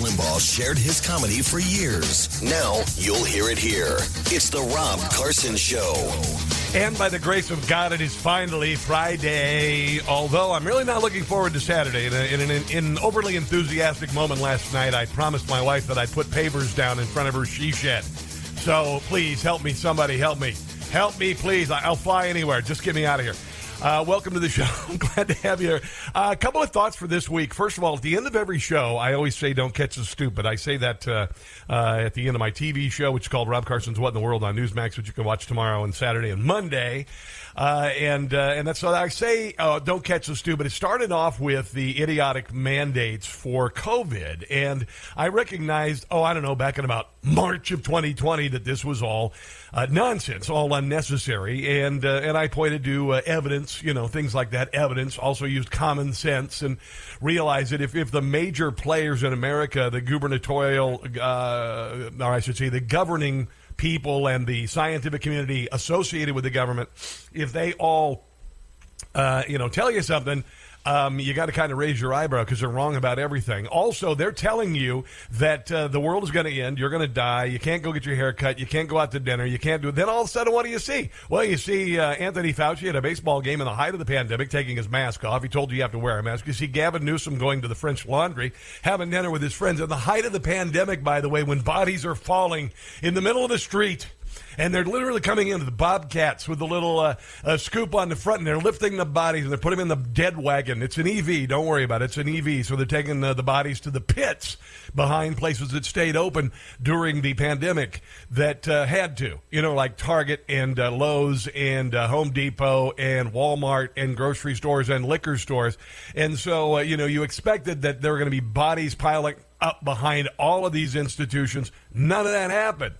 Rush Limbaugh shared his comedy for years. Now you'll hear it here. It's the Rob Carson Show. And by the grace of God, it is finally Friday. Although I'm really not looking forward to Saturday. In, a, in, an, in an overly enthusiastic moment last night, I promised my wife that I'd put pavers down in front of her she shed. So please help me. Somebody help me. Help me, please. I'll fly anywhere. Just get me out of here. Uh, welcome to the show. I'm glad to have you here. Uh, a couple of thoughts for this week. First of all, at the end of every show, I always say, don't catch the stupid. I say that uh, uh, at the end of my TV show, which is called Rob Carson's What in the World on Newsmax, which you can watch tomorrow and Saturday and Monday. Uh, and uh, and that's what I say. Don't catch the stupid. It started off with the idiotic mandates for COVID, and I recognized, oh, I don't know, back in about March of 2020, that this was all uh, nonsense, all unnecessary, and uh, and I pointed to uh, evidence, you know, things like that. Evidence. Also used common sense and realized that if if the major players in America, the gubernatorial, uh, or I should say, the governing people and the scientific community associated with the government, if they all, uh, you know, tell you something, um, you got to kind of raise your eyebrow because they're wrong about everything. Also, they're telling you that uh, the world is going to end, you're going to die, you can't go get your hair cut, you can't go out to dinner, you can't do it. Then all of a sudden, what do you see? Well, you see uh, Anthony Fauci at a baseball game in the height of the pandemic taking his mask off. He told you you have to wear a mask. You see Gavin Newsom going to the French Laundry, having dinner with his friends in the height of the pandemic, by the way, when bodies are falling in the middle of the street and they're literally coming into the bobcats with a little uh, scoop on the front, and they're lifting the bodies and they're putting them in the dead wagon. It's an EV. Don't worry about it. It's an EV. So they're taking the, the bodies to the pits behind places that stayed open during the pandemic that uh, had to, you know, like Target and uh, Lowe's and uh, Home Depot and Walmart and grocery stores and liquor stores. And so, uh, you know, you expected that there were going to be bodies piling up behind all of these institutions. None of that happened.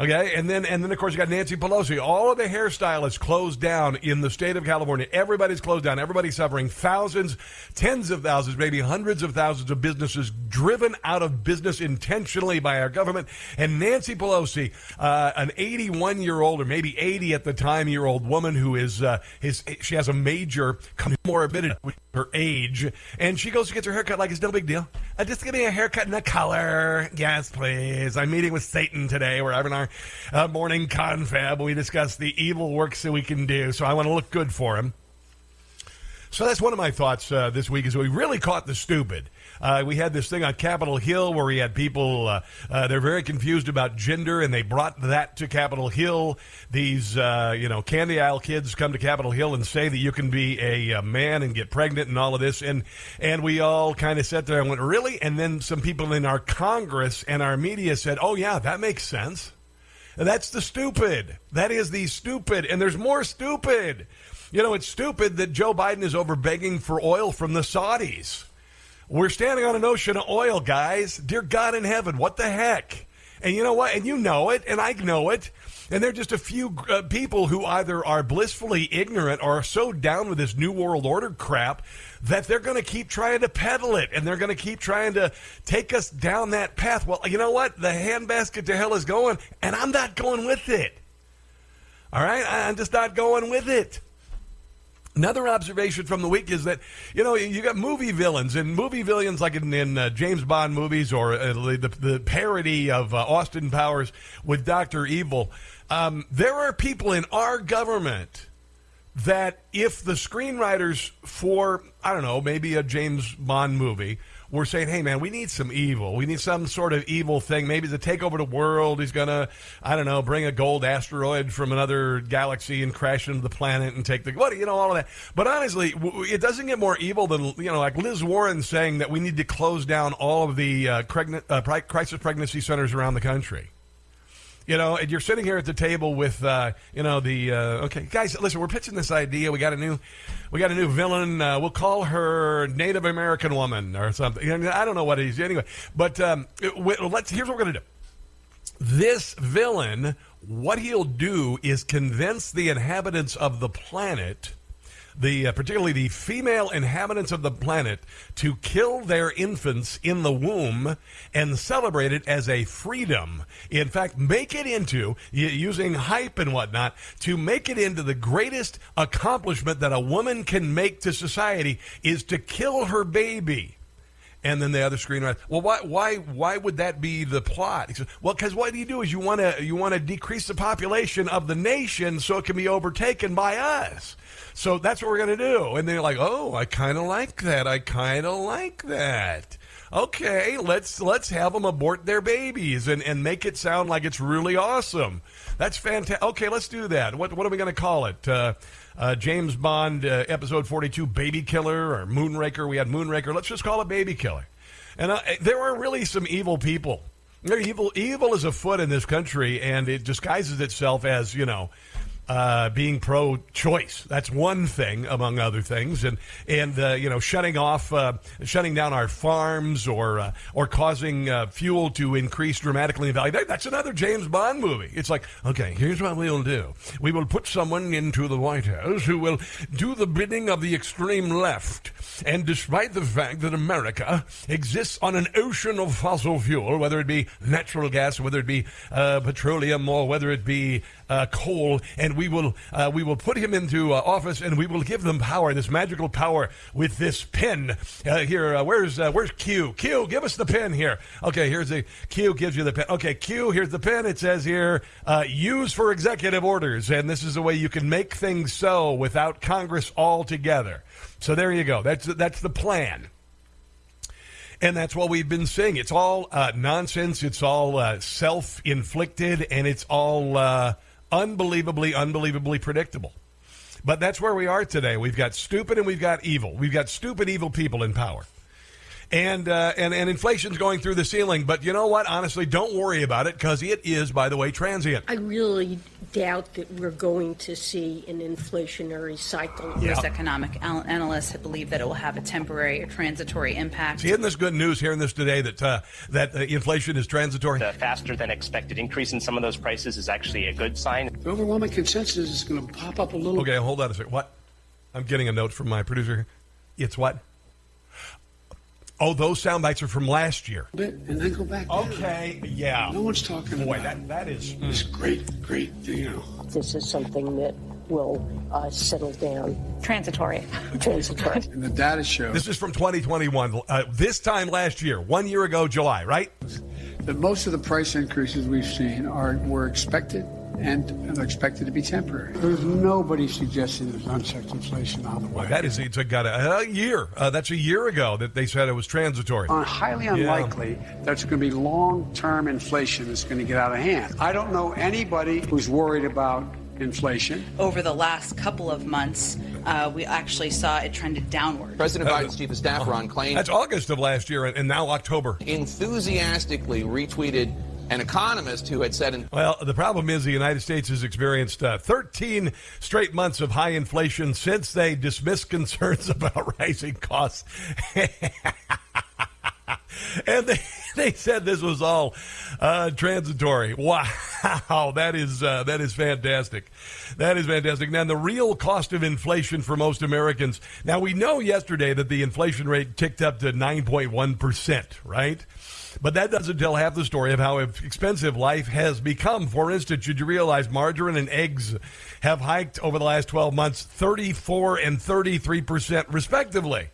Okay, and then and then of course you got Nancy Pelosi. All of the hairstylists closed down in the state of California. Everybody's closed down. Everybody's suffering. Thousands, tens of thousands, maybe hundreds of thousands of businesses driven out of business intentionally by our government. And Nancy Pelosi, uh, an 81 year old or maybe 80 at the time year old woman who is uh, his she has a major comorbidity her age, and she goes to get her haircut like it's no big deal. Uh, just give me a haircut in the color, yes, please. I'm meeting with Satan today. We're having our uh, morning confab. We discuss the evil works that we can do. So I want to look good for him. So that's one of my thoughts uh, this week is we really caught the stupid. Uh, we had this thing on Capitol Hill where we had people, uh, uh, they're very confused about gender, and they brought that to Capitol Hill. These, uh, you know, candy aisle kids come to Capitol Hill and say that you can be a, a man and get pregnant and all of this. And, and we all kind of sat there and went, really? And then some people in our Congress and our media said, oh, yeah, that makes sense. That's the stupid. That is the stupid. And there's more stupid. You know, it's stupid that Joe Biden is over begging for oil from the Saudis. We're standing on an ocean of oil, guys. Dear God in heaven, what the heck? And you know what? And you know it, and I know it. And there are just a few uh, people who either are blissfully ignorant or are so down with this New World Order crap that they're going to keep trying to peddle it and they're going to keep trying to take us down that path. Well, you know what? The handbasket to hell is going, and I'm not going with it. All right? I'm just not going with it. Another observation from the week is that you know you got movie villains and movie villains like in, in uh, James Bond movies or uh, the, the parody of uh, Austin Powers with Doctor Evil. Um, there are people in our government that if the screenwriters for I don't know maybe a James Bond movie were saying, "Hey, man, we need some evil. We need some sort of evil thing. Maybe to take over the world. He's gonna, I don't know, bring a gold asteroid from another galaxy and crash into the planet and take the what, you know, all of that." But honestly, it doesn't get more evil than you know, like Liz Warren saying that we need to close down all of the uh, uh, crisis pregnancy centers around the country. You know, and you're sitting here at the table with, uh, you know, the uh, okay guys. Listen, we're pitching this idea. We got a new, we got a new villain. Uh, we'll call her Native American woman or something. I don't know what it is anyway. But um, let's. Here's what we're gonna do. This villain, what he'll do is convince the inhabitants of the planet the uh, particularly the female inhabitants of the planet to kill their infants in the womb and celebrate it as a freedom. In fact, make it into using hype and whatnot to make it into the greatest accomplishment that a woman can make to society is to kill her baby And then the other screenwriter, well, why, why, why would that be the plot? Says, well, because what you do is you want to, you want to decrease the population of the nation so it can be overtaken by us. So that's what we're going to do. And they're like, oh, I kind of like that. I kind of like that. Okay, let's let's have them abort their babies and, and make it sound like it's really awesome. That's fantastic. Okay, let's do that. What what are we going to call it? Uh, uh, James Bond uh, episode 42 Baby Killer or Moonraker. We had Moonraker. Let's just call it Baby Killer. And uh, there are really some evil people. Evil, evil is afoot in this country, and it disguises itself as you know uh, being pro-choice. That's one thing, among other things, and and uh, you know shutting off, uh, shutting down our farms, or uh, or causing uh, fuel to increase dramatically in value. That's another James Bond movie. It's like, okay, here's what we'll do: we will put someone into the White House who will do the bidding of the extreme left, and despite the fact that America exists on an ocean of fossil fuel, whether it be natural gas, whether it be uh, petroleum, or whether it be coal, and we will uh, we will put him into uh, office and we will give them power, this magical power with this pen uh, here. Uh, where's uh, where's Q? Q, give us the pen here. Okay, here's the Q gives you the pen. Okay, Q, here's the pen. It says here, uh, use for executive orders, and this is the way you can make things so without Congress altogether. So there you go. That's that's the plan. And that's what we've been saying. It's all uh, nonsense. It's all uh, self inflicted, and it's all uh, unbelievably, unbelievably predictable. But that's where we are today. We've got stupid and we've got evil. We've got stupid, evil people in power and uh, and and inflation's going through the ceiling. But you know what? Honestly, don't worry about it because it is, by the way, transient. I really doubt that we're going to see an inflationary cycle. Yeah. Most economic analysts believe that it will have a temporary or transitory impact. See, isn't this good news? Hearing this today that uh, that uh, inflation is transitory. The faster than expected increase in some of those prices is actually a good sign. The overwhelming consensus is going to pop up a little. Okay, hold on a second. What? I'm getting a note from my producer. It's what? Oh, those sound bites are from last year. Bit and then go back. Okay, down. yeah. No one's talking Boy, about that that is this great, great, you know. This is something that will uh, settle down. Transitory. Transitory. And the data shows this is from 2021. Uh, this time last year, one year ago, July, right? That most of the price increases we've seen are were expected and are expected to be temporary. There's nobody suggesting there's unchecked inflation on the way. That is, it's a, got a, a year. Uh, that's a year ago that they said it was transitory. Uh, highly unlikely yeah. that's going to be long-term inflation that's going to get out of hand. I don't know anybody who's worried about inflation. Over the last couple of months, uh, we actually saw it trended downward. President Biden's chief of staff, Ron Klain. That's August of last year, and now October. Enthusiastically retweeted an economist who had said. In- well, the problem is the United States has experienced uh, 13 straight months of high inflation since they dismissed concerns about rising costs. and they, they said this was all uh, transitory. Wow, that is uh, that is fantastic. That is fantastic. Now, the real cost of inflation for most Americans. Now, we know yesterday that the inflation rate ticked up to 9.1 percent, right? But that doesn't tell half the story of how expensive life has become. For instance, should you realize margarine and eggs have hiked over the last 12 months 34 and 33% respectively?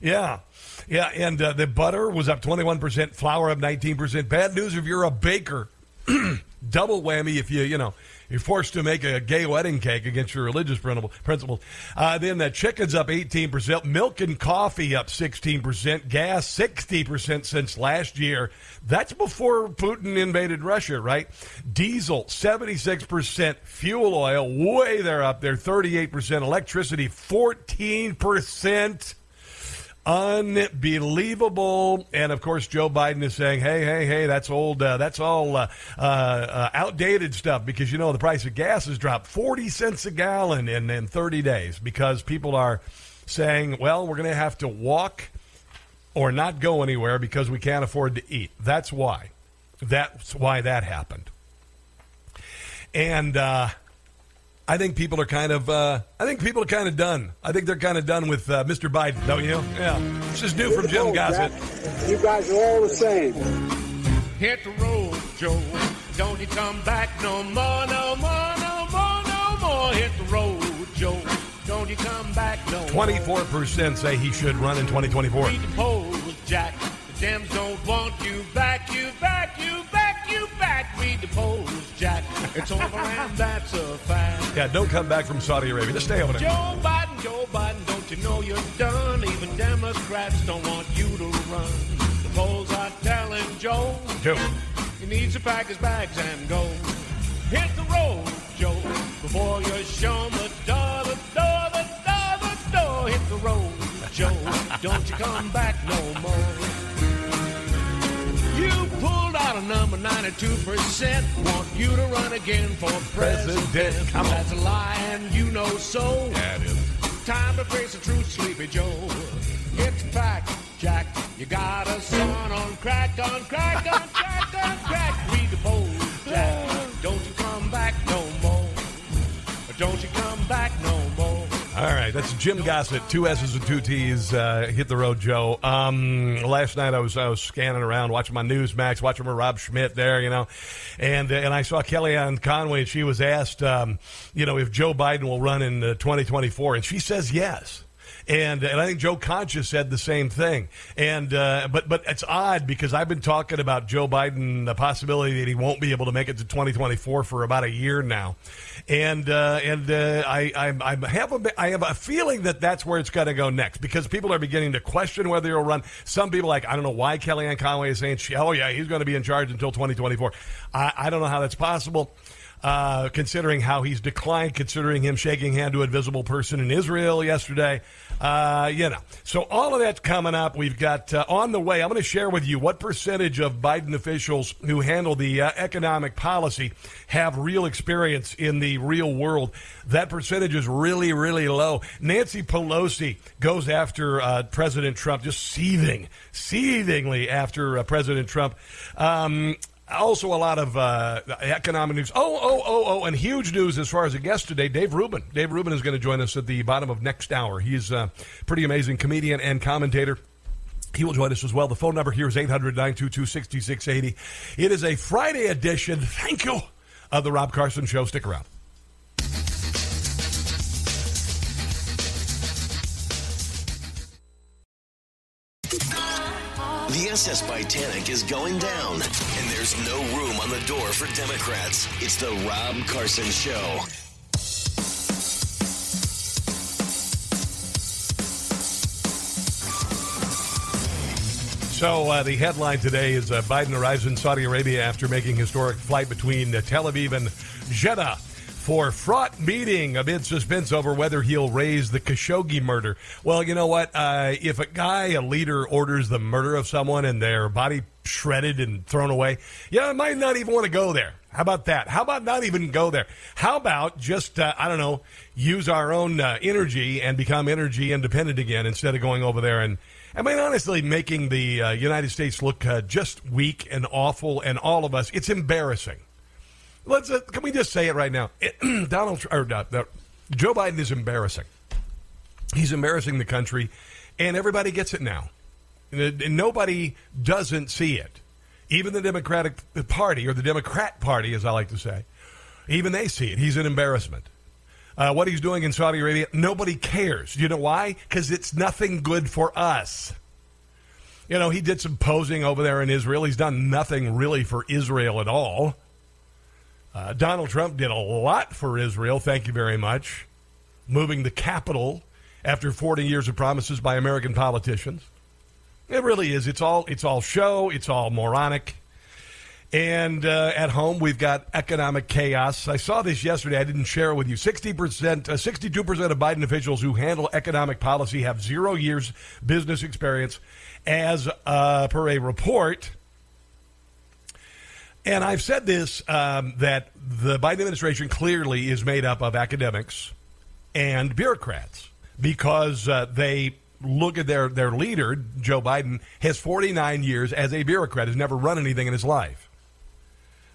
Yeah. Yeah, and uh, the butter was up 21%, flour up 19%. Bad news if you're a baker. Double whammy if you, you know, you're forced to make a gay wedding cake against your religious principles. Uh, then the chicken's up 18%, milk and coffee up 16%, gas 60% since last year. That's before Putin invaded Russia, right? Diesel 76%, fuel oil way there up there 38%, electricity 14%. Unbelievable. And of course, Joe Biden is saying, hey, hey, hey, that's old, uh, that's all uh, uh, uh, outdated stuff because, you know, the price of gas has dropped 40 cents a gallon in, in 30 days because people are saying, well, we're going to have to walk or not go anywhere because we can't afford to eat. That's why. That's why that happened. And, uh, I think people are kind of. Uh, I think people are kind of done. I think they're kind of done with uh, Mr. Biden, don't you? Yeah. This is new from Jim Gossett. You guys are all the same. Hit the road, Joe. Don't you come back no more, no more, no more, no more. Hit the road, Joe. Don't you come back no 24% say he should run in 2024. Read the polls, Jack. The Dems don't want you back, you back, you back. We depose Jack. It's over and that's a fact. Yeah, don't come back from Saudi Arabia. Just stay over there. Joe Biden, Joe Biden, don't you know you're done? Even Democrats don't want you to run. The polls are telling Joe Joe. he needs to pack his bags and go. Hit the road, Joe, before you're shown the door, the door, the door, the door. Hit the road, Joe, don't you come back no more. Pulled out a number 92%. Want you to run again for president. President, come on. That's a lie, and you know so. It is. Time to face the truth, Sleepy Joe. It's fact, Jack. You got us on on crack, on crack, on crack, on crack. We depose, Jack. Don't you come back no more. Don't you All right, that's Jim Gossett, two S's and two T's. Uh, hit the road, Joe. Um, last night I was I was scanning around, watching my Newsmax, watching my Rob Schmitt there, you know, and uh, and I saw Kellyanne Conway, and she was asked, um, you know, if Joe Biden will run in uh, 2024, and she says yes. And, and I think Joe Concha said the same thing. And uh, but but it's odd because I've been talking about Joe Biden, the possibility that he won't be able to make it to 2024 for about a year now. And uh, and uh, I I, I have a I have a feeling that that's where it's going to go next because people are beginning to question whether he'll run. Some people like I don't know why Kellyanne Conway is saying she, oh yeah he's going to be in charge until 2024. I, I don't know how that's possible uh, considering how he's declined, considering him shaking hand to a visible person in Israel yesterday. Uh, you know, so all of that's coming up. We've got uh, on the way. I'm going to share with you what percentage of Biden officials who handle the uh, economic policy have real experience in the real world. That percentage is really, really low. Nancy Pelosi goes after uh, President Trump, just seething, seethingly after uh, President Trump. Um, also, a lot of uh, economic news. Oh, oh, oh, oh, and huge news as far as a guest today, Dave Rubin. Dave Rubin is going to join us at the bottom of next hour. He's a pretty amazing comedian and commentator. He will join us as well. The phone number here is 800 922 6680. It is a Friday edition, thank you, of The Rob Carson Show. Stick around. The SS Titanic is going down, and there's no room on the door for Democrats. It's the Rob Carson Show. So uh, the headline today is uh, Biden arrives in Saudi Arabia after making historic flight between uh, Tel Aviv and Jeddah for fraught meeting amid suspense over whether he'll raise the Khashoggi murder. Well, you know what? Uh, if a guy, a leader, orders the murder of someone and their body shredded and thrown away, yeah, I might not even want to go there. How about that? How about not even go there? How about just, uh, I don't know, use our own uh, energy and become energy independent again instead of going over there and, I mean, honestly, making the uh, United States look uh, just weak and awful and all of us, it's embarrassing. Let's uh, can we just say it right now? Donald or uh, Joe Biden is embarrassing. He's embarrassing the country, and everybody gets it now. And, and nobody doesn't see it. Even the Democratic Party, or the Democrat Party, as I like to say, even they see it. He's an embarrassment. Uh, what he's doing in Saudi Arabia, nobody cares. You know why? Because it's nothing good for us. You know, he did some posing over there in Israel. He's done nothing really for Israel at all. Uh, Donald Trump did a lot for Israel. Thank you very much. Moving the capital after 40 years of promises by American politicians. It really is. It's all it's all show. It's all moronic. And uh, at home, we've got economic chaos. I saw this yesterday. I didn't share it with you. 60%, uh, 62% of Biden officials who handle economic policy have zero years business experience, as uh, per a report. And I've said this um, that the Biden administration clearly is made up of academics and bureaucrats because uh, they look at their, their leader, Joe Biden, has 49 years as a bureaucrat, has never run anything in his life.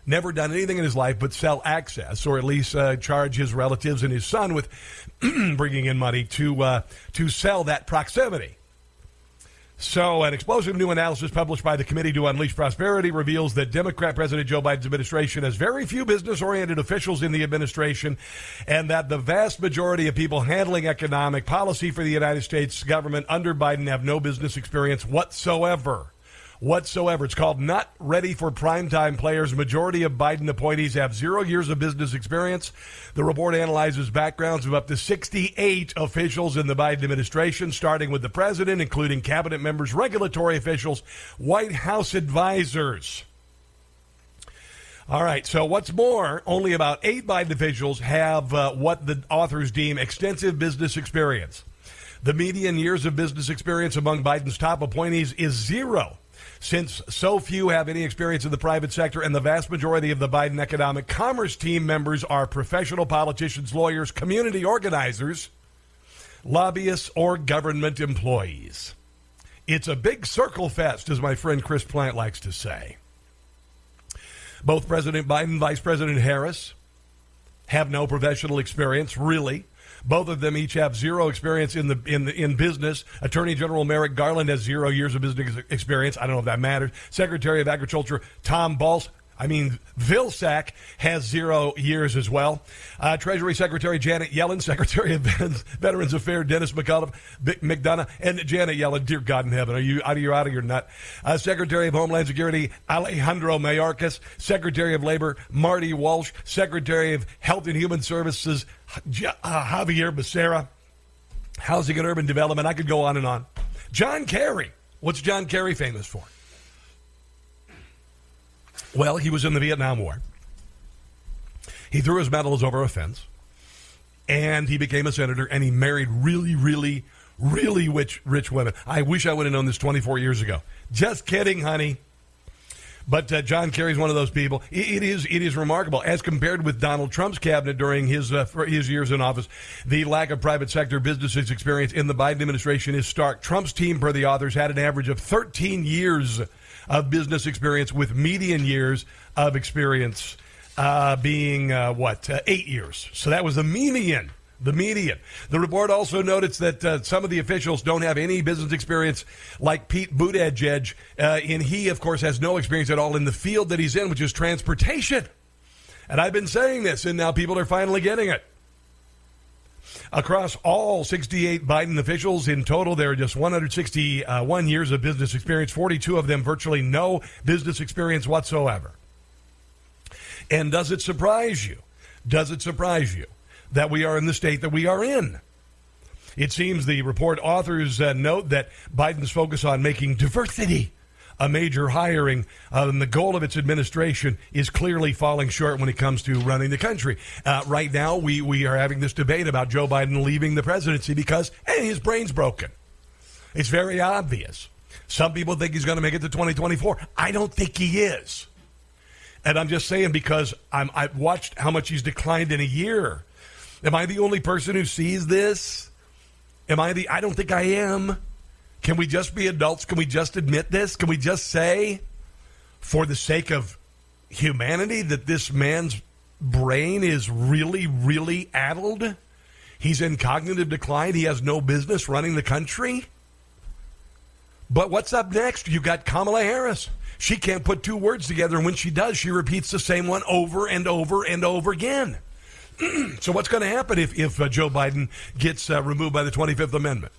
Never done anything in his life but sell access, or at least uh, charge his relatives and his son with bringing in money to uh, to sell that proximity. So, an explosive new analysis published by the Committee to Unleash Prosperity reveals that Democrat President Joe Biden's administration has very few business oriented officials in the administration, and that the vast majority of people handling economic policy for the United States government under Biden have no business experience whatsoever. Whatsoever. It's called Not Ready for Primetime Players. Majority of Biden appointees have zero years of business experience. The report analyzes backgrounds of up to 68 officials in the Biden administration, starting with the president, including cabinet members, regulatory officials, White House advisors. All right. So, what's more, only about eight Biden officials have uh, what the authors deem extensive business experience. The median years of business experience among Biden's top appointees is zero. Since so few have any experience in the private sector, and the vast majority of the Biden Economic Commerce team members are professional politicians, lawyers, community organizers, lobbyists, or government employees. It's a big circle fest, as my friend Chris Plante likes to say. Both President Biden and Vice President Harris have no professional experience, really. Both of them each have zero experience in the in the, in business. Attorney General Merrick Garland has zero years of business experience. I don't know if that matters. Secretary of Agriculture Tom Balls I mean, Vilsack has zero years as well. Uh, Treasury Secretary Janet Yellen, Secretary of Veterans Affairs Dennis McCullough, McDonough, and Janet Yellen. Dear God in heaven, are you out of your out of your nut? Uh, Secretary of Homeland Security Alejandro Mayorkas, Secretary of Labor Marty Walsh, Secretary of Health and Human Services uh, Xavier Becerra, Housing and Urban Development. I could go on and on. John Kerry. What's John Kerry famous for? Well, he was in the Vietnam War. He threw his medals over a fence, and he became a senator, and he married really, really, really rich, rich women. I wish I would have known this 24 years ago. Just kidding, honey. But uh, John Kerry's one of those people. It, it is it is remarkable as compared with Donald Trump's cabinet during his uh, his years in office. The lack of private sector businesses experience in the Biden administration is stark. Trump's team, per the authors, had an average of 13 years of business experience, with median years of experience uh, being uh, what uh, eight years. So that was the median. The median. The report also notes that uh, some of the officials don't have any business experience, like Pete Buttigieg, uh, and he, of course, has no experience at all in the field that he's in, which is transportation. And I've been saying this, and now people are finally getting it. Across all 68 Biden officials in total, there are just 161 years of business experience, 42 of them virtually no business experience whatsoever. And does it surprise you? Does it surprise you that we are in the state that we are in? It seems the report authors uh, note that Biden's focus on making diversity a major hiring, uh, and the goal of its administration is clearly falling short when it comes to running the country. Uh, right now, we, we are having this debate about Joe Biden leaving the presidency because, hey, his brain's broken. It's very obvious. Some people think he's going to make it to 2024. I don't think he is. And I'm just saying because I'm, I've watched how much he's declined in a year. Am I the only person who sees this? Am I the? I don't think I am. Can we just be adults? Can we just admit this? Can we just say, for the sake of humanity, that this man's brain is really, really addled? He's in cognitive decline. He has no business running the country. But what's up next? You got Kamala Harris. She can't put two words together, and when she does, she repeats the same one over and over and over again. so, what's going to happen if, if uh, Joe Biden gets uh, removed by the 25th Amendment?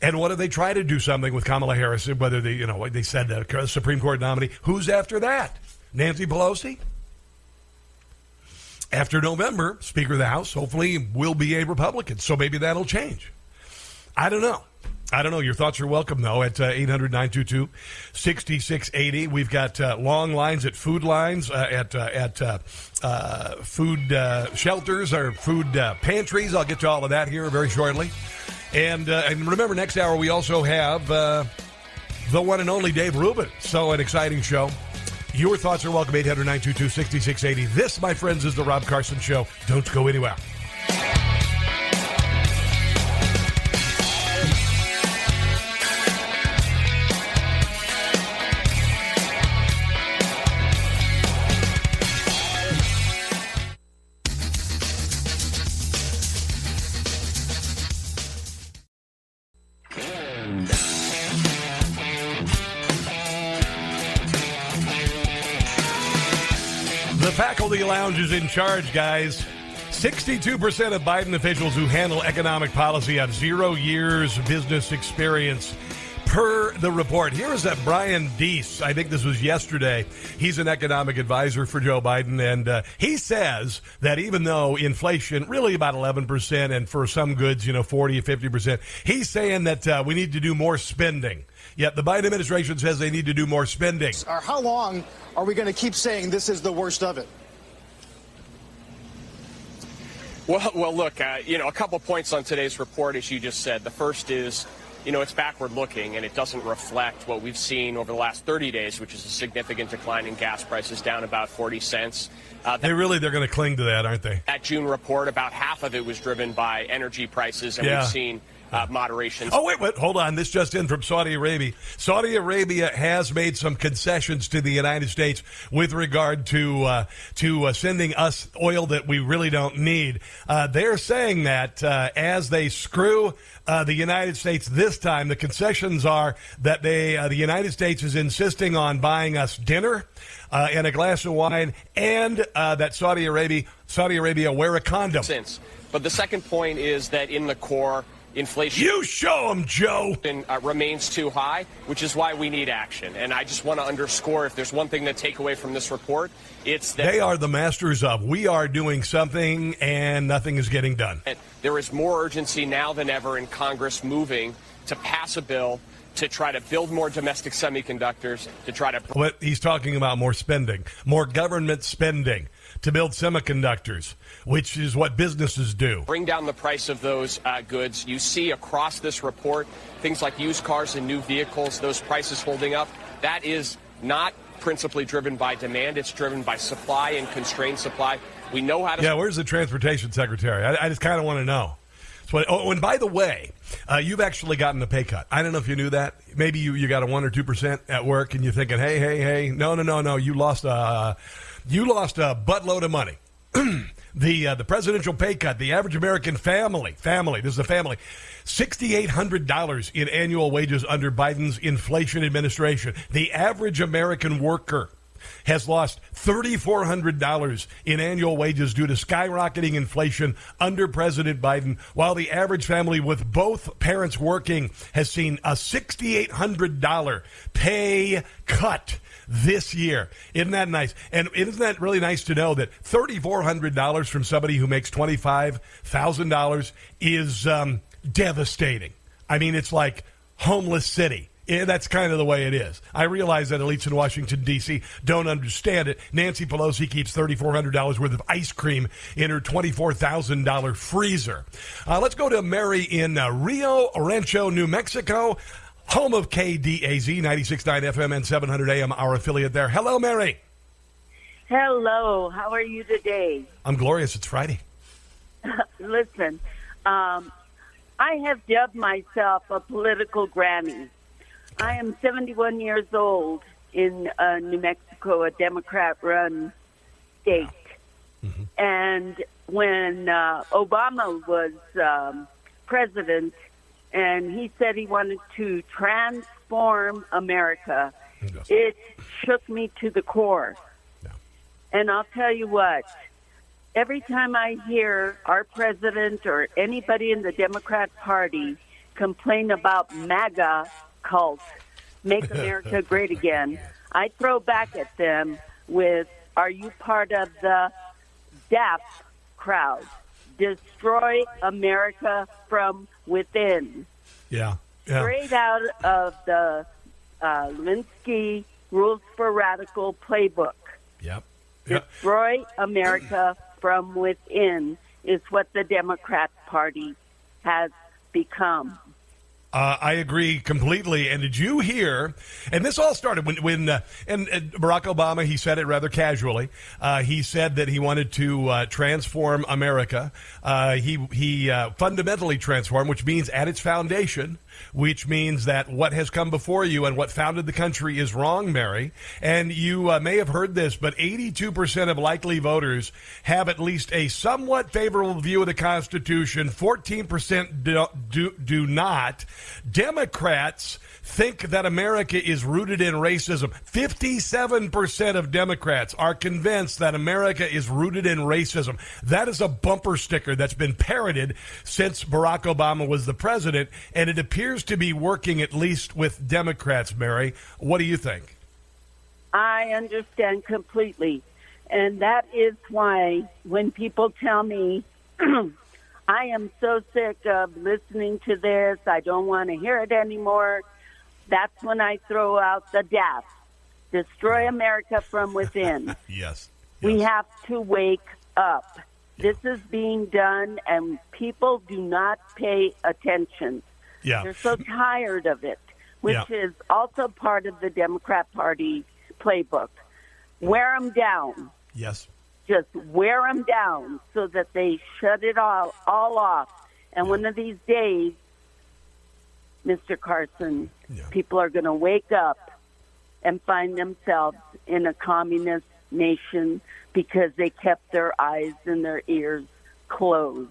And what if they try to do something with Kamala Harris? Whether they, you know, they said the Supreme Court nominee. Who's after that? Nancy Pelosi? After November, Speaker of the House hopefully will be a Republican. So maybe that'll change. I don't know. I don't know. Your thoughts are welcome, though, at uh, 800 922 6680. We've got uh, long lines at food lines, uh, at, uh, at uh, uh, food shelters or food pantries. I'll get to all of that here very shortly. And, and remember, next hour we also have the one and only Dave Rubin. So, an exciting show. Your thoughts are welcome, 800 922 6680. This, my friends, is The Rob Carson Show. Don't go anywhere. Lounge is in charge, guys. 62% of Biden officials who handle economic policy have zero years business experience. per the report. Here is that Brian Deese. I think this was yesterday. He's an economic advisor for Joe Biden, and uh, he says that even though inflation really about 11%, and for some goods, you know, 40 or 50%, he's saying that uh, we need to do more spending. Yet the Biden administration says they need to do more spending. Or how long are we going to keep saying this is the worst of it? Well, well, look, uh, you know, a couple points on today's report, as you just said. The first is, you know, it's backward looking and it doesn't reflect what we've seen over the last 30 days, which is a significant decline in gas prices, down about 40 cents. Uh, they really they're going to cling to that, aren't they? That June report, about half of it was driven by energy prices, and Yeah. we've seen uh, moderation. Oh, wait, wait, hold on. This just in from Saudi Arabia. Saudi Arabia has made some concessions to the United States with regard to uh, to uh, sending us oil that we really don't need. Uh, they're saying that uh, as they screw uh, the United States this time, the concessions are that they uh, the United States is insisting on buying us dinner. Uh, and a glass of wine, and uh, that Saudi Arabia, Saudi Arabia, wear a condom. Since. But the second point is that in the core, inflation. You show them, Joe. Uh, remains too high, which is why we need action. And I just want to underscore if there's one thing to take away from this report, it's that They are the masters of we are doing something and nothing is getting done. there is more urgency now than ever in Congress moving to pass a bill to try to build more domestic semiconductors, to try to What he's talking about more spending, more government spending to build semiconductors, which is what businesses do. bring down the price of those uh, goods. You see across this report things like used cars and new vehicles, those prices holding up. That is not principally driven by demand, it's driven by supply and constrained supply. We know how to. Yeah, where's the transportation secretary? I, I just kind of want to know. So, oh, and by the way, uh, you've actually gotten a pay cut. I don't know if you knew that. Maybe you, you got a one or two percent at work, and you're thinking, hey, hey, hey, no, no, no, no, you lost a you lost a buttload of money. the uh, the presidential pay cut, the average American family, family, this is a family, sixty eight hundred dollars in annual wages under Biden's inflation administration. The average American worker has lost $3,400 in annual wages due to skyrocketing inflation under President Biden, while the average family with both parents working has seen a $6,800 pay cut this year. Isn't that nice? And isn't that really nice to know that $3,400 from somebody who makes $25,000 is um, devastating? I mean, it's like homeless city. Yeah, that's kind of the way it is. I realize that elites in Washington, D.C. don't understand it. Nancy Pelosi keeps $3,400 worth of ice cream in her $24,000 freezer. Uh, let's go to Mary in uh, Rio Rancho, New Mexico, home of KDAZ 96.9 FM and 700 AM, our affiliate there. Hello, Mary. Hello, how are you today? I'm glorious. It's Friday. Listen, um, I have dubbed myself a political granny. I am 71 years old in uh, New Mexico, a Democrat run state. And when uh, Obama was um, president and he said he wanted to transform America, it shook me to the core. And I'll tell you what, every time I hear our president or anybody in the Democrat Party complain about MAGA cult, Make America Great Again, I throw back at them with, Are you part of the deaf crowd? Destroy America from within. Yeah. Yeah. Straight out of the uh, Linsky Rules for Radical playbook. Yep. Destroy America from within is what the Democrat Party has become. Uh, I agree completely. And did you hear? And this all started when, when uh, and, and Barack Obama, he said it rather casually. Uh, he said that he wanted to uh, transform America. Uh, he he uh, fundamentally transform, which means at its foundation, which means that what has come before you and what founded the country is wrong, Mary. And you uh, may have heard this, but 82% of likely voters have at least a somewhat favorable view of the Constitution. 14% do, do, do not. Democrats think that America is rooted in racism. 57% of Democrats are convinced that America is rooted in racism. That is a bumper sticker that's been parroted since Barack Obama was the president, and it appears to be working at least with Democrats, Mary. What do you think? I understand completely. And that is why when people tell me, I am so sick of listening to this, I don't want to hear it anymore, that's when I throw out the death. Destroy America from within. yes. We have to wake up. This is being done, and people do not pay attention. Yeah. They're so tired of it, which Yeah. is also part of the Democrat Party playbook. Wear them down. Yes. Just wear them down so that they shut it all, all off. And one of these days, Mr. Carson, people are going to wake up and find themselves in a communist nation because they kept their eyes and their ears closed.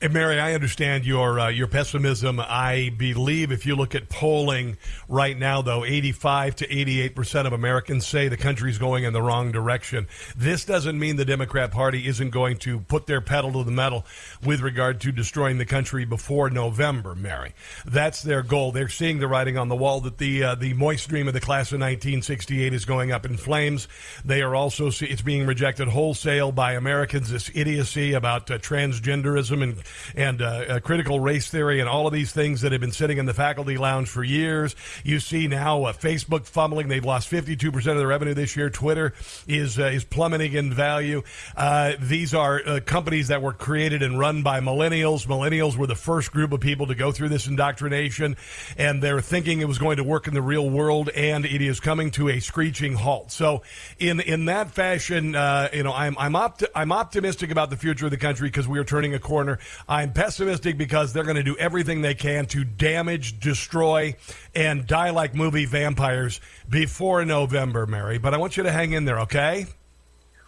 And Mary, I understand your uh, your pessimism. I believe if you look at polling right now, though, 85 to 88 percent of Americans say the country's going in the wrong direction. This doesn't mean the Democrat Party isn't going to put their pedal to the metal with regard to destroying the country before November. Mary, that's their goal. They're seeing the writing on the wall that the uh, the moist stream of the class of 1968 is going up in flames. They are also see, it's being rejected wholesale by Americans. This idiocy about uh, transgenderism and and uh, critical race theory and all of these things that have been sitting in the faculty lounge for years. You see now uh, Facebook fumbling; they've lost 52 percent of their revenue this year. Twitter is uh, is plummeting in value. Uh, these are uh, companies that were created and run by millennials. Millennials were the first group of people to go through this indoctrination, and they're thinking it was going to work in the real world, and it is coming to a screeching halt. So, in in that fashion, uh, you know, I'm I'm opt- I'm optimistic about the future of the country because we are turning a corner. I'm pessimistic because they're going to do everything they can to damage, destroy, and die like movie vampires before November, Mary. But I want you to hang in there, okay?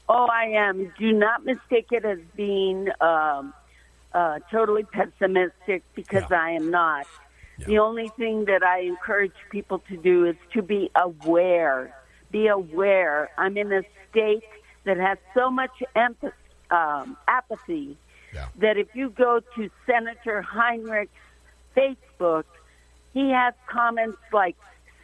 Oh, I am. Do not mistake it as being um, uh, totally pessimistic because I am not. The only thing that I encourage people to do is to be aware. Be aware. I'm in a state that has so much emp- um, apathy that if you go to Senator Heinrich's Facebook, he has comments like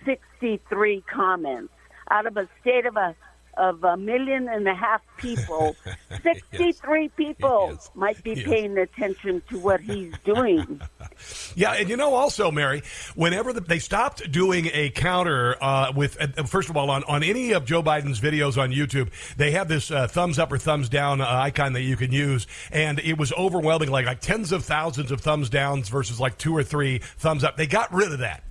63 comments out of a state of a of a million and a half people. 63 people might be paying attention to what he's doing. Yeah, and you know also, Mary, whenever the, they stopped doing a counter uh, with, uh, first of all, on, on any of Joe Biden's videos on YouTube, they have this uh, thumbs up or thumbs down uh, icon that you can use, and it was overwhelming, like like tens of thousands of thumbs downs versus like two or three thumbs up. They got rid of that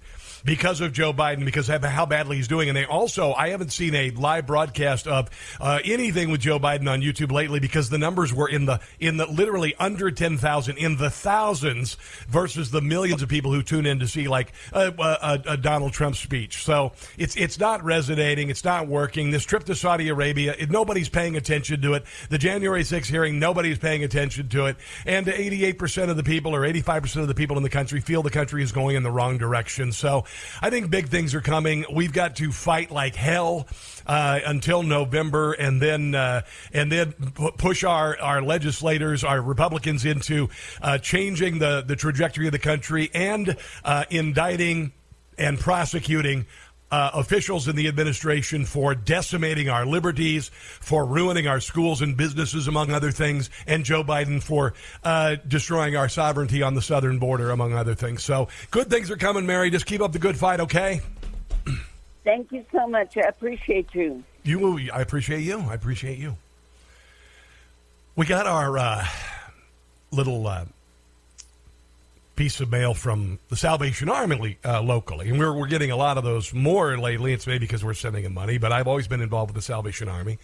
because of Joe Biden, because of how badly he's doing. And they also, I haven't seen a live broadcast of uh, anything with Joe Biden on YouTube lately because the numbers were in the in the literally under ten thousand, in the thousands versus the millions of people who tune in to see like a, a, a Donald Trump speech. So it's it's not resonating, it's not working. This trip to Saudi Arabia, it, nobody's paying attention to it. The January 6th hearing, nobody's paying attention to it. And 88% of the people or 85% of the people in the country feel the country is going in the wrong direction. So I think big things are coming. We've got to fight like hell uh, until November, and then uh, and then pu- push our, our legislators, our Republicans, into uh, changing the the trajectory of the country and uh, indicting and prosecuting. Uh, officials in the administration for decimating our liberties, for ruining our schools and businesses, among other things, and Joe Biden for uh, destroying our sovereignty on the southern border, among other things. So, good things are coming, Mary. Just keep up the good fight, okay? Thank you so much. I appreciate you. You, I appreciate you. I appreciate you. We got our uh, little uh, piece of mail from the Salvation Army uh, locally, and we're we're getting a lot of those more lately. It's maybe because we're sending them money, but I've always been involved with the Salvation Army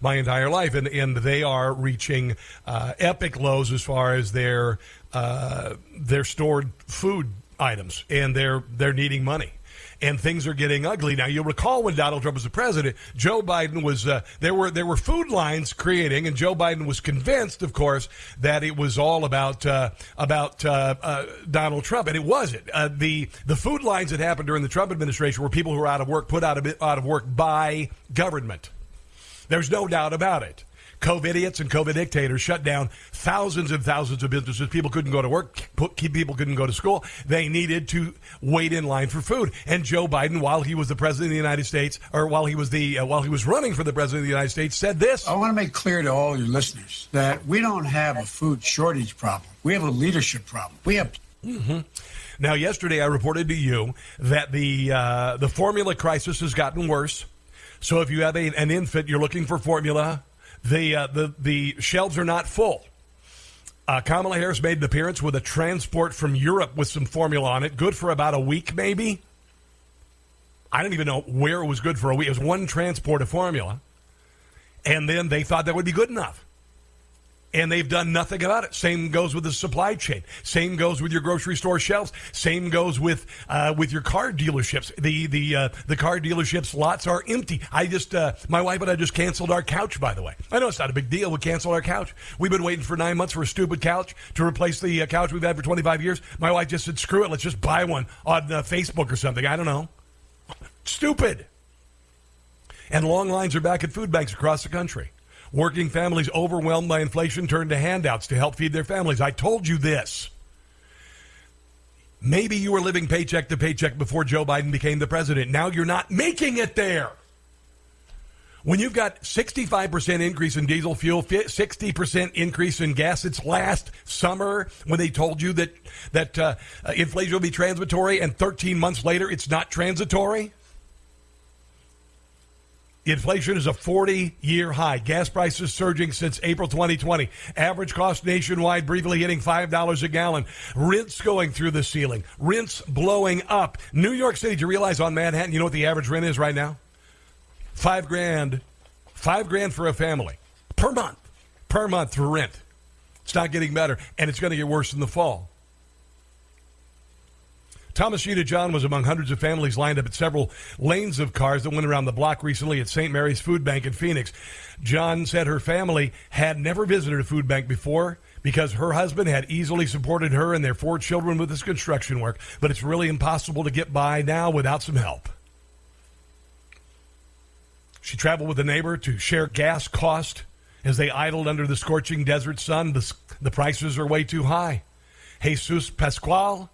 my entire life, and and they are reaching uh, epic lows as far as their uh, their stored food items, and they're they're needing money and things are getting ugly. Now, you'll recall when Donald Trump was the president, Joe Biden was uh, there were there were food lines creating, and Joe Biden was convinced, of course, that it was all about uh, about uh, uh, Donald Trump, and it wasn't. Uh, the the food lines that happened during the Trump administration were people who were out of work put out of out of work by government. There's no doubt about it. COVID idiots and COVID dictators shut down thousands and thousands of businesses. People couldn't go to work. People couldn't go to school. They needed to wait in line for food. And Joe Biden, while he was the president of the United States, or while he was the uh, while he was running for the president of the United States, said this. I want to make clear to all your listeners that we don't have a food shortage problem. We have a leadership problem. We have. Mm-hmm. Now, yesterday I reported to you that the uh, the formula crisis has gotten worse. So if you have a, an infant, you're looking for formula. The uh, the the shelves are not full. Uh, Kamala Harris made an appearance with a transport from Europe with some formula on it, good for about a week, maybe. I don't even know where it was good for a week. It was one transport of formula, and then they thought that would be good enough and they've done nothing about it. Same goes with the supply chain. Same goes with your grocery store shelves. Same goes with uh, with your car dealerships. The the uh, the car dealerships lots are empty. I just uh, my wife and I just canceled our couch. By the way, I know it's not a big deal. We canceled our couch. We've been waiting for nine months for a stupid couch to replace the uh, couch we've had for twenty five years. My wife just said, "Screw it, let's just buy one on uh, Facebook or something." I don't know. Stupid. And long lines are back at food banks across the country. Working families overwhelmed by inflation turn to handouts to help feed their families. I told you this. Maybe you were living paycheck to paycheck before Joe Biden became the president. Now you're not making it there. When you've got 65% increase in diesel fuel, 60% increase in gas, it's last summer when they told you that, that uh, inflation will be transitory, and 13 months later, it's not transitory. Inflation is a 40 year high. Gas prices surging since April 2020. Average cost nationwide briefly hitting $5 a gallon. Rents going through the ceiling. Rents blowing up. New York City, do you realize on Manhattan, you know what the average rent is right now? Five grand. Five grand for a family per month. Per month for rent. It's not getting better, and it's going to get worse in the fall. Thomasina John was among hundreds of families lined up at several lanes of cars that went around the block recently at St. Mary's Food Bank in Phoenix. John said her family had never visited a food bank before because her husband had easily supported her and their four children with this construction work, but it's really impossible to get by now without some help. She traveled with a neighbor to share gas cost as they idled under the scorching desert sun. The, the prices are way too high. Jesus Pascual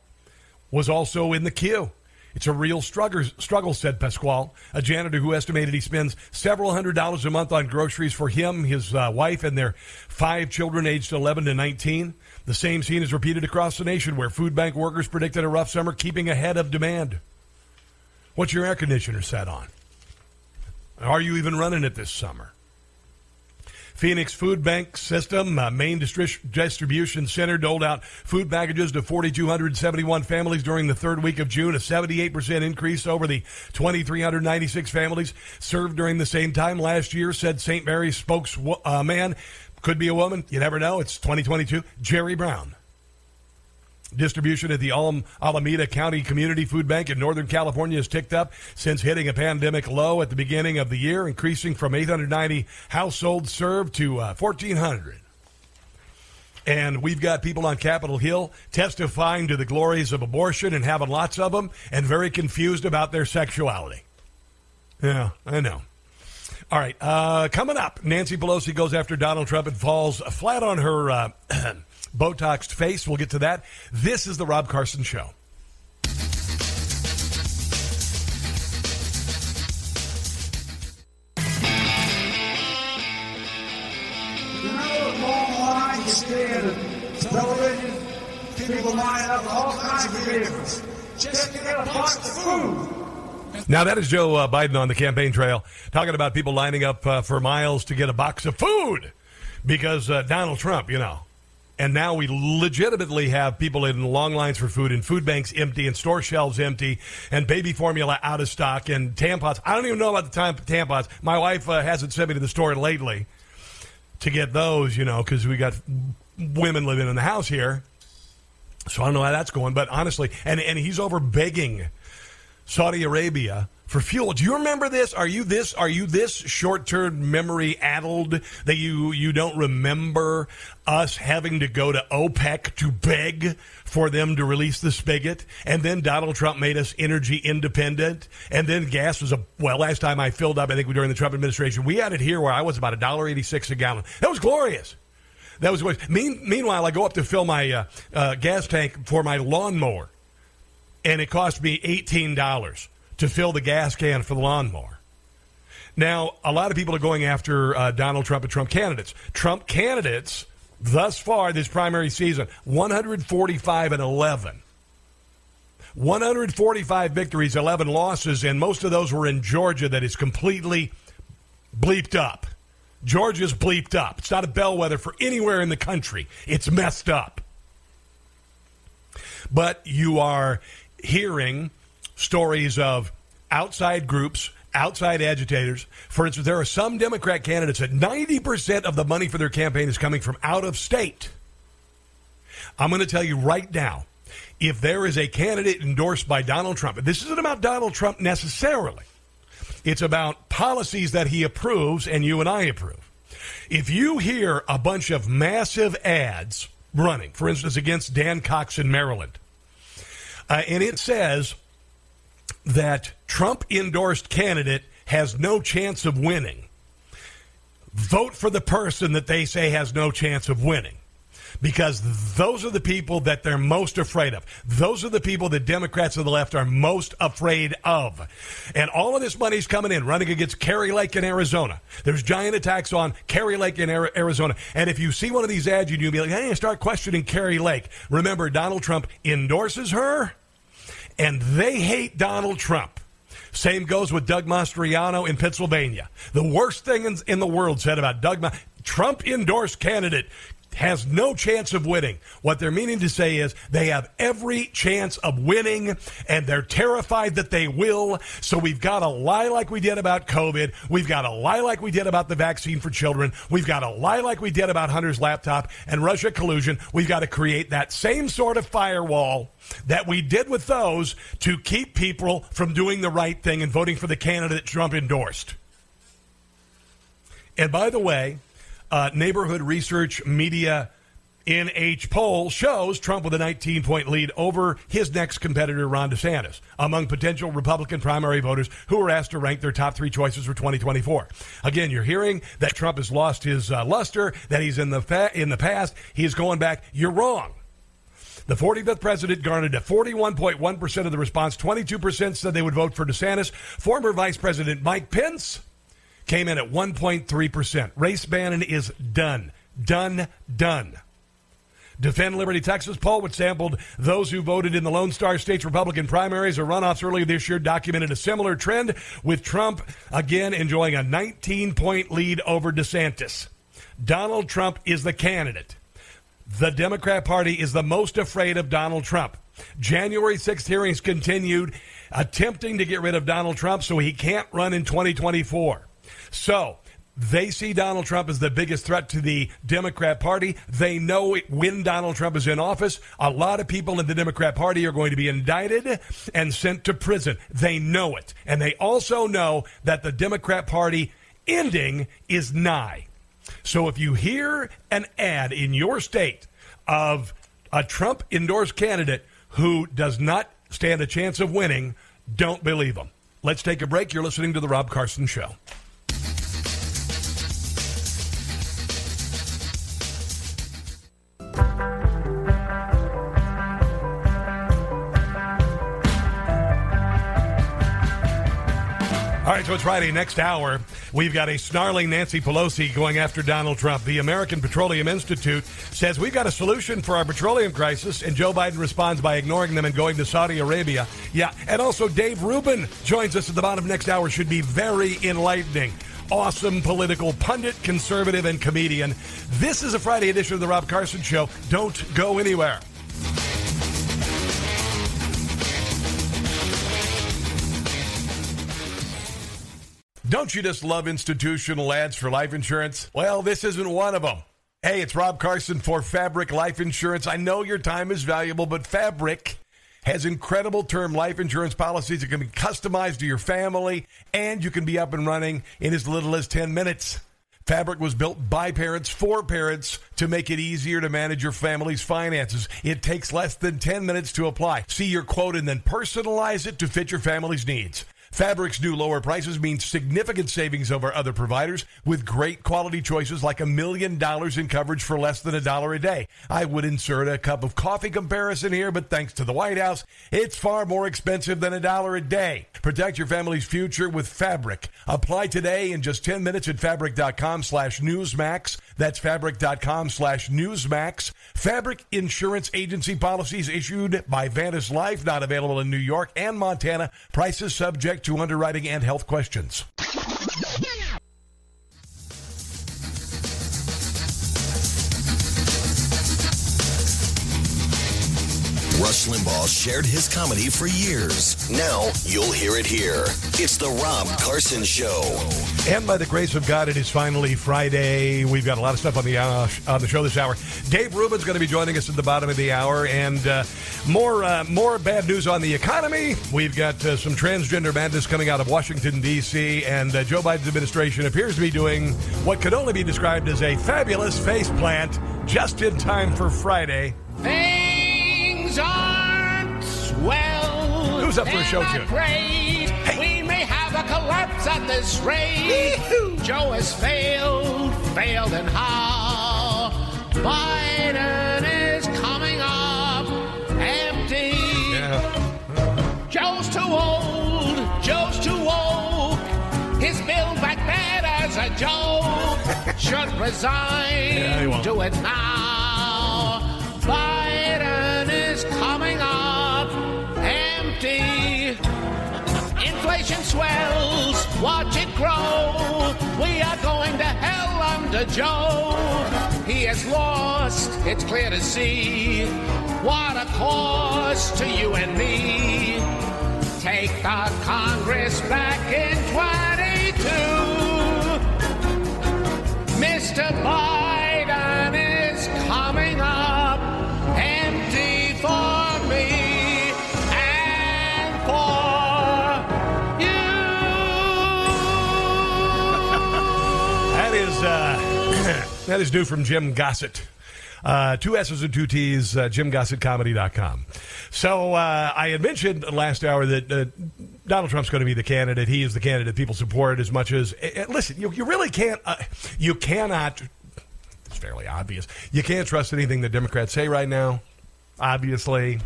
was also in the queue. It's a real struggle, struggle, said Pascual, a janitor who estimated he spends several hundred dollars a month on groceries for him, his uh, wife, and their five children aged 11 to 19. The same scene is repeated across the nation where food bank workers predicted a rough summer, keeping ahead of demand. What's your air conditioner set on? Are you even running it this summer? Phoenix Food Bank System, uh, main distribution center, doled out food packages to 4,271 families during the third week of June, a 78% increase over the 2,396 families served during the same time last year, said St. Mary's spokesman. Uh, could be a woman. You never know. It's 2022. Jerry Brown. Distribution at the Alameda County Community Food Bank in Northern California has ticked up since hitting a pandemic low at the beginning of the year, increasing from 890 households served to uh, 1,400. And we've got people on Capitol Hill testifying to the glories of abortion and having lots of them and very confused about their sexuality. Yeah, I know. All right, uh, coming up, Nancy Pelosi goes after Donald Trump and falls flat on her. Uh, Botoxed face. We'll get to that. This is the Rob Carson Show. Now, that is Joe uh, Biden on the campaign trail talking about people lining up uh, for miles to get a box of food because uh, Donald Trump, you know, and now we legitimately have people in long lines for food and food banks empty and store shelves empty and baby formula out of stock and tampons. I don't even know about the time tampons. My wife uh, hasn't sent me to the store lately to get those, you know, because we got women living in the house here. So I don't know how that's going. But honestly, and, and he's over begging Saudi Arabia for fuel. Do you remember this? Are you this? Are you this short-term memory addled that you you don't remember us having to go to OPEC to beg for them to release the spigot, and then Donald Trump made us energy independent, and then gas was a well. Last time I filled up, I think during the Trump administration, we had it here where I was about a dollar eighty-six a gallon. That was glorious. That was glorious. Mean, meanwhile, I go up to fill my uh, uh, gas tank for my lawnmower, and it cost me eighteen dollars to fill the gas can for the lawnmower. Now, a lot of people are going after uh, Donald Trump and Trump candidates. Trump candidates, thus far this primary season, 145 and 11. 145 victories, 11 losses, and most of those were in Georgia that is completely bleeped up. Georgia's bleeped up. It's not a bellwether for anywhere in the country. It's messed up. But you are hearing stories of outside groups, outside agitators. For instance, there are some Democrat candidates that 90% of the money for their campaign is coming from out of state. I'm going to tell you right now if there is a candidate endorsed by Donald Trump, and this isn't about Donald Trump necessarily, it's about policies that he approves and you and I approve. If you hear a bunch of massive ads running, for instance, against Dan Cox in Maryland, uh, and it says that Trump endorsed candidate has no chance of winning, vote for the person that they say has no chance of winning because those are the people that they're most afraid of. Those are the people that Democrats of the left are most afraid of. And all of this money's coming in, running against Kari Lake in Arizona. There's giant attacks on Kari Lake in Arizona. And if you see one of these ads, you'd be like, hey, start questioning Kari Lake. Remember, Donald Trump endorses her, and they hate Donald Trump. Same goes with Doug Mastriano in Pennsylvania. The worst thing in, in the world said about Doug Ma- Trump endorsed candidate has no chance of winning. What they're meaning to say is they have every chance of winning and they're terrified that they will. So we've got to lie like we did about COVID. We've got to lie like we did about the vaccine for children. We've got to lie like we did about Hunter's laptop and Russia collusion. We've got to create that same sort of firewall that we did with those to keep people from doing the right thing and voting for the candidate Trump endorsed. And by the way, uh, neighborhood research media NH poll shows Trump with a 19 point lead over his next competitor, Ron DeSantis, among potential Republican primary voters who were asked to rank their top three choices for 2024. Again, you're hearing that Trump has lost his uh, luster, that he's in the, fa- in the past, he's going back. You're wrong. The 45th president garnered a 41.1% of the response. 22% said they would vote for DeSantis. Former Vice President Mike Pence came in at 1.3%. Race Bannon is done. Done, done. Defend Liberty Texas poll, which sampled those who voted in the Lone Star State's Republican primaries or runoffs earlier this year, documented a similar trend with Trump again enjoying a 19 point lead over DeSantis. Donald Trump is the candidate. The Democrat Party is the most afraid of Donald Trump. January 6th hearings continued, attempting to get rid of Donald Trump so he can't run in 2024. So they see Donald Trump as the biggest threat to the Democrat Party. They know it, when Donald Trump is in office, a lot of people in the Democrat Party are going to be indicted and sent to prison. They know it. And they also know that the Democrat Party ending is nigh. So if you hear an ad in your state of a Trump endorsed candidate who does not stand a chance of winning, don't believe them. Let's take a break. You're listening to The Rob Carson Show. All right, so it's Friday. Next hour, we've got a snarling Nancy Pelosi going after Donald Trump. The American Petroleum Institute says we've got a solution for our petroleum crisis, and Joe Biden responds by ignoring them and going to Saudi Arabia. Yeah, and also Dave Rubin joins us at the bottom of next hour. Should be very enlightening awesome political pundit, conservative, and comedian. This is a Friday edition of The Rob Carson Show. Don't go anywhere. Don't you just love institutional ads for life insurance? Well, this isn't one of them. Hey, it's Rob Carson for Fabric Life Insurance. I know your time is valuable, but Fabric has incredible term life insurance policies that can be customized to your family, and you can be up and running in as little as 10 minutes. Fabric was built by parents for parents to make it easier to manage your family's finances. It takes less than 10 minutes to apply. See your quote and then personalize it to fit your family's needs. Fabric's new lower prices mean significant savings over other providers with great quality choices like a million dollars in coverage for less than a dollar a day. I would insert a cup of coffee comparison here, but thanks to the White House, it's far more expensive than a dollar a day. Protect your family's future with Fabric. Apply today in just 10 minutes at fabric.com slash newsmax. That's fabric.com slash newsmax. Fabric Insurance Agency policies issued by Vantis Life, not available in New York and Montana. Prices subject to underwriting and health questions. Rush Limbaugh shared his comedy for years. Now you'll hear it here. It's the Rob Carson Show. And by the grace of God, it is finally Friday. We've got a lot of stuff on the uh, on the show this hour. Dave Rubin's going to be joining us at the bottom of the hour, and uh, more uh, more bad news on the economy. We've got uh, some transgender madness coming out of Washington D.C., and uh, Joe Biden's administration appears to be doing what could only be described as a fabulous face plant just in time for Friday. Things aren't well. Who's up for a show tune? afraid We may have a collapse at this rate. Joe has failed, failed, and how? Biden is coming up empty. Joe's too old, Joe's too woke. His build back bad as a joke. Should resign, Yeah, do it now. Inflation swells, watch it grow. We are going to hell under Joe. He has lost, it's clear to see. What a cost to you and me. Take the Congress back in 22. Mr. Biden that is new from Jim Gossett. Uh, two S's and two T's, uh, JimGossettComedy.com. So uh, I had mentioned last hour that uh, Donald Trump's going to be the candidate. He is the candidate people support as much as. eh, eh, listen, you, you really can't. Uh, you cannot. It's fairly obvious. You can't trust anything the Democrats say right now. Obviously,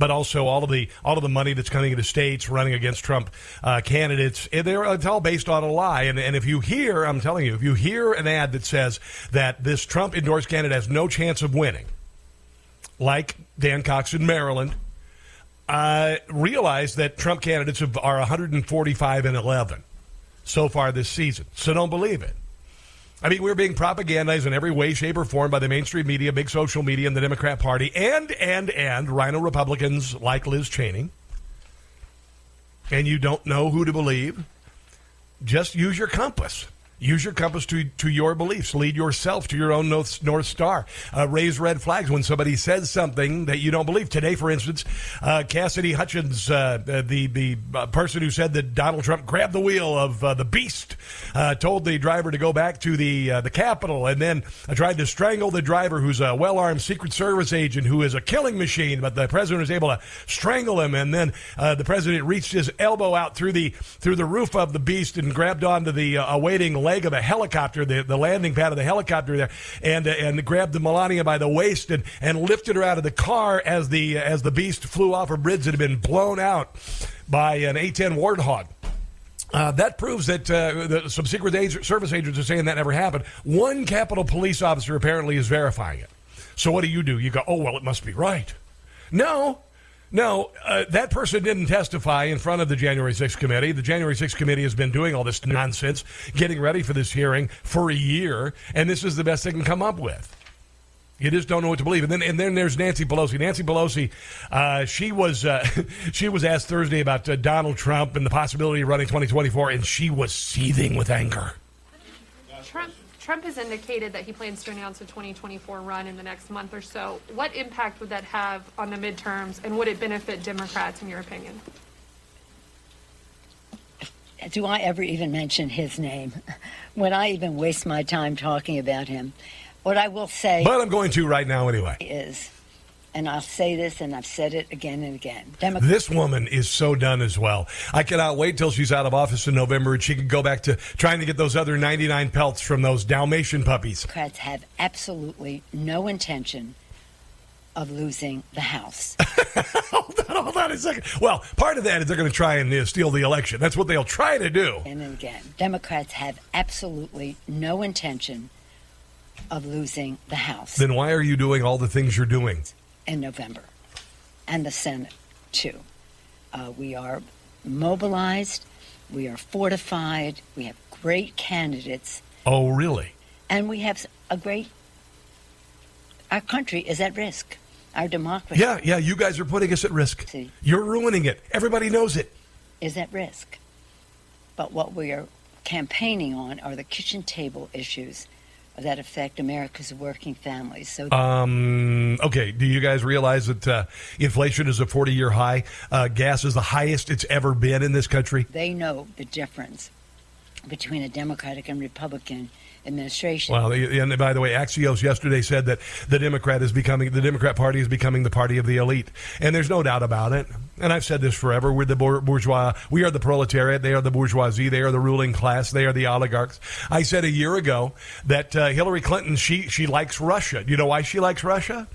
but also all of the all of the money that's coming into states running against Trump uh, candidates. it's all based on a lie. And, and if you hear, I'm telling you, if you hear an ad that says that this Trump endorsed candidate has no chance of winning, like Dan Cox in Maryland, uh, realize that Trump candidates are 145 and 11 so far this season. So don't believe it. I mean, we're being propagandized in every way, shape, or form by the mainstream media, big social media, and the Democrat Party, and and and Rhino Republicans like Liz Cheney. And you don't know who to believe. Just use your compass. Use your compass to, to your beliefs. Lead yourself to your own North, North Star. Uh, raise red flags when somebody says something that you don't believe. Today, for instance, uh, Cassidy Hutchins, uh, the, the uh, person who said that Donald Trump grabbed the wheel of uh, the beast, uh, told the driver to go back to the, uh, the Capitol and then uh, tried to strangle the driver, who's a well armed Secret Service agent who is a killing machine. But the president was able to strangle him. And then uh, the president reached his elbow out through the, through the roof of the beast and grabbed onto the uh, awaiting leg of a helicopter, the, the landing pad of the helicopter there, and uh, and grabbed the Melania by the waist and, and lifted her out of the car as the as the beast flew off a bridge that had been blown out by an A-10 Warthog. Uh, that proves that, uh, that some Secret Service agents are saying that never happened. One Capitol Police officer apparently is verifying it. So what do you do? You go, oh well, it must be right. No, no, uh, that person didn't testify in front of the January 6th committee. The January 6th committee has been doing all this nonsense, getting ready for this hearing for a year, and this is the best they can come up with. You just don't know what to believe. And then, and then there's Nancy Pelosi. Nancy Pelosi, uh, she was uh, she was asked Thursday about uh, Donald Trump and the possibility of running 2024, and she was seething with anger. Trump, Trump has indicated that he plans to announce a 2024 run in the next month or so. What impact would that have on the midterms, and would it benefit Democrats, in your opinion? do I ever even mention his name? When I even waste my time talking about him, what I will say. But I'm going to right now anyway. Is, and I'll say this, and I've said it again and again. this woman is so done as well. I cannot wait till she's out of office in November and she can go back to trying to get those other 99 pelts from those Dalmatian puppies. Democrats have absolutely no intention of losing the House. hold, on, hold on a second. Well, part of that is they're going to try and uh, steal the election. That's what they'll try to do. And again, Democrats have absolutely no intention of losing the House. Then why are you doing all the things you're doing? In November. And the Senate, too. Uh, we are mobilized, we are fortified, we have great candidates. Oh, really? And we have a great. Our country is at risk our democracy. Yeah, yeah, you guys are putting us at risk. See. You're ruining it. Everybody knows it. Is at risk. But what we are campaigning on are the kitchen table issues that affect America's working families. So, um, okay, do you guys realize that uh, inflation is a 40 year high? Uh, gas is the highest it's ever been in this country. They know the difference between a Democratic and Republican administration. Well, and by the way, Axios yesterday said that the Democrat is becoming the Democrat Party is becoming the party of the elite, and there's no doubt about it. And I've said this forever: we're the bourgeois, we are the proletariat, they are the bourgeoisie, they are the ruling class, they are the oligarchs. I said a year ago that uh, Hillary Clinton she she likes Russia. You know why she likes Russia?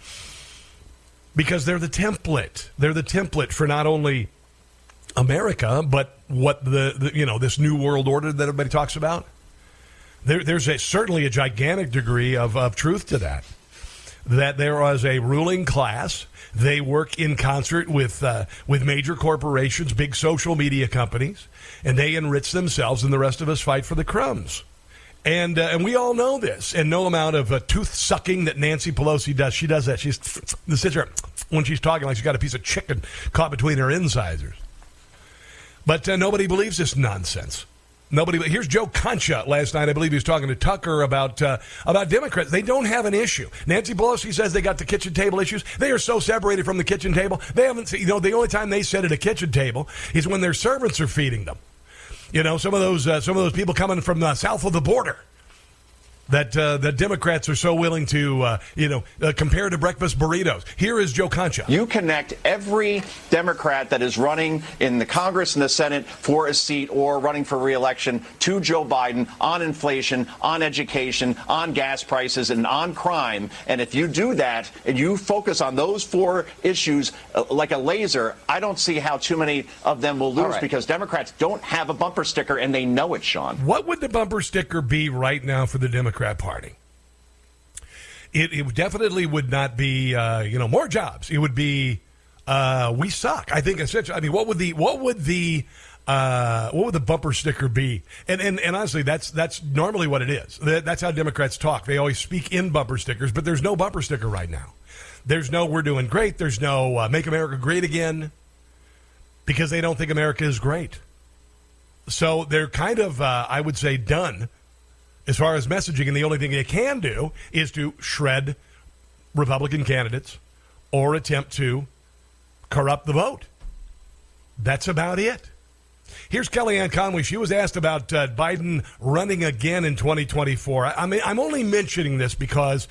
Because they're the template. They're the template for not only America, but what the, the you know this new world order that everybody talks about there, there's a, certainly a gigantic degree of, of truth to that. That there was a ruling class. They work in concert with uh, with major corporations, big social media companies, and they enrich themselves, and the rest of us fight for the crumbs. And uh, and we all know this. And no amount of uh, tooth sucking that Nancy Pelosi does. She does that. She's the here when she's talking like she's got a piece of chicken caught between her incisors. But uh, nobody believes this nonsense. Nobody. But Here's Joe Concha last night. I believe he was talking to Tucker about uh, about Democrats. They don't have an issue. Nancy Pelosi says they got the kitchen table issues. They are so separated from the kitchen table. They haven't. You know, the only time they sit at a kitchen table is when their servants are feeding them. You know, some of those uh, some of those people coming from the south of the border that uh, the Democrats are so willing to, uh, you know, uh, compare to breakfast burritos. Here is Joe Concha. You connect every Democrat that is running in the Congress and the Senate for a seat or running for reelection to Joe Biden on inflation, on education, on gas prices, and on crime. And if you do that and you focus on those four issues uh, like a laser, I don't see how too many of them will lose right. because Democrats don't have a bumper sticker and they know it, Sean. What would the bumper sticker be right now for the Democrats? Democrat Party. It, it definitely would not be, uh, you know, more jobs. It would be, uh, we suck. I think essentially. I mean, what would the what would the uh, what would the bumper sticker be? And, and and honestly, that's that's normally what it is. That's how Democrats talk. They always speak in bumper stickers, but there's no bumper sticker right now. There's no "We're doing great." There's no uh, "Make America Great Again," because they don't think America is great. So they're kind of, uh, I would say, done as far as messaging, and the only thing they can do is to shred Republican candidates or attempt to corrupt the vote. That's about it. Here's Kellyanne Conway. She was asked about uh, Biden running again in 2024. I, I mean, I'm only mentioning this because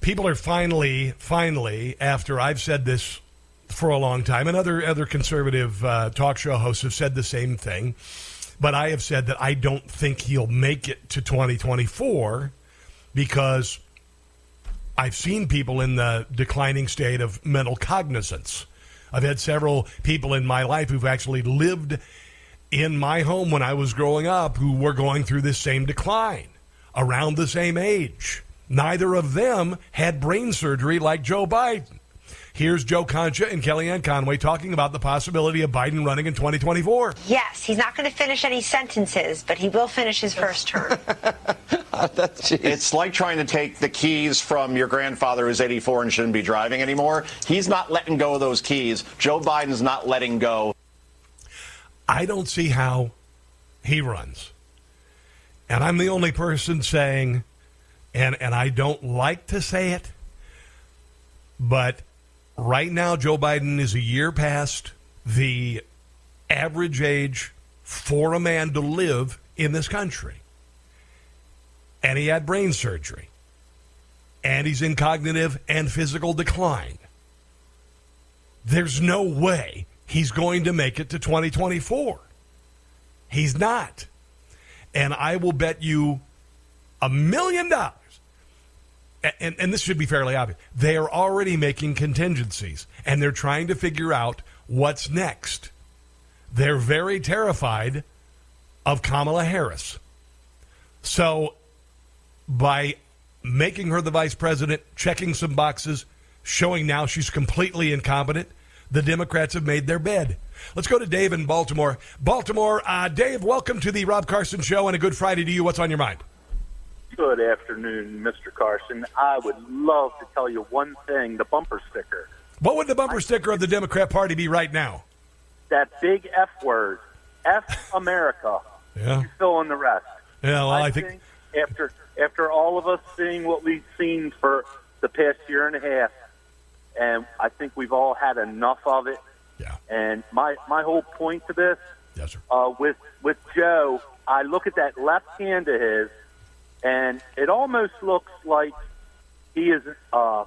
people are finally, finally, after I've said this for a long time, and other other conservative uh, talk show hosts have said the same thing but I have said that I don't think he'll make it to 2024 because I've seen people in the declining state of mental cognizance. I've had several people in my life who've actually lived in my home when I was growing up who were going through this same decline around the same age. Neither of them had brain surgery like Joe Biden. Here's Joe Concha and Kellyanne Conway talking about the possibility of Biden running in 2024. Yes, he's not going to finish any sentences, but he will finish his first term. it's like trying to take the keys from your grandfather who's 84 and shouldn't be driving anymore. He's not letting go of those keys. Joe Biden's not letting go. I don't see how he runs. And I'm the only person saying and and I don't like to say it, but right now Joe Biden is a year past the average age for a man to live in this country. And he had brain surgery. And he's in cognitive and physical decline. There's no way he's going to make it to 2024. He's not. And I will bet you a million dollars. And, and this should be fairly obvious. They are already making contingencies and they're trying to figure out what's next. They're very terrified of Kamala Harris. So, by making her the vice president, checking some boxes, showing now she's completely incompetent, the Democrats have made their bed. Let's go to Dave in Baltimore. Baltimore, uh, Dave, welcome to the Rob Carson Show and a good Friday to you. What's on your mind? Good afternoon, Mr. Carson. I would love to tell you one thing the bumper sticker. What would the bumper sticker of the Democrat Party be right now? That big F word, F America. Yeah. You fill in the rest. Yeah, well, I, think, after after all of us seeing what we've seen for the past year and a half, and I think we've all had enough of it. Yeah. And my my whole point to this, yes, sir. Uh, with with Joe, I look at that left hand of his, and it almost looks like he is uh,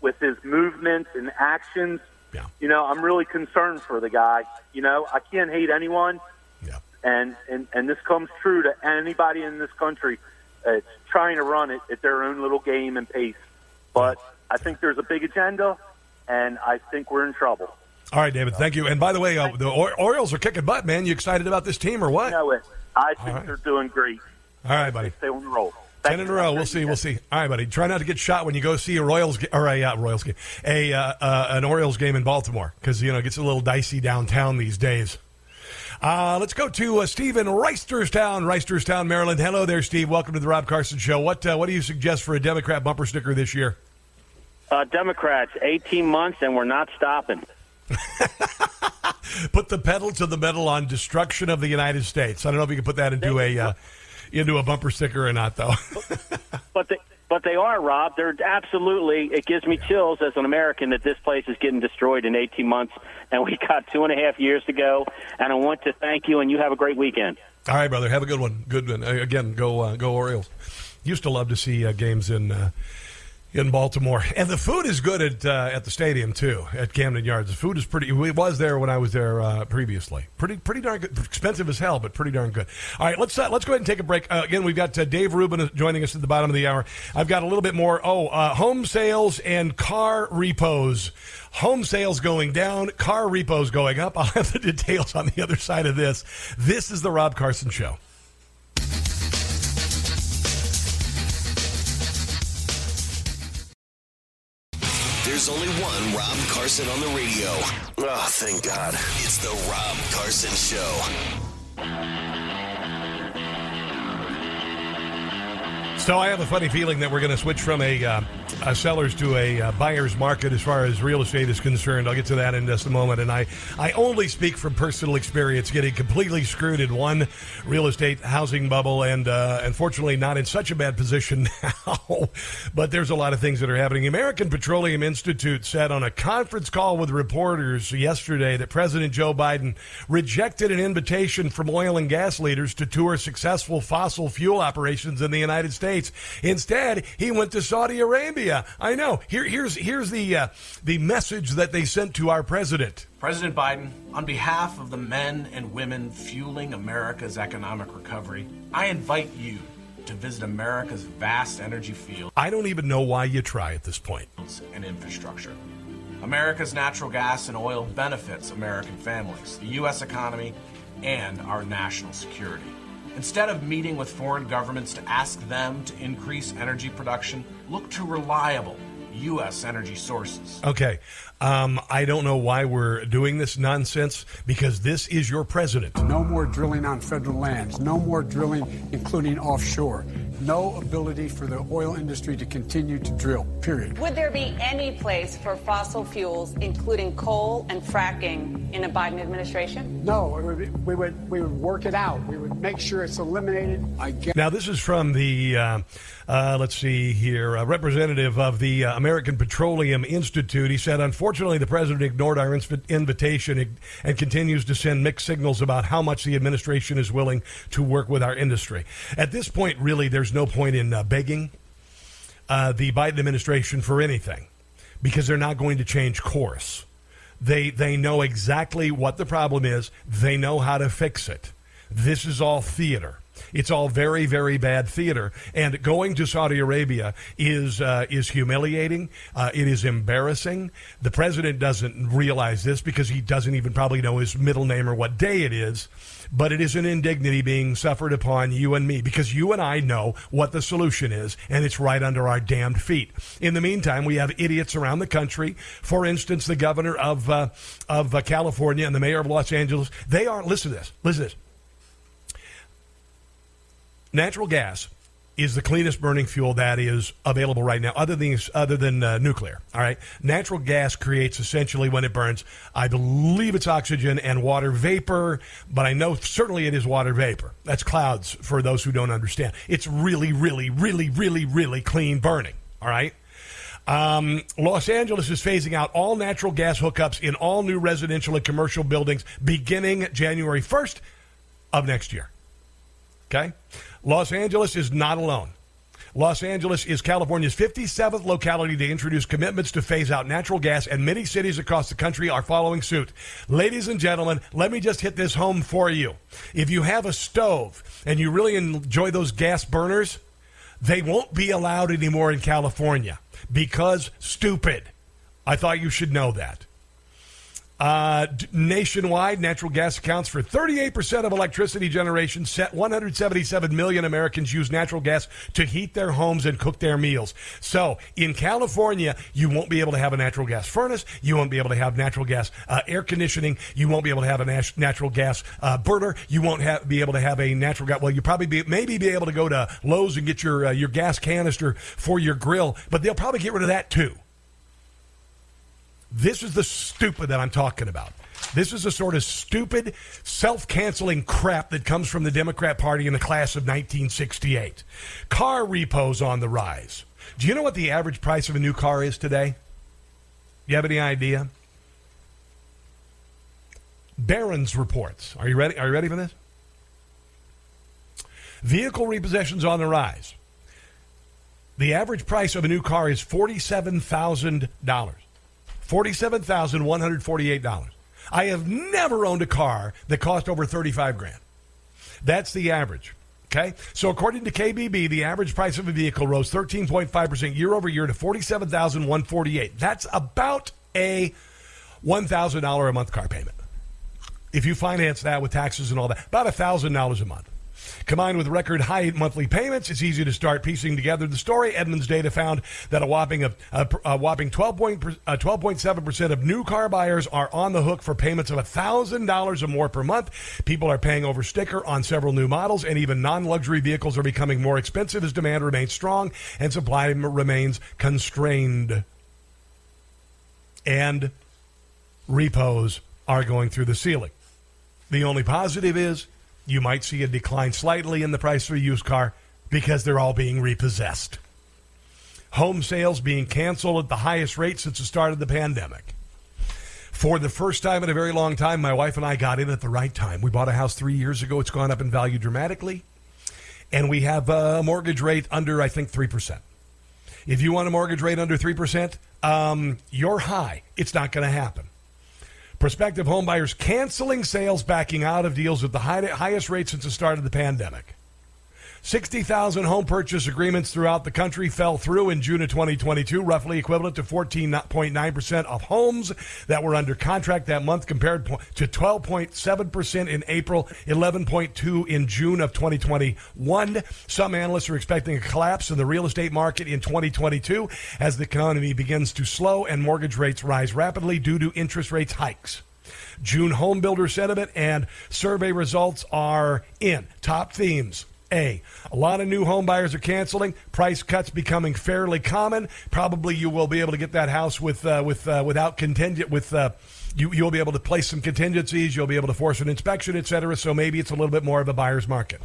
with his movements and actions. Yeah. You know, I'm really concerned for the guy. You know, I can't hate anyone. Yeah. And and and this comes true to anybody in this country. It's trying to run it at their own little game and pace. But I think there's a big agenda, and I think we're in trouble. All right, David, thank you. And by the way, uh, the Orioles are kicking butt, man. You excited about this team or what? You know it. I think they're doing great. All right, buddy. Stay on the roll. Ten in a row. We'll see. We'll see. All right, buddy. Try not to get shot when you go see a Royals or a uh, Royals game, a uh, uh, an Orioles game in Baltimore because you know it gets a little dicey downtown these days. Uh, let's go to uh, Steve in Reisterstown, Reisterstown, Maryland. Hello there, Steve. Welcome to the Rob Carson Show. What uh, what do you suggest for a Democrat bumper sticker this year? Uh, Democrats, 18 months, and we're not stopping. Put the pedal to the metal on destruction of the United States. I don't know if you can put that into a uh, into a bumper sticker or not, though. But they, but they are, Rob. They're absolutely. It gives me chills as an American that this place is getting destroyed in 18 months, and we got two and a half years to go. And I want to thank you, and you have a great weekend. All right, brother. Have a good one. Good one. Uh, Again, go uh, go Orioles. Used to love to see uh, games in uh, in Baltimore, and the food is good at uh, at the stadium too. At Camden Yards, the food is pretty. It was there when I was there uh, previously. Pretty pretty darn good. Expensive as hell, but pretty darn good. All right, let's uh, let's go ahead and take a break. Uh, again, we've got uh, Dave Rubin joining us at the bottom of the hour. I've got a little bit more. Oh, uh, home sales and car repos. Home sales going down, car repos going up. I'll have the details on the other side of this. This is the Rob Carson Show. There's only one Rob Carson on the radio. Oh, thank God. It's the Rob Carson Show. So I have a funny feeling that we're going to switch from a, uh, a seller's to a uh, buyer's market as far as real estate is concerned. I'll get to that in just a moment. And I, I only speak from personal experience, getting completely screwed in one real estate housing bubble, and uh, unfortunately not in such a bad position now. but there's a lot of things that are happening. American Petroleum Institute said on a conference call with reporters yesterday that President Joe Biden rejected an invitation from oil and gas leaders to tour successful fossil fuel operations in the United States. Instead, he went to Saudi Arabia. I know. Here, here's here's the uh, the message that they sent to our president. President Biden, on behalf of the men and women fueling America's economic recovery, I invite you to visit America's vast energy fields I don't even know why you try at this point. and infrastructure. America's natural gas and oil benefits American families, the U.S. economy, and our national security. Instead of meeting with foreign governments to ask them to increase energy production, look to reliable U.S. energy sources. Okay. Um, I don't know why we're doing this nonsense because this is your president. No more drilling on federal lands. No more drilling, including offshore. No ability for the oil industry to continue to drill, period. Would there be any place for fossil fuels, including coal and fracking, in a Biden administration? No, it would be, we would we would work it out. We would make sure it's eliminated. I get. Now, this is from the, uh, uh, let's see here, a representative of the uh, American Petroleum Institute. He said, unfortunately, the president ignored our inv- invitation and continues to send mixed signals about how much the administration is willing to work with our industry. At this point, really, there's no point in uh, begging uh, the Biden administration for anything because they're not going to change course. They, they know exactly what the problem is, they know how to fix it. This is all theater. It's all very, very bad theater. And going to Saudi Arabia is uh, is humiliating. Uh, it is embarrassing. The president doesn't realize this because he doesn't even probably know his middle name or what day it is. But it is an indignity being suffered upon you and me because you and I know what the solution is, and it's right under our damned feet. In the meantime, we have idiots around the country. For instance, the governor of uh, of uh, California and the mayor of Los Angeles. They aren't. listen to this. Listen to this natural gas is the cleanest burning fuel that is available right now, other than other than uh, nuclear. All right, natural gas creates essentially when it burns, I believe it's oxygen and water vapor, but I know certainly it is water vapor. That's clouds for those who don't understand. It's really, really, really, really, really clean burning. All right. Um, Los Angeles is phasing out all natural gas hookups in all new residential and commercial buildings beginning January 1st of next year. Okay? Los Angeles is not alone. Los Angeles is California's 57th locality to introduce commitments to phase out natural gas, and many cities across the country are following suit. Ladies and gentlemen, let me just hit this home for you. If you have a stove and you really enjoy those gas burners, they won't be allowed anymore in California because stupid. I thought you should know that. Uh, nationwide, natural gas accounts for 38% of electricity generation. Set 177 million Americans use natural gas to heat their homes and cook their meals. So in California, you won't be able to have a natural gas furnace. You won't be able to have natural gas uh, air conditioning. You won't be able to have a nat- natural gas uh, burner. You won't have, be able to have a natural gas. Well, you probably be, maybe be able to go to Lowe's and get your uh, your gas canister for your grill, but they'll probably get rid of that too. This is the stupid that I'm talking about. This is the sort of stupid, self canceling crap that comes from the Democrat Party in the class of 1968. Car repos on the rise. Do you know what the average price of a new car is today? You have any idea? Barron's reports. Are you ready? Are you ready for this? Vehicle repossessions on the rise. The average price of a new car is forty-seven thousand dollars. $47,148. I have never owned a car that cost over 35 grand. That's the average. Okay? So according to KBB, the average price of a vehicle rose 13.5% year over year to 47,148. That's about a $1,000 a month car payment. If you finance that with taxes and all that, about $1,000 a month. Combined with record high monthly payments, it's easy to start piecing together the story. Edmunds data found that a whopping of a, a whopping 12.7 uh, percent of new car buyers are on the hook for payments of thousand dollars or more per month. People are paying over sticker on several new models, and even non-luxury vehicles are becoming more expensive as demand remains strong and supply remains constrained. And repos are going through the ceiling. The only positive is you might see a decline slightly in the price of a used car because they're all being repossessed. Home sales being canceled at the highest rate since the start of the pandemic. For the first time in a very long time, my wife and I got in at the right time. We bought a house three years ago. It's gone up in value dramatically. And we have a mortgage rate under, I think, 3%. If you want a mortgage rate under 3%, um, you're high. It's not going to happen. Prospective homebuyers canceling sales, backing out of deals with the high, highest rate since the start of the pandemic. 60,000 home purchase agreements throughout the country fell through in June of 2022, roughly equivalent to 14.9% of homes that were under contract that month compared to 12.7% in April, 11.2 in June of 2021. Some analysts are expecting a collapse in the real estate market in 2022 as the economy begins to slow and mortgage rates rise rapidly due to interest rates hikes. June home builder sentiment and survey results are in. Top themes A. A lot of new home buyers are canceling. Price cuts becoming fairly common. Probably you will be able to get that house with uh, with uh, without contingent with. Uh, you, you'll be able to place some contingencies. You'll be able to force an inspection, et cetera. So maybe it's a little bit more of a buyer's market.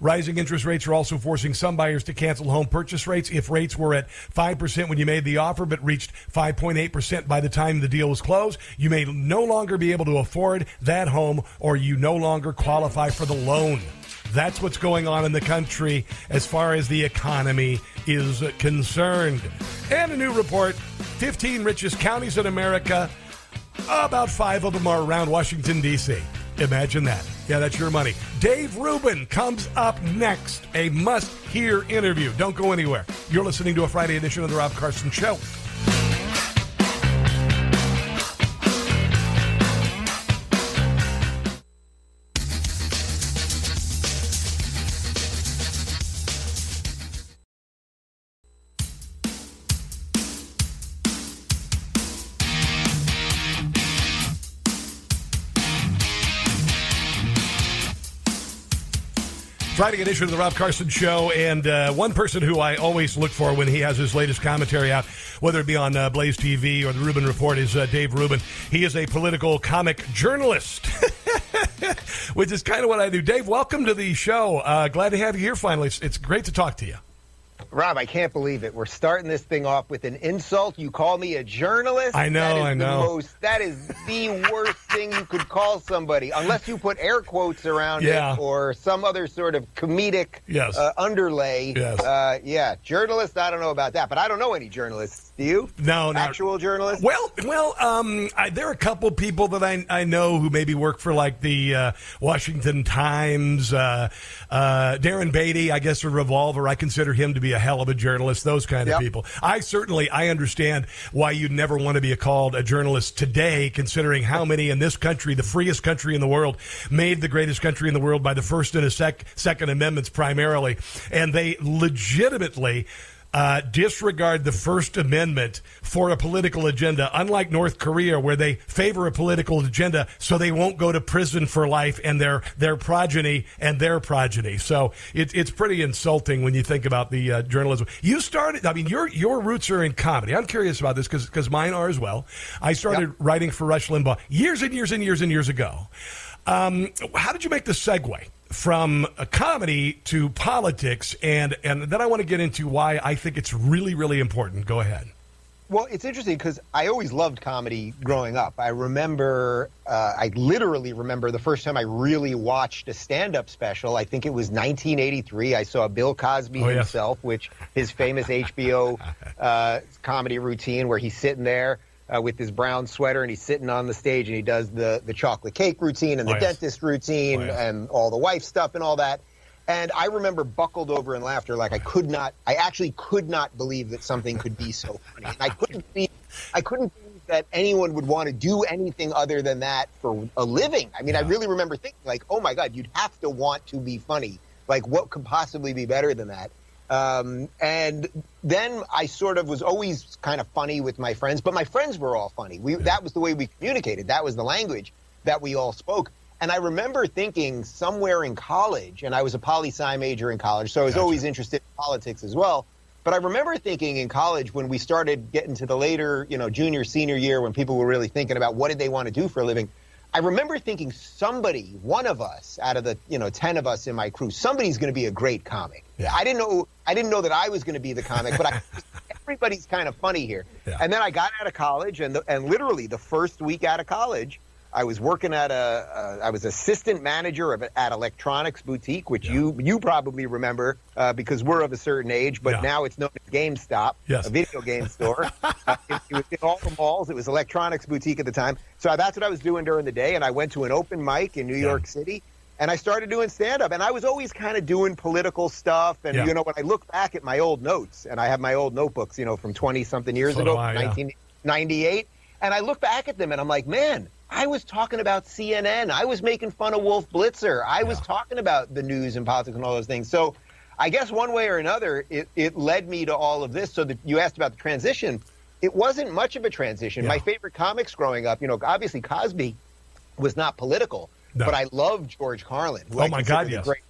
Rising interest rates are also forcing some buyers to cancel home purchase rates. If rates were at 5% when you made the offer but reached 5.8% by the time the deal was closed, you may no longer be able to afford that home or you no longer qualify for the loan. That's what's going on in the country as far as the economy is concerned. And a new report 15 richest counties in America, about five of them are around Washington, D.C. Imagine that. Yeah, that's your money. Dave Rubin comes up next. A must hear interview. Don't go anywhere. You're listening to a Friday edition of The Rob Carson Show. Friday edition of the Rob Carson Show, and uh, one person who I always look for when he has his latest commentary out, whether it be on uh, Blaze TV or the Rubin Report, is uh, Dave Rubin. He is a political comic journalist, which is kind of what I do. Dave, welcome to the show. Uh, glad to have you here finally. It's, it's great to talk to you. Rob, I can't believe it. We're starting this thing off with an insult. You call me a journalist? I know, That is I the know. most- that is the worst thing you could call somebody, unless you put air quotes around Yeah. it or some other sort of comedic Yes. uh, underlay. Yes. Uh, yeah, journalist. I don't know about that, but I don't know any journalists. Do you? No, no. Actual journalist. Well, well, um, I, there are a couple people that I, I know who maybe work for like the uh, Washington Times. Uh, uh, Darren Beattie, I guess, a Revolver. I consider him to be a hell of a journalist. Those kind of Yep. people. I certainly I understand why you'd never want to be called a journalist today, considering how many in this country, the freest country in the world, made the greatest country in the world by the First and a sec- Second Amendments primarily, and they legitimately uh, disregard the First Amendment for a political agenda, unlike North Korea, where they favor a political agenda so they won't go to prison for life and their, their progeny and their progeny. So it, it's pretty insulting when you think about the uh, journalism. You started, I mean, your, your roots are in comedy. I'm curious about this because mine are as well. I started writing for Rush Limbaugh years and years and years and years ago. Um, how did you make the segue from a comedy to politics? And, and then I want to get into why I think it's really, really important. Go ahead. Well, it's interesting because I always loved comedy growing up. I remember, uh, I literally remember the first time I really watched a stand-up special. I think it was 1983. I saw Bill Cosby Oh, yes. himself, which his famous HBO uh, comedy routine where he's sitting there uh, with his brown sweater and he's sitting on the stage and he does the the chocolate cake routine and the Oh, yes. dentist routine Oh, yes. and all the wife stuff and all that. And I remember buckled over in laughter, like I could not, I actually could not believe that something could be so funny. And I couldn't believe, I couldn't believe that anyone would want to do anything other than that for a living. I mean, I really remember thinking, like, oh my God, you'd have to want to be funny. Like, what could possibly be better than that? Um, and then I sort of was always kind of funny with my friends, but my friends were all funny. We, that was the way we communicated. That was the language that we all spoke. And I remember thinking somewhere in college, and I was a poli sci major in college, so I was always interested in politics as well. But I remember thinking in college when we started getting to the later, you know, junior, senior year, when people were really thinking about what did they want to do for a living. I remember thinking somebody, one of us out of the, you know, 10 of us in my crew, somebody's going to be a great comic. I didn't know, I didn't know that I was going to be the comic, but I, everybody's kind of funny here. And then I got out of college and, the, and literally the first week out of college, I was working at a, uh, was assistant manager of, at Electronics Boutique, which you you probably remember uh, because we're of a certain age, but now it's known as GameStop, Yes. a video game store. uh, it, it was in all the malls. It was Electronics Boutique at the time. So that's what I was doing during the day, and I went to an open mic in New York City. And I started doing stand up, and I was always kind of doing political stuff. And, Yeah. you know, when I look back at my old notes, and I have my old notebooks, you know, from 20 something years So ago, I, 1998, and I look back at them and I'm like, man, I was talking about CNN. I was making fun of Wolf Blitzer. I was talking about the news and politics and all those things. So I guess one way or another, it, it led me to all of this. So that you asked about the transition. It wasn't much of a transition. My favorite comics growing up, you know, obviously Cosby was not political, No. but I loved George Carlin. Oh, my God, the yes. greatest-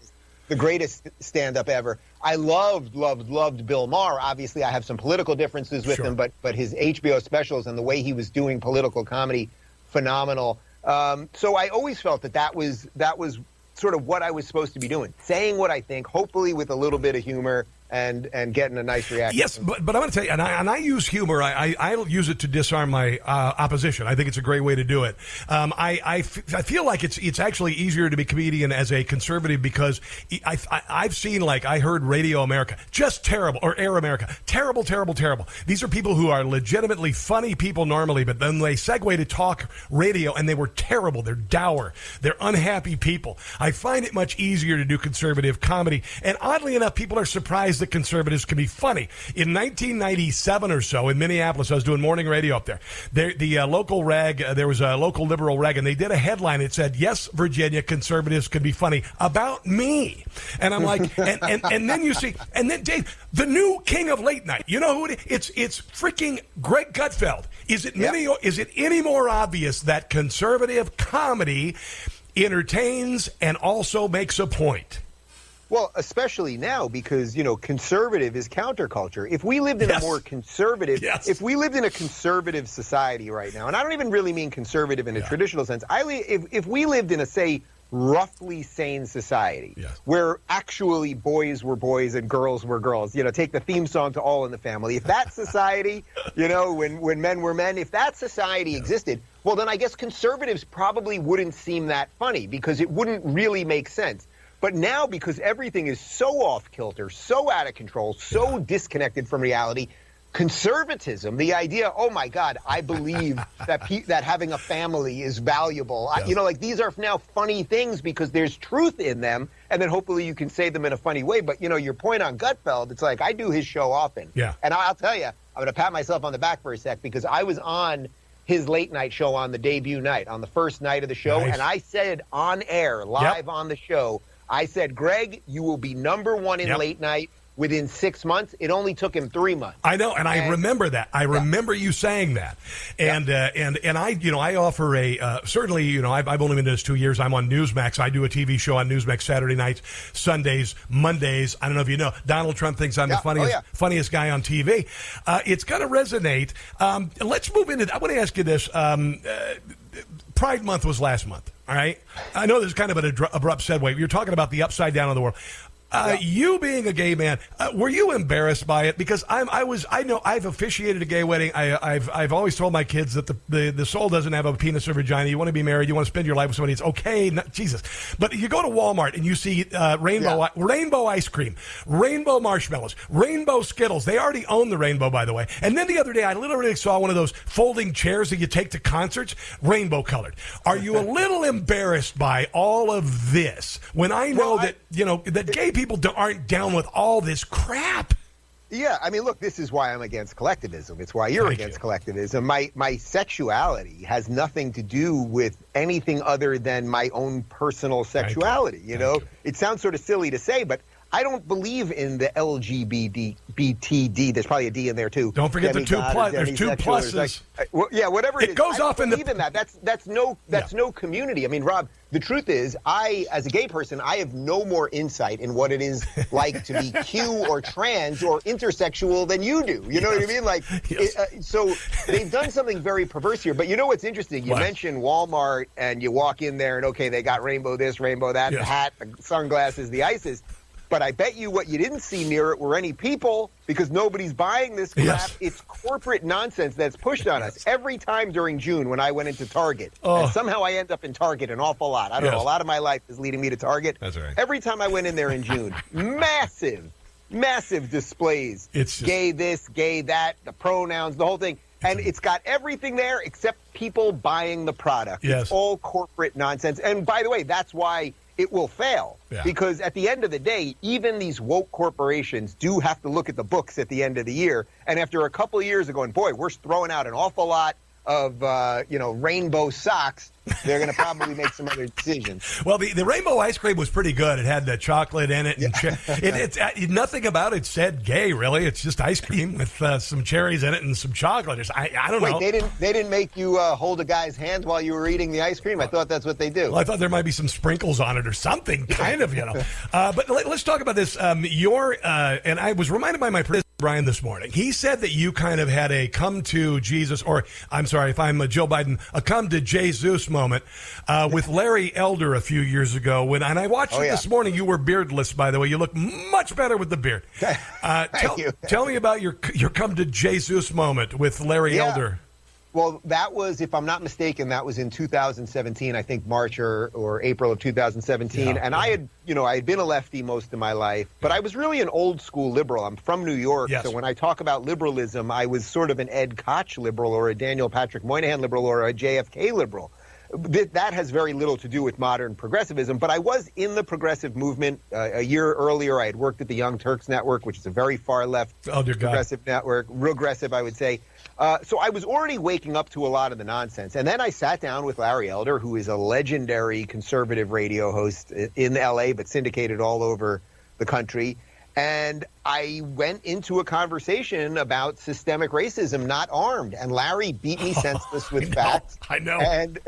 the greatest stand-up ever. I loved, loved, loved Bill Maher. Obviously, I have some political differences with Sure. him, but but his HBO specials and the way he was doing political comedy, phenomenal. Um, so I always felt that that was that was sort of what I was supposed to be doing, saying what I think, hopefully with a little bit of humor and and getting a nice reaction. Yes, but, but I'm going to tell you, and I, and I use humor. I, I, I use it to disarm my uh, opposition. I think it's a great way to do it. Um, I, I, f- I feel like it's it's actually easier to be comedian as a conservative because I, I, I've seen like I heard Radio America just terrible or Air America terrible, terrible, terrible. These are people who are legitimately funny people normally, but then they segue to talk radio and they were terrible. They're dour. They're unhappy people. I find it much easier to do conservative comedy, and oddly enough, people are surprised that conservatives can be funny. In 1997 or so, in Minneapolis, I was doing morning radio up there. there the uh, local rag, uh, there was a local liberal rag, and they did a headline. It said, "Yes, Virginia conservatives can be funny about me," and I'm like, and, and and then you see, and then Dave, the new king of late night. You know who it is? It's it's freaking Greg Gutfeld. Is it many? Is it any more obvious that conservative comedy entertains and also makes a point? Well, especially now because you know conservative is counterculture. If we lived in Yes. a more conservative, Yes. if we lived in a conservative society right now, and I don't even really mean conservative in a traditional sense. I li- if if we lived in a say roughly sane society where actually boys were boys and girls were girls, you know, take the theme song to All in the Family. If that society, you know, when when men were men, if that society existed, well, then I guess conservatives probably wouldn't seem that funny because it wouldn't really make sense. But now, because everything is so off kilter, so out of control, so disconnected from reality, conservatism, the idea, oh my God, I believe that pe- that having a family is valuable. I, you know, like these are now funny things because there's truth in them, and then hopefully you can say them in a funny way. But you know, your point on Gutfeld, it's like I do his show often, Yeah. and I'll tell you, I'm going to pat myself on the back for a sec because I was on his late night show on the debut night, on the first night of the show, Nice. and I said on air, live on the show, I said, Greg, you will be number one in Yep. late night within six months. It only took him three months. I know, and I remember that. I remember you saying that, and uh, and and I, you know, I offer a uh, certainly, you know, I've, I've only been doing this two years. I'm on Newsmax. I do a TV show on Newsmax Saturday nights, Sundays, Mondays. I don't know if you know. Donald Trump thinks I'm Yeah. the funniest Oh, yeah. funniest guy on TV. Uh, it's going to resonate. Um, let's move into. It. I want to ask you this. Um, uh, Pride Month was last month. All right. I know this is kind of an abrupt segue. You're talking about the upside down of the world. Uh, You being a gay man, uh, were you embarrassed by it? Because I'm, I was, I know I've officiated a gay wedding. I, I've, I've always told my kids that the, the, the soul doesn't have a penis or vagina. You want to be married, you want to spend your life with somebody. It's okay, not, Jesus. But you go to Walmart and you see uh, rainbow, rainbow ice cream, rainbow marshmallows, rainbow Skittles. They already own the rainbow, by the way. And then the other day, I literally saw one of those folding chairs that you take to concerts, rainbow colored. Are you a little embarrassed by all of this when I know that you know that gay people aren't down with all this crap? Yeah, I mean, look, this is why I'm against collectivism. It's why you're against collectivism. My my sexuality has nothing to do with anything other than my own personal sexuality. You know, it sounds sort of silly to say, but I don't believe in the LGBT BTD. There's probably a D in there too. Don't forget the two or plus- there's two pluses. like- uh, well, yeah, whatever it, It is. goes I don't off in the- believe in that. That's that's no that's no community. I mean, Rob, the truth is, I as a gay person, I have no more insight in what it is like to be Q or trans or intersexual than you do. You know what I mean? Like, it, uh, so they've done something very perverse here. But you know what's interesting? You What? mentioned Walmart, and you walk in there, and okay, they got rainbow this, rainbow that, the hat, the sunglasses, the ices. But I bet you what you didn't see near it were any people because nobody's buying this crap. Yes. It's corporate nonsense that's pushed on us. Every time during June when I went into Target, Oh. and somehow I end up in Target an awful lot. I don't know. A lot of my life is leading me to Target. That's right. Every time I went in there in June, massive, massive displays. It's just- gay this, gay that, the pronouns, the whole thing. And it's got everything there except people buying the product. Yes. It's all corporate nonsense. And by the way, that's why it will fail. Yeah. Because at the end of the day, even these woke corporations do have to look at the books at the end of the year. And after a couple of years of going, boy, we're throwing out an awful lot of uh, you know rainbow socks, they're going to probably make some other decisions. Well, the, the rainbow ice cream was pretty good. It had the chocolate in it. And che- it, it's uh, nothing about it said gay, really. It's just ice cream with uh, some cherries in it and some chocolate. It's, I, I don't Wait, know. they didn't they didn't make you uh, hold a guy's hand while you were eating the ice cream? I thought that's what they do. Well, I thought there might be some sprinkles on it or something, kind of, you know. Uh, but let, us talk about this. Um, your uh, and I was reminded by my Brian this morning. He said that you kind of had a come to Jesus, or I'm sorry if I'm a Joe Biden, a come to Jesus moment uh, with Larry Elder a few years ago. When and I watched Oh, it yeah. this morning. You were beardless, by the way. You look much better with the beard. Uh, tell, you. tell me about your your come to Jesus moment with Larry Yeah. Elder. Well, that was, if I'm not mistaken, that was in 2017. I think March or, or April of 2017. Yeah, and I had, you know, I had been a lefty most of my life, but I was really an old school liberal. I'm from New York, Yes. so when I talk about liberalism, I was sort of an Ed Koch liberal, or a Daniel Patrick Moynihan liberal, or a JFK liberal. Th- That has very little to do with modern progressivism, but I was in the progressive movement. Uh, a year earlier, I had worked at the Young Turks Network, which is a very far left Oh, progressive network, regressive, I would say. Uh, so I was already waking up to a lot of the nonsense. And then I sat down with Larry Elder, who is a legendary conservative radio host in LA, but syndicated all over the country. And I went into a conversation about systemic racism, not armed. And Larry beat me oh, senseless with facts. I know. And,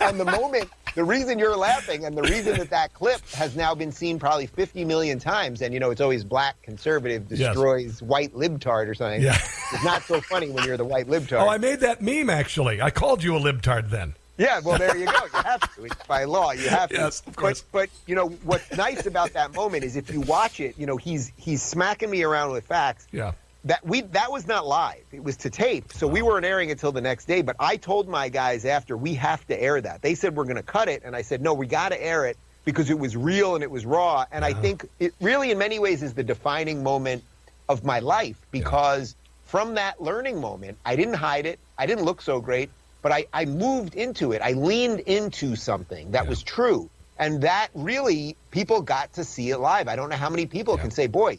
and the moment, the reason you're laughing and the reason that that clip has now been seen probably 50 million times, and you know, it's always black conservative Yes. destroys white libtard or something. Yeah. It's not so funny when you're the white oh, libtard. Oh, I made that meme actually. I called you a libtard then. Yeah, well, there you go. You have to. It's by law. You have to. Yes, of course. But, but you know what's nice about that moment is if you watch it, you know he's he's smacking me around with facts. Yeah. That we that was not live. It was to tape, so we weren't airing until the next day. But I told my guys after we have to air that. They said we're going to cut it, and I said no, we got to air it because it was real and it was raw. And I think it really, in many ways, is the defining moment of my life because from that learning moment, I didn't hide it. I didn't look so great, but I, I moved into it. I leaned into something that was true. And that really, people got to see it live. I don't know how many people can say, boy,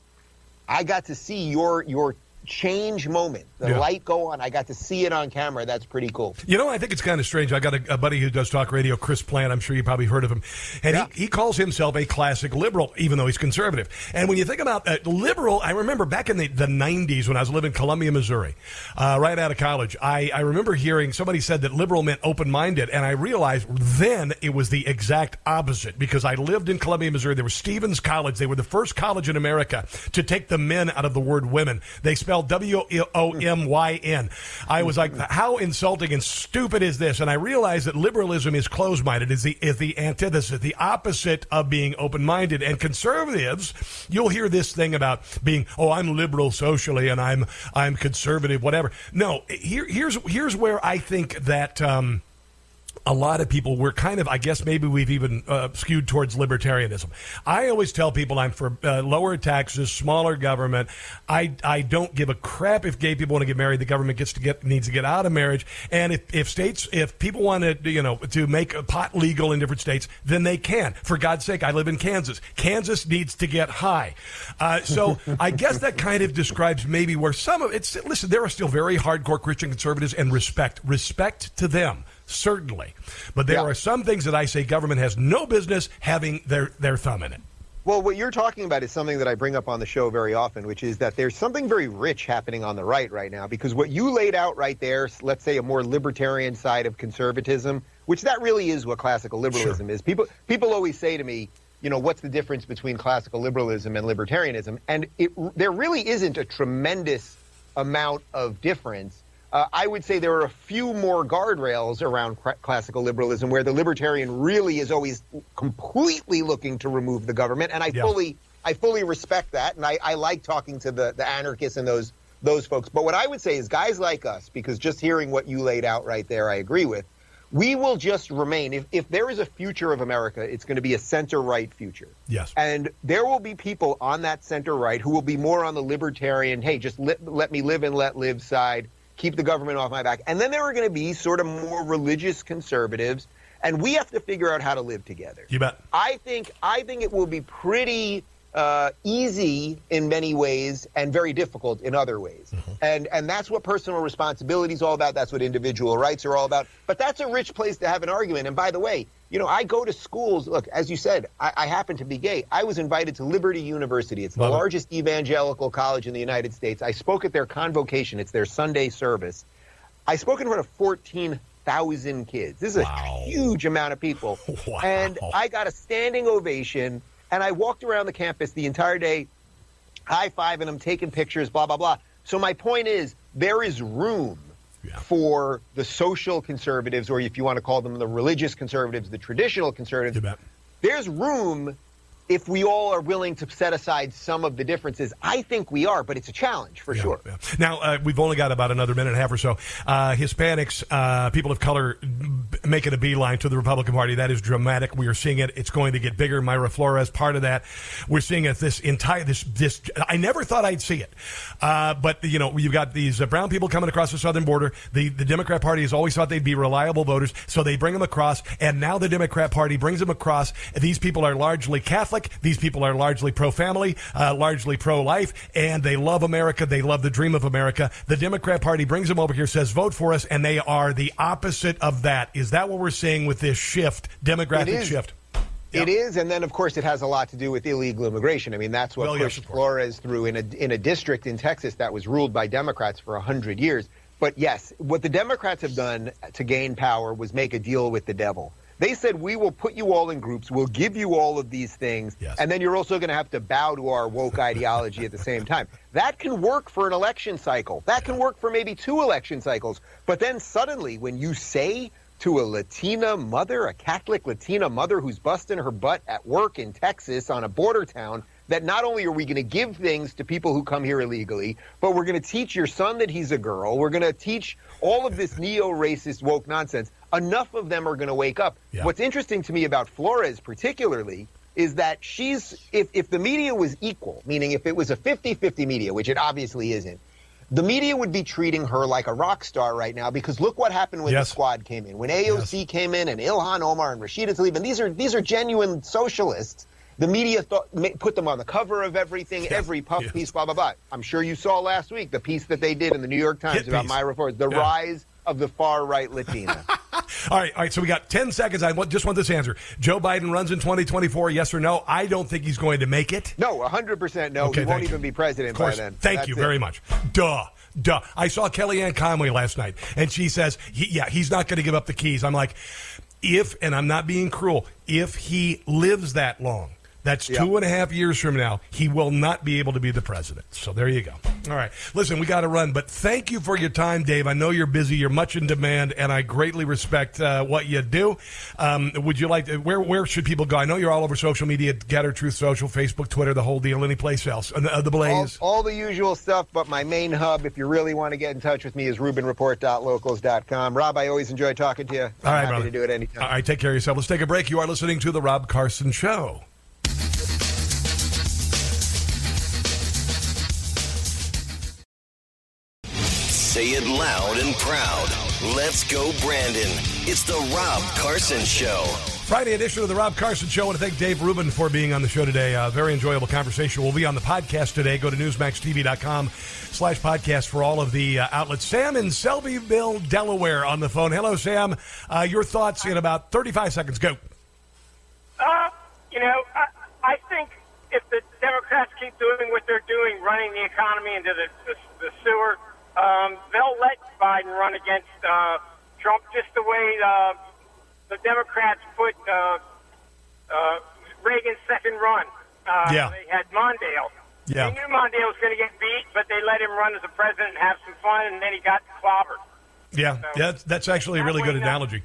I got to see your your change moment, the Yeah. light go on. I got to see it on camera. That's pretty cool. You know, I think it's kind of strange. I got a, a buddy who does talk radio, Chris Plante. I'm sure you probably heard of him. And he, he calls himself a classic liberal, even though he's conservative. And when you think about uh, liberal, I remember back in the, the 90s when I was living in Columbia, Missouri, uh, right out of college, I, I remember hearing somebody said that liberal meant open minded. And I realized then it was the exact opposite because I lived in Columbia, Missouri. There was Stephens College. They were the first college in America to take the men out of the word women. They spelled W O M Y N. I was like, how insulting and stupid is this? And I realized that liberalism is closed minded, is the, is the antithesis, the opposite of being open minded. And conservatives, you'll hear this thing about being, oh, I'm liberal socially and I'm, I'm conservative, whatever. No, here, here's, here's where I think that, um, a lot of people we're kind of i guess maybe we've even uh, skewed towards libertarianism. I always tell people i'm for uh, lower taxes smaller government. I i don't give a crap if gay people want to get married the government gets to get needs to get out of marriage. And if, if states if people want to you know to make a pot legal in different states then they can. For god's sake i live in kansas. Kansas needs to get high. Uh, so i guess that kind of describes maybe where some of it's listen there are still very hardcore christian conservatives and respect respect to them certainly. But there are some things that I say government has no business having their, their thumb in it. Well, what you're talking about is something that I bring up on the show very often, which is that there's something very rich happening on the right right now. Because what you laid out right there, let's say a more libertarian side of conservatism, which that really is what classical liberalism is. People people always say to me, you know, what's the difference between classical liberalism and libertarianism? And it, there really isn't a tremendous amount of difference. Uh, I would say there are a few more guardrails around cra- classical liberalism where the libertarian really is always completely looking to remove the government, and I Yeah. fully I fully respect that, and I, I like talking to the, the anarchists and those those folks. But what I would say is guys like us, because just hearing what you laid out right there, I agree with. We will just remain. If, if there is a future of America, it's going to be a center right future. Yes. And there will be people on that center right who will be more on the libertarian, hey, just let, let me live and let live side, keep the government off my back. And then there are going to be sort of more religious conservatives, and we have to figure out how to live together. You bet. I think I think it will be pretty uh, easy in many ways and very difficult in other ways. And and that's what personal responsibility is all about. That's what individual rights are all about. But that's a rich place to have an argument. And by the way, you know, I go to schools. Look, as you said, I, I happen to be gay. I was invited to Liberty University. It's the Love it. largest evangelical college in the United States. I spoke at their convocation. It's their Sunday service. I spoke in front of 14,000 kids. This is a huge amount of people. And I got a standing ovation. And I walked around the campus the entire day, high fiving them, taking pictures, blah, blah, blah. So my point is there is room for the social conservatives, or if you want to call them the religious conservatives, the traditional conservatives. There's room if we all are willing to set aside some of the differences. I think we are, but it's a challenge for sure. Now, uh, we've only got about another minute and a half or so. Uh, Hispanics, uh, people of color, making a beeline to the Republican Party. That is dramatic. We are seeing it. It's going to get bigger. Mayra Flores, part of that. We're seeing it this entire, this, this, I never thought I'd see it. Uh, but, you know, you've got these uh, brown people coming across the southern border. The, the Democrat Party has always thought they'd be reliable voters, so they bring them across. And now the Democrat Party brings them across. These people are largely Catholic. These people are largely pro family, uh, largely pro life, and they love America. They love the dream of America. The Democrat Party brings them over here, says vote for us, and they are the opposite of that. Is that what we're seeing with this shift, demographic It is. shift? It is, and then of course it has a lot to do with illegal immigration. I mean, that's what Well, pushed. Flores through in a in a district in Texas that was ruled by Democrats for hundred years. But yes, what the Democrats have done to gain power was make a deal with the devil. They said we will put you all in groups, we'll give you all of these things, and then you're also going to have to bow to our woke ideology at the same time. That can work for an election cycle. That can work for maybe two election cycles. But then suddenly, when you say to a Latina mother, a Catholic Latina mother who's busting her butt at work in Texas on a border town, that not only are we going to give things to people who come here illegally, but we're going to teach your son that he's a girl. We're going to teach all of this neo racist woke nonsense. Enough of them are going to wake up. What's interesting to me about Flores, particularly, is that she's, if, if the media was equal, meaning if it was a 50 50 media, which it obviously isn't, the media would be treating her like a rock star right now because look what happened when Yes. the squad came in. When AOC came in and Ilhan Omar and Rashida Tlaib, and these are these are genuine socialists. The media thought, put them on the cover of everything, every puff piece, blah blah blah. I'm sure you saw last week the piece that they did in the New York Times Hit about piece. Mayra Flores, the Yeah. rise of the far right Latina. All right, all right. So we got ten seconds. I want, just want this answer. Joe Biden runs in 2024. Yes or no? I don't think he's going to make it. no, 100 percent no. Okay, he won't you. even be president by then. Thank That's you it. very much. Duh. Duh. I saw Kellyanne Conway last night, and she says, he, yeah, he's not going to give up the keys. I'm like, if, and I'm not being cruel, if he lives that long, that's two and a half years from now, he will not be able to be the president. So there you go. All right. Listen, we got to run, but thank you for your time, Dave. I know you're busy. You're much in demand, and I greatly respect uh, what you do. Um, would you like to, where, where should people go? I know you're all over social media, Gettr Truth Social, Facebook, Twitter, the whole deal, any place else. Uh, the, the Blaze. All, all the usual stuff, but my main hub, if you really want to get in touch with me, is RubinReport.locals.com. Rob, I always enjoy talking to you. I'm All right, happy brother. to do it anytime. All right, take care of yourself. Let's take a break. You are listening to The Rob Carson Show. Say it loud and proud. Let's go, Brandon. It's the Rob Carson Show. Friday edition of The Rob Carson Show. I want to thank Dave Rubin for being on the show today. Uh, very enjoyable conversation. We'll be on the podcast today. Go to newsmaxtv.com slash podcast for all of the uh, outlets. Sam in Selbyville, Delaware on the phone. Hello, Sam. Uh, your thoughts in about 35 seconds. Go. Uh, you know, I, I think if the Democrats keep doing what they're doing, running the economy into the, the, the sewer, um, they'll let Biden run against uh, Trump just the way uh, the Democrats put uh, uh, Reagan's second run. Uh, Yeah. They had Mondale. Yeah. They knew Mondale was going to get beat, but they let him run as a president and have some fun, and then he got clobbered. Yeah, yeah that's, that's actually a really good analogy.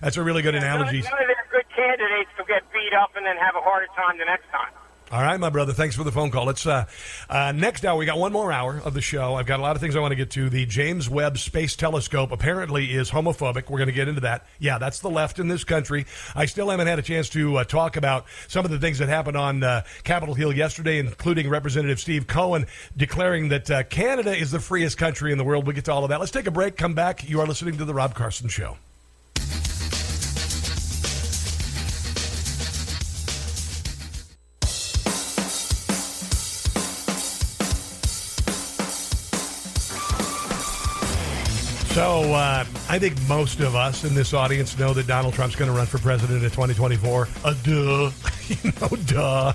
That's a really good analogy. None of their good candidates will get beat up and then have a harder time the next time. All right, my brother. Thanks for the phone call. Let's uh, uh, next hour. We got one more hour of the show. I've got a lot of things I want to get to. The James Webb Space Telescope apparently is homophobic. We're going to get into that. Yeah, that's the left in this country. I still haven't had a chance to uh, talk about some of the things that happened on uh, Capitol Hill yesterday, including Representative Steve Cohen declaring that uh, Canada is the freest country in the world. We'll get to all of that. Let's take a break. Come back. You are listening to the Rob Carson Show. Uh, I think most of us in this audience know that Donald Trump's going to run for president in 2024. Uh, duh. you know, duh.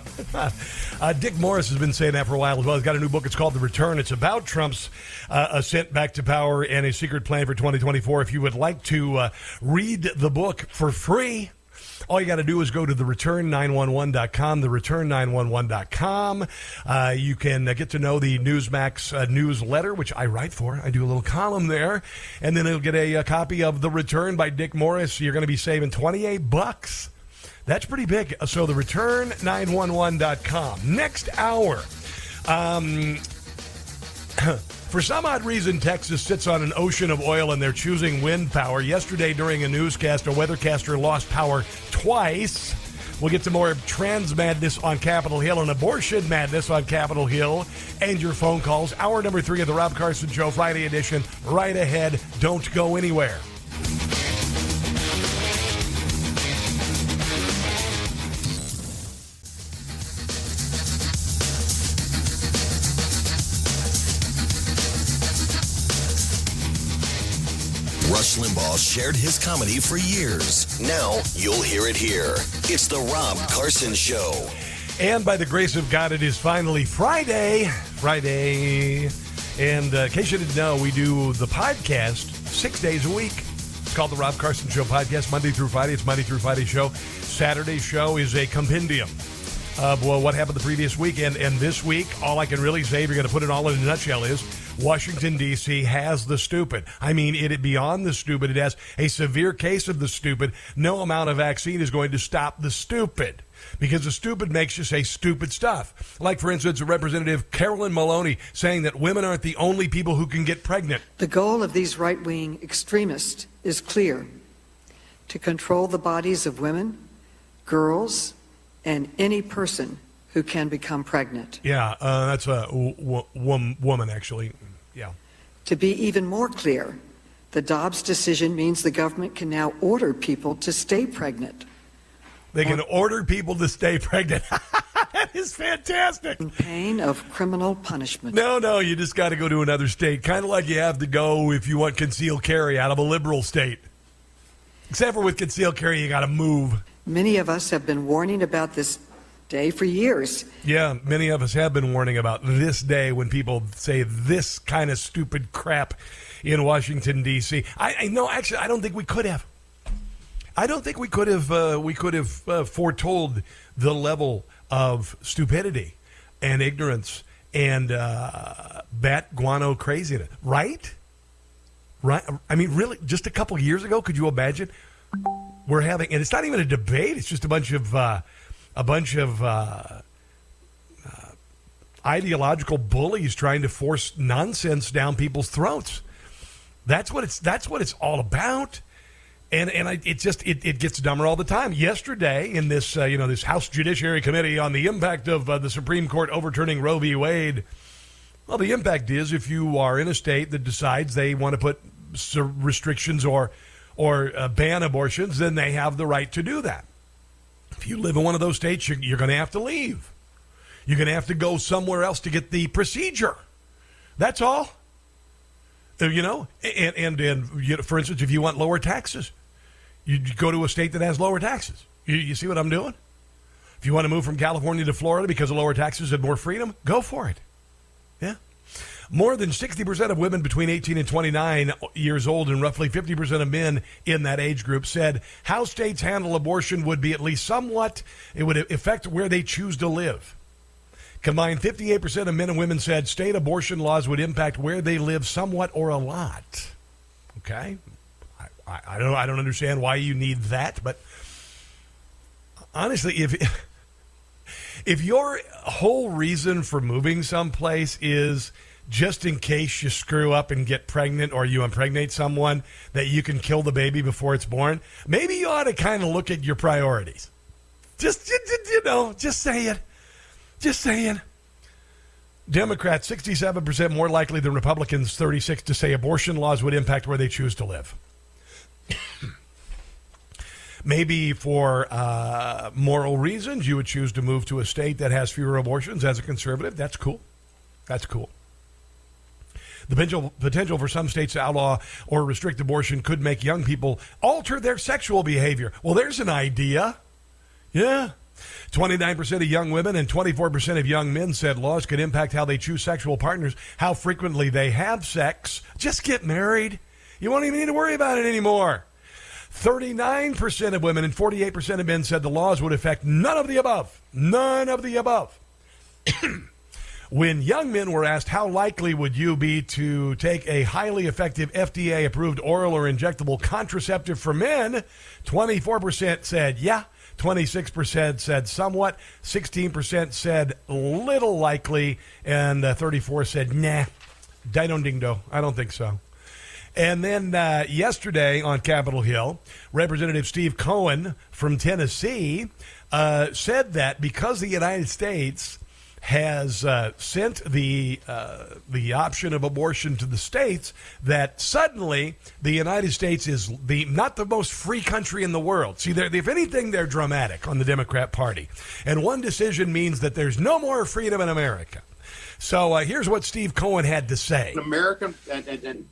uh, Dick Morris has been saying that for a while as well. He's got a new book. It's called The Return. It's about Trump's uh, ascent back to power and a secret plan for 2024. If you would like to uh, read the book for free, all you got to do is go to thereturn911.com, thereturn911.com. Uh, you can uh, get to know the Newsmax uh, newsletter, which I write for. I do a little column there. And then you'll get a, a copy of The Return by Dick Morris. You're going to be saving 28 bucks. That's pretty big. So, thereturn911.com. Next hour. Um, For some odd reason, Texas sits on an ocean of oil and they're choosing wind power. Yesterday, during a newscast, a weathercaster lost power twice. We'll get to more trans madness on Capitol Hill and abortion madness on Capitol Hill and your phone calls. Hour number three of the Rob Carson Show, Friday edition, right ahead. Don't go anywhere. Limbaugh shared his comedy for years. Now you'll hear it here. It's the Rob Carson Show. And by the grace of God, it is finally Friday. Friday. And uh, in case you didn't know, we do the podcast six days a week. It's called the Rob Carson Show podcast, Monday through Friday. It's Monday through Friday show. Saturday show is a compendium of well, what happened the previous week. And, and this week, all I can really say, if you're going to put it all in a nutshell, is Washington, D.C. has the stupid. I mean, it is beyond the stupid. It has a severe case of the stupid. No amount of vaccine is going to stop the stupid because the stupid makes you say stupid stuff. Like, for instance, Representative Carolyn Maloney saying that women aren't the only people who can get pregnant. The goal of these right wing extremists is clear to control the bodies of women, girls, and any person who can become pregnant. Yeah, uh, that's a w- w- woman, actually. Yeah. To be even more clear, the Dobbs decision means the government can now order people to stay pregnant. They can order people to stay pregnant. that is fantastic. In pain of criminal punishment. No, no, you just got to go to another state. Kind of like you have to go if you want concealed carry out of a liberal state. Except for with concealed carry, you got to move. Many of us have been warning about this day for years. Yeah, many of us have been warning about this day when people say this kind of stupid crap in Washington D.C. I, I no, actually, I don't think we could have. I don't think we could have. Uh, we could have uh, foretold the level of stupidity and ignorance and uh, bat guano craziness. Right? Right? I mean, really, just a couple years ago, could you imagine? We're having, and it's not even a debate. It's just a bunch of uh, a bunch of uh, uh, ideological bullies trying to force nonsense down people's throats. That's what it's. That's what it's all about. And and I, it just it, it gets dumber all the time. Yesterday, in this uh, you know this House Judiciary Committee on the impact of uh, the Supreme Court overturning Roe v. Wade. Well, the impact is if you are in a state that decides they want to put restrictions or or uh, ban abortions, then they have the right to do that. If you live in one of those states, you're, you're going to have to leave. You're going to have to go somewhere else to get the procedure. That's all. Uh, you know, and and, and you know, for instance, if you want lower taxes, you go to a state that has lower taxes. You, you see what I'm doing? If you want to move from California to Florida because of lower taxes and more freedom, go for it. More than 60% of women between 18 and 29 years old and roughly 50% of men in that age group said how states handle abortion would be at least somewhat, it would affect where they choose to live. Combined, 58% of men and women said state abortion laws would impact where they live somewhat or a lot. Okay? I, I, I don't, I don't understand why you need that, but honestly, if. If your whole reason for moving someplace is just in case you screw up and get pregnant or you impregnate someone that you can kill the baby before it's born, maybe you ought to kind of look at your priorities. Just, you know, just saying. Just saying. Democrats, 67% more likely than Republicans, 36 to say abortion laws would impact where they choose to live. Maybe for uh, moral reasons, you would choose to move to a state that has fewer abortions as a conservative. That's cool. That's cool. The potential, potential for some states to outlaw or restrict abortion could make young people alter their sexual behavior. Well, there's an idea. Yeah. 29% of young women and 24% of young men said laws could impact how they choose sexual partners, how frequently they have sex. Just get married. You won't even need to worry about it anymore. 39% of women and 48% of men said the laws would affect none of the above. None of the above. When young men were asked how likely would you be to take a highly effective FDA approved oral or injectable contraceptive for men, 24% said yeah, 26% said somewhat, 16% said little likely, and uh, 34 said nah. Dino ding do. I don't think so. And then uh, yesterday on Capitol Hill, Representative Steve Cohen from Tennessee uh, said that because the United States has uh, sent the uh, the option of abortion to the states, that suddenly the United States is the not the most free country in the world. See, if anything, they're dramatic on the Democrat Party, and one decision means that there's no more freedom in America. So uh, here's what Steve Cohen had to say. American and, and, and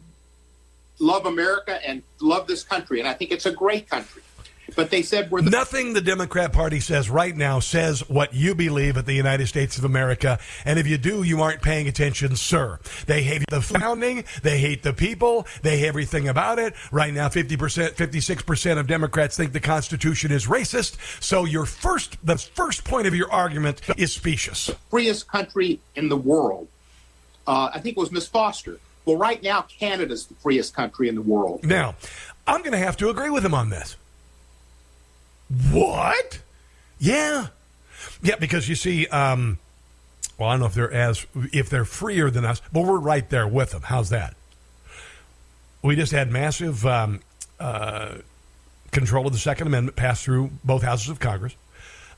love America and love this country, and I think it's a great country. But they said we're the- nothing. The Democrat Party says right now says what you believe at the United States of America, and if you do, you aren't paying attention, sir. They hate the founding, they hate the people, they hate everything about it. Right now, fifty percent, fifty-six percent of Democrats think the Constitution is racist. So your first, the first point of your argument is specious. freest country in the world. Uh, I think it was Miss Foster. Well, right now, Canada's the freest country in the world. Now, I'm going to have to agree with him on this. What? Yeah, yeah. Because you see, um, well, I don't know if they're as if they're freer than us, but we're right there with them. How's that? We just had massive um, uh, control of the Second Amendment passed through both houses of Congress.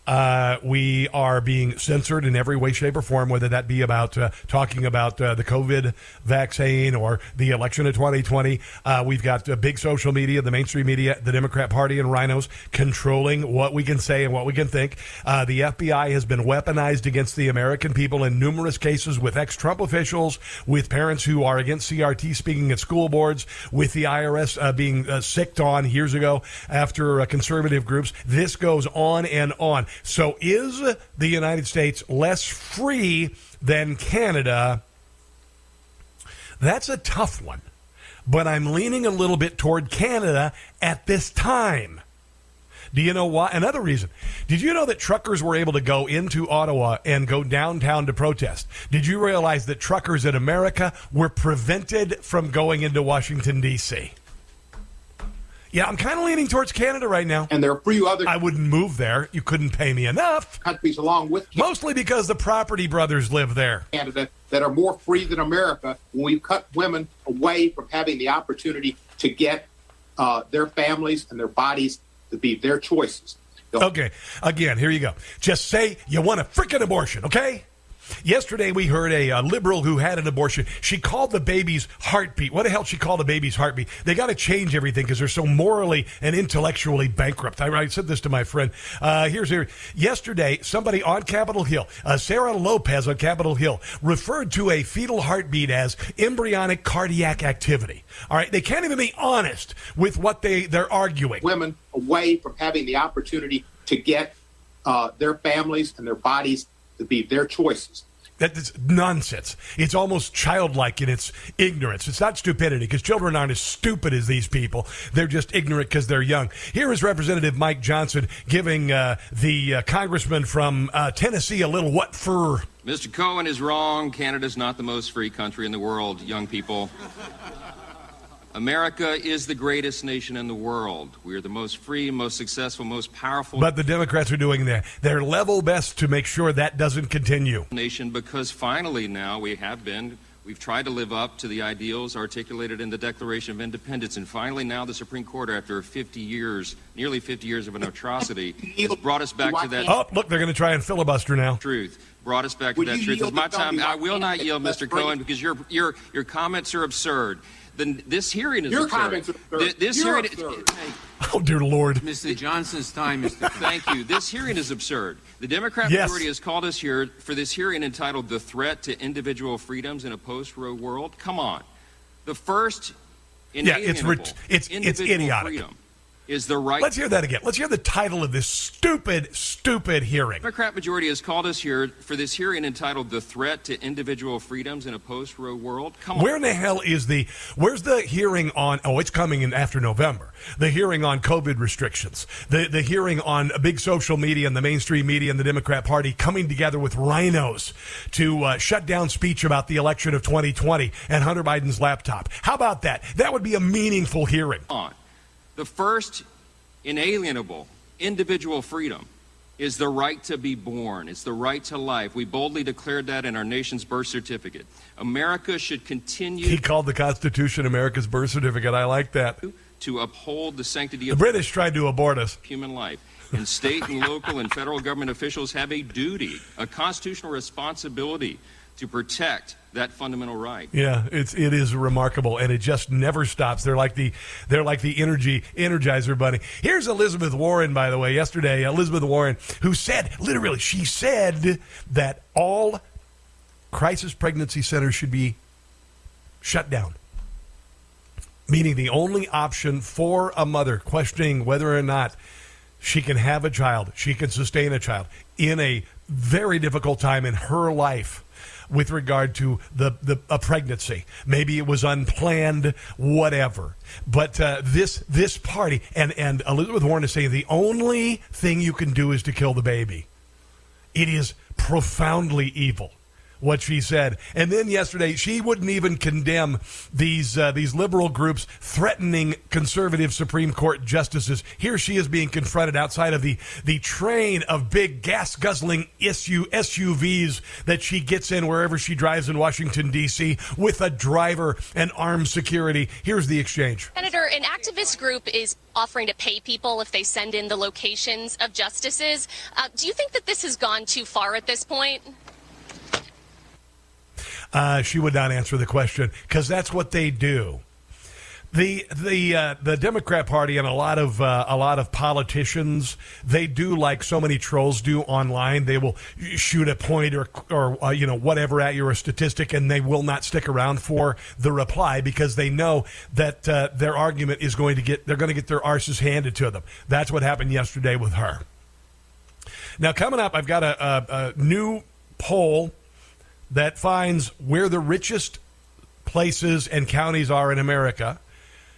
Uh, we are being censored in every way, shape, or form, whether that be about uh, talking about uh, the COVID vaccine or the election of 2020. Uh, we've got uh, big social media, the mainstream media, the Democrat Party, and RINOs controlling what we can say and what we can think. Uh, the FBI has been weaponized against the American people in numerous cases with ex Trump officials, with parents who are against CRT speaking at school boards, with the IRS being sicked on years ago after conservative groups. This goes on and on. So, is the United States less free than Canada? That's a tough one. But I'm leaning a little bit toward Canada at this time. Do you know why? Another reason. Did you know that truckers were able to go into Ottawa and go downtown to protest? Did you realize that truckers in America were prevented from going into Washington, D.C.? Yeah, I'm kind of leaning towards Canada right now. And there are a few other. I wouldn't move there. You couldn't pay me enough. Countries along with Mostly because the property brothers live there. Canada that are more free than America when we cut women away from having the opportunity to get uh, their families and their bodies to be their choices. Okay, again, here you go. Just say you want a freaking abortion, okay? Yesterday, we heard a, uh, liberal who had an abortion. She called the baby's heartbeat. What the hell she called the baby's heartbeat? They got to change everything because they're so morally and intellectually bankrupt. I, I said this to my friend. Uh, here's here. Yesterday, somebody on Capitol Hill, uh, Sarah Lopez on Capitol Hill, referred to a fetal heartbeat as embryonic cardiac activity. All right, they can't even be honest with what they they're arguing. Women away from having the opportunity to get uh, their families and their bodies to be their choices. That's nonsense. It's almost childlike in its ignorance. It's not stupidity because children aren't as stupid as these people. They're just ignorant because they're young. Here is Representative Mike Johnson giving uh, the uh, congressman from uh, Tennessee a little what for. Mr. Cohen is wrong. Canada's not the most free country in the world, young people. America is the greatest nation in the world. We are the most free, most successful, most powerful But the Democrats are doing their, their level best to make sure that doesn't continue. nation because finally now we have been we've tried to live up to the ideals articulated in the Declaration of Independence and finally now the Supreme Court after 50 years, nearly 50 years of an atrocity has brought us back to that Oh, look, they're going to try and filibuster now. truth. Brought us back to Would that truth. yield It's my time. I will not yield, Mr. Cohen, because your your your comments are absurd. Then this hearing is Your absurd. comments are absurd. Th- This You're hearing, absurd. Oh, dear Lord. Mr. Johnson's time is Thank you. This hearing is absurd. The Democrat Yes. majority has called us here for this hearing entitled The Threat to Individual Freedoms in a Post Roe World. Come on. The first Yeah, it's inalienable rit- it's- it's idiotic. freedom is the right Let's hear that again. Let's hear the title of this stupid, stupid hearing. The Democrat majority has called us here for this hearing entitled "The Threat to Individual Freedoms in a Post-Roe World." Come on, Where in the hell is the? Where's the hearing on? Oh, it's coming in after November. The hearing on COVID restrictions. The the hearing on big social media and the mainstream media and the Democrat Party coming together with RINOs to uh, shut down speech about the election of 2020 and Hunter Biden's laptop. How about that? That would be a meaningful hearing. on. The first inalienable individual freedom is the right to be born. It's the right to life. We boldly declared that in our nation's birth certificate. America should continue He called the Constitution America's birth certificate. I like that. to uphold the sanctity The of British tried to abort us. human life. And state and local and federal government officials have a duty, a constitutional responsibility to protect that fundamental right. Yeah, it's it is remarkable, and it just never stops. They're like the they're like the energy energizer bunny. Here's Elizabeth Warren, by the way. Yesterday, Elizabeth Warren, who said literally, she said that all crisis pregnancy centers should be shut down. Meaning the only option for a mother questioning whether or not she can have a child, she can sustain a child in a very difficult time in her life with regard to the, the a pregnancy. Maybe it was unplanned, whatever. But uh, this this party and and Elizabeth Warren is saying the only thing you can do is to kill the baby. It is profoundly evil what she said. And then yesterday, she wouldn't even condemn these uh, these liberal groups threatening conservative Supreme Court justices. Here she is being confronted outside of the the train of big gas guzzling SU, SUVs that she gets in wherever she drives in Washington D.C. with a driver and armed security. Here's the exchange. Senator, an activist group is offering to pay people if they send in the locations of justices. Uh, do you think that this has gone too far at this point? Uh, she would not answer the question because that's what they do. The the uh, the Democrat Party and a lot of uh, a lot of politicians they do like so many trolls do online. They will shoot a point or or uh, you know whatever at you or a statistic, and they will not stick around for the reply because they know that uh, their argument is going to get they're going to get their arses handed to them. That's what happened yesterday with her. Now coming up, I've got a, a, a new poll that finds where the richest places and counties are in America.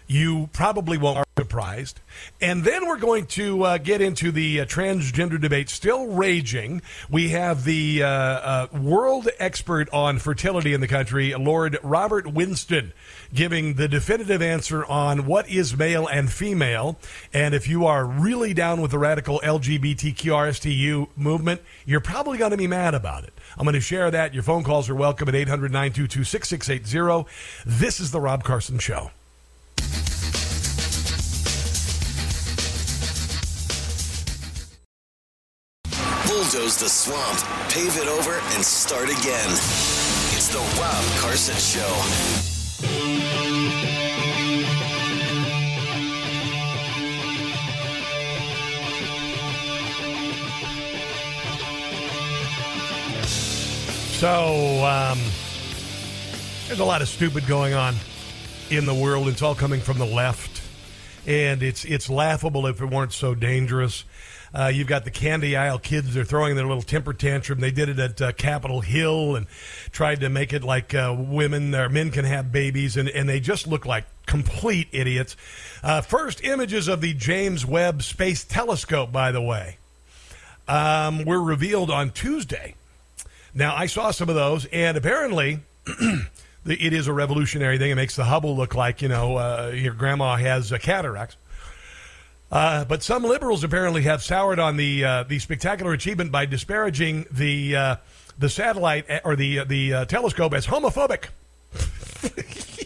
You probably won't be surprised. And then we're going to uh, get into the uh, transgender debate still raging. We have the uh, uh, world expert on fertility in the country, Lord Robert Winston, giving the definitive answer on what is male and female. And if you are really down with the radical LGBTQRSTU movement, you're probably going to be mad about it. I'm going to share that. Your phone calls are welcome at 800 922 6680. This is The Rob Carson Show. Bulldoze the swamp, pave it over, and start again. It's the Rob Carson Show. So, um, there's a lot of stupid going on in the world. It's all coming from the left, and it's it's laughable if it weren't so dangerous. Uh, you've got the candy aisle kids; they're throwing their little temper tantrum. They did it at uh, Capitol Hill and tried to make it like uh, women or men can have babies, and, and they just look like complete idiots. Uh, first images of the James Webb Space Telescope, by the way, um, were revealed on Tuesday. Now, I saw some of those, and apparently, it is a revolutionary thing. It makes the Hubble look like, you know, uh, your grandma has uh, cataracts. Uh, but some liberals apparently have soured on the uh, the spectacular achievement by disparaging the uh, the satellite uh, or the the uh, telescope as homophobic.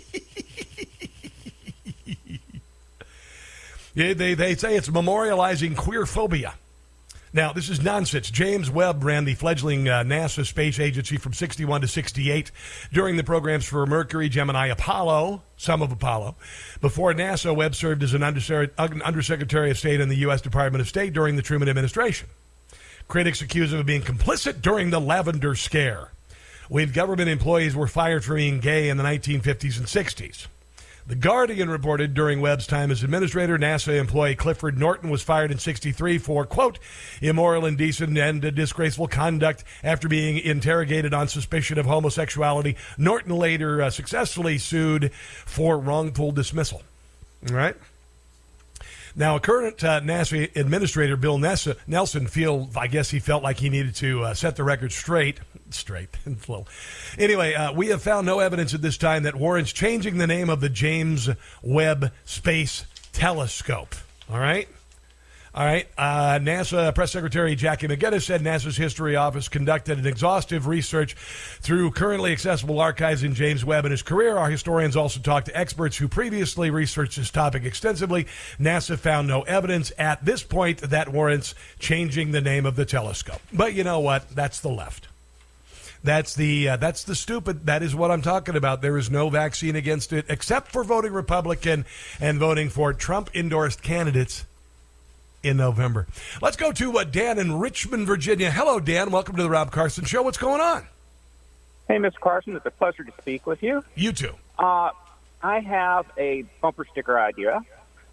Yeah, they, they say it's memorializing queer phobia. Now, this is nonsense. James Webb ran the fledgling uh, NASA space agency from 61 to 68 during the programs for Mercury, Gemini, Apollo, some of Apollo. Before NASA, Webb served as an undersecretary, of State in the U.S. Department of State during the Truman administration. Critics accuse him of being complicit during the Lavender Scare, when government employees were fired for being gay in the 1950s and 60s. The Guardian reported during Webb's time as administrator, NASA employee Clifford Norton was fired in 63 for, quote, immoral, indecent, and disgraceful conduct after being interrogated on suspicion of homosexuality. Norton later uh, successfully sued for wrongful dismissal. All right? Now, current uh, NASA administrator Bill Nessa, Nelson feel, I guess he felt like he needed to uh, set the record straight. Straight. well, anyway, uh, we have found no evidence at this time that warrants changing the name of the James Webb Space Telescope. All right? All right. Uh, NASA Press Secretary Jackie McGuinness said NASA's History Office conducted an exhaustive research through currently accessible archives in James Webb and his career. Our historians also talked to experts who previously researched this topic extensively. NASA found no evidence at this point that warrants changing the name of the telescope. But you know what? That's the left. That's the uh, that's the stupid. That is what I'm talking about. There is no vaccine against it, except for voting Republican and voting for Trump endorsed candidates in November. Let's go to uh, Dan in Richmond, Virginia. Hello, Dan. Welcome to the Rob Carson Show. What's going on? Hey, Mr. Carson. It's a pleasure to speak with you. You too. Uh, I have a bumper sticker idea.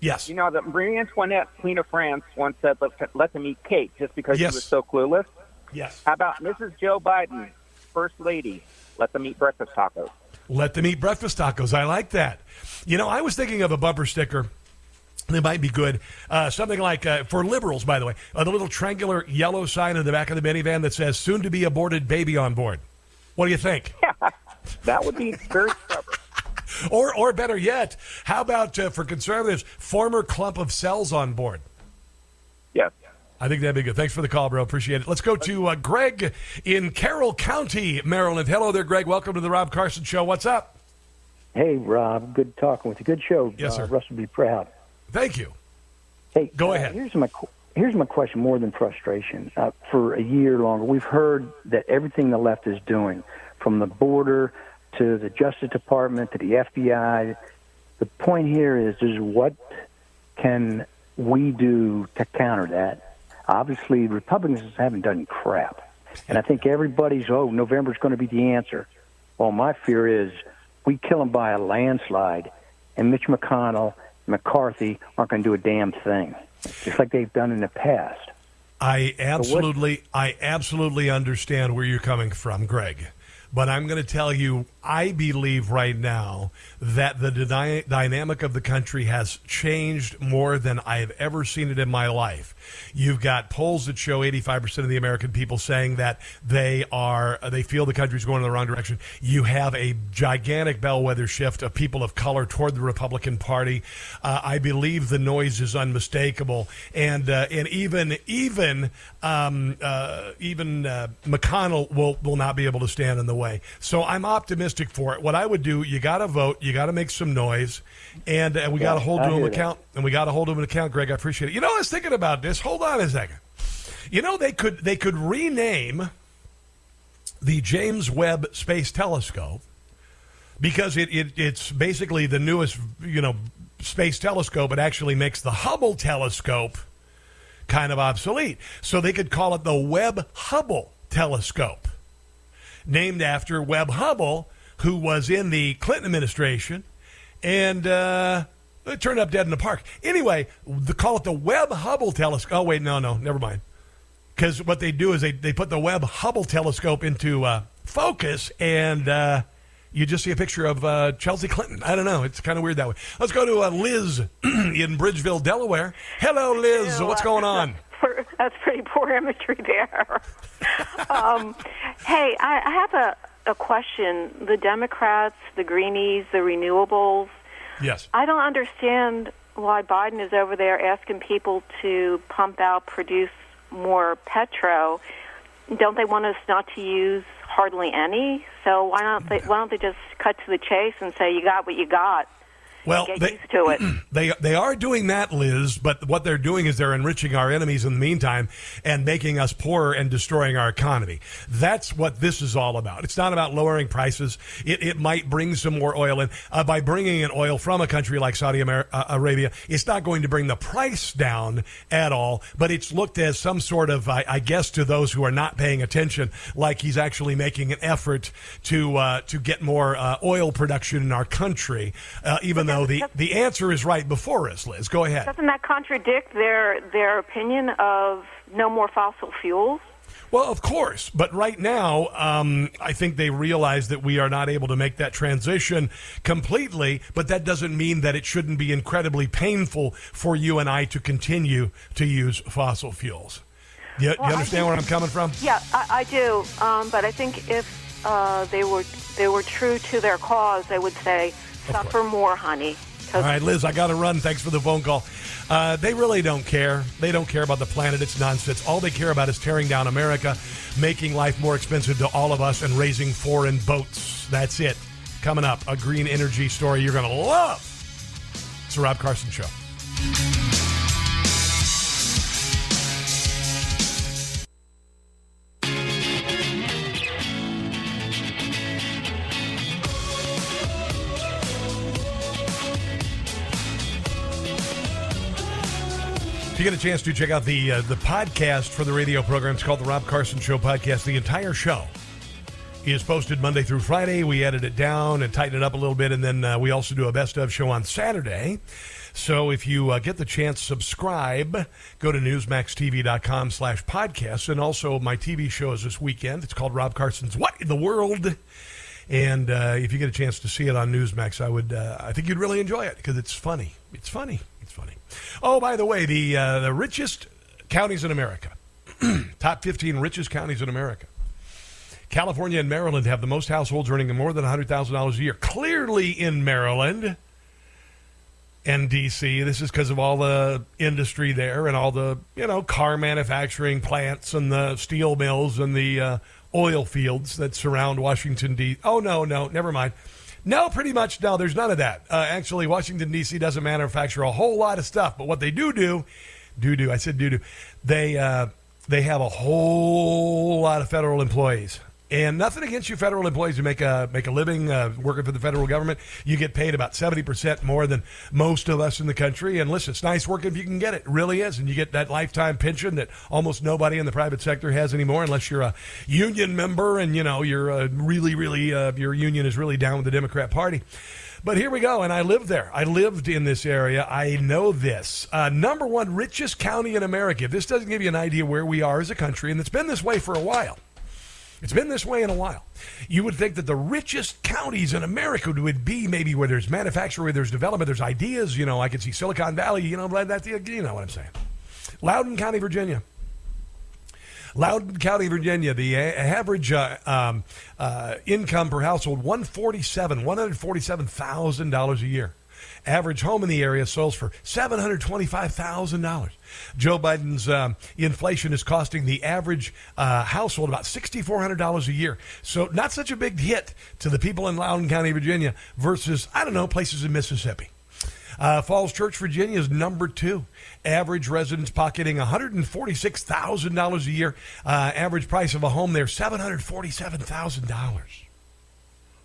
Yes. You know that Marie Antoinette, Queen of France, once said, "Let, let them eat cake," just because Yes. she was so clueless. Yes. How about Mrs. Joe Biden, First Lady? Let them eat breakfast tacos. Let them eat breakfast tacos. I like that. You know, I was thinking of a bumper sticker. That might be good. Uh, something like uh, for liberals, by the way, uh, the little triangular yellow sign in the back of the minivan that says "Soon to be aborted baby on board." What do you think? Yeah, That would be very clever. Or, or better yet, how about uh, for conservatives, former clump of cells on board? Yes. I think that'd be good. Thanks for the call, bro. Appreciate it. Let's go to uh, Greg in Carroll County, Maryland. Hello there, Greg. Welcome to the Rob Carson Show. What's up? Hey, Rob. Good talking with you. Good show. Yes, sir. Uh, Russ would be proud. Thank you. Hey, Go uh, ahead. Here's my here's my question. More than frustration, uh, for a year longer, we've heard that everything the left is doing, from the border to the Justice Department to the FBI. The point here is, is what can we do to counter that? Obviously, Republicans haven't done crap, and I think everybody's oh November's going to be the answer. Well, my fear is we kill them by a landslide, and Mitch McConnell, McCarthy aren't going to do a damn thing, just like they've done in the past. I absolutely, I absolutely understand where you're coming from, Greg. But I'm going to tell you, I believe right now that the dyna- dynamic of the country has changed more than I have ever seen it in my life. You've got polls that show 85% of the American people saying that they are, they feel the country's going in the wrong direction. You have a gigantic bellwether shift of people of color toward the Republican Party. Uh, I believe the noise is unmistakable, and uh, and even even um, uh, even uh, McConnell will will not be able to stand in the way. So I'm optimistic for it. What I would do, you got to vote, you got to make some noise, and and we got to hold to them account, and we got to hold them an account. Greg, I appreciate it. You know, I was thinking about this. Hold on a second. You know, they could they could rename the James Webb Space Telescope because it, it it's basically the newest you know space telescope. It actually makes the Hubble telescope kind of obsolete. So they could call it the Webb Hubble telescope, named after Webb Hubbell, who was in the Clinton administration, and uh, it turned up dead in the park. Anyway, they call it the Webb Hubble telescope. Oh wait, no, no, never mind. Because what they do is they, they put the Webb Hubble telescope into uh, focus, and uh, you just see a picture of uh, Chelsea Clinton. I don't know. It's kind of weird that way. Let's go to uh, Liz in Bridgeville, Delaware. Hello, Liz. What's going on? That's pretty poor imagery there. um, hey, I, I have a, a question. The Democrats, the Greenies, the renewables, Yes. I don't understand why Biden is over there asking people to pump out, produce more petro. Don't they want us not to use hardly any? So why not? They, why don't they just cut to the chase and say you got what you got? Well, Get they, used to it. They they are doing that, Liz. But what they're doing is they're enriching our enemies in the meantime and making us poorer and destroying our economy. That's what this is all about. It's not about lowering prices. It, it might bring some more oil in uh, by bringing in oil from a country like Saudi Amer- uh, Arabia. It's not going to bring the price down at all. But it's looked as some sort of, I, I guess, to those who are not paying attention, like he's actually making an effort to uh, to get more uh, oil production in our country. Uh, even though the the answer is right before us, Liz. Go ahead. Doesn't that contradict their their opinion of no more fossil fuels? Well, of course, but right now, um, I think they realize that we are not able to make that transition completely. But that doesn't mean that it shouldn't be incredibly painful for you and I to continue to use fossil fuels. You, Well, you understand think- where I'm coming from? Yeah, I, I do. Um, but I think if uh, they were they were true to their cause, they would say, "Suffer more, honey. All right, Liz, I got to run. Thanks for the phone call. Uh, they really don't care. They don't care about the planet. It's nonsense. All they care about is tearing down America, making life more expensive to all of us, and raising foreign boats. That's it. Coming up, a green energy story you're going to love. It's the Rob Carson Show. If you get a chance to check out the uh, the podcast for the radio program, it's called the Rob Carson Show podcast. The entire show is posted Monday through Friday. We edit it down and tighten it up a little bit, and then uh, we also do a best of show on Saturday. So if you uh, get the chance, subscribe. Go to newsmaxtv.com slash podcast. And also my TV show is this weekend. It's called Rob Carson's What in the World? And uh, if you get a chance to see it on Newsmax, I would, uh, I think you'd really enjoy it because it's funny. It's funny. Oh, by the way, the uh, the richest counties in America, top 15 richest counties in America. California and Maryland have the most households earning more than $100,000 a year. Clearly in Maryland and DC, this is because of all the industry there and all the, you know, car manufacturing plants and the steel mills and the uh, oil fields that surround Washington, D. Oh, no, no, never mind. No, pretty much no. There's none of that. Uh, actually, Washington D.C. doesn't manufacture a whole lot of stuff, but what they do do, do do. I said do do. They uh, they have a whole lot of federal employees. And nothing against you federal employees who make a make a living uh, working for the federal government. You get paid about seventy percent more than most of us in the country. And listen, it's nice work if you can get it. It really is. And you get that lifetime pension that almost nobody in the private sector has anymore, unless you're a union member and you know you're uh, really really uh, your union is really down with the Democrat Party. But here we go, and I lived there. I lived in this area. I know this. Uh, number one richest county in America. If this doesn't give you an idea where we are as a country, and it's been this way for a while. It's been this way in a while. You would think that the richest counties in America would be maybe where there's manufacturing, where there's development, there's ideas. You know, I could see Silicon Valley. You know, that you know what I'm saying. Loudoun County, Virginia. Loudoun County, Virginia. The average uh, um, uh, income per household one forty seven, one hundred forty seven thousand dollars a year. Average home in the area sells for seven hundred twenty five thousand dollars. Joe Biden's um, inflation is costing the average uh, household about $6,400 a year. So, not such a big hit to the people in Loudoun County, Virginia, versus, I don't know, places in Mississippi. Uh, Falls Church, Virginia is number two. Average residents pocketing $146,000 a year. Uh, average price of a home there, $747,000.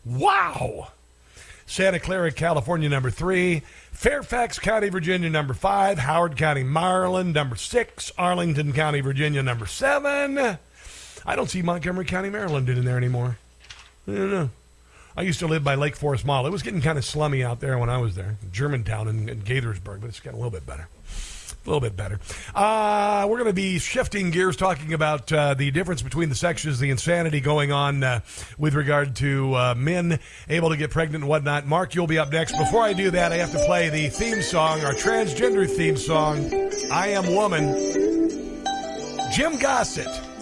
Wow. Santa Clara, California, number three. Fairfax County, Virginia, number five. Howard County, Maryland, number six. Arlington County, Virginia, number seven. I don't see Montgomery County, Maryland in there anymore. I don't know. I used to live by Lakeforest Mall. It was getting kind of slummy out there when I was there. Germantown and, and Gaithersburg, but it's getting a little bit better. A little bit better. Uh, we're going to be shifting gears, talking about uh, the difference between the sexes, the insanity going on uh, with regard to uh, men able to get pregnant and whatnot. Mark, you'll be up next. Before I do that, I have to play the theme song, our transgender theme song, I Am Woman. Jim Gossett.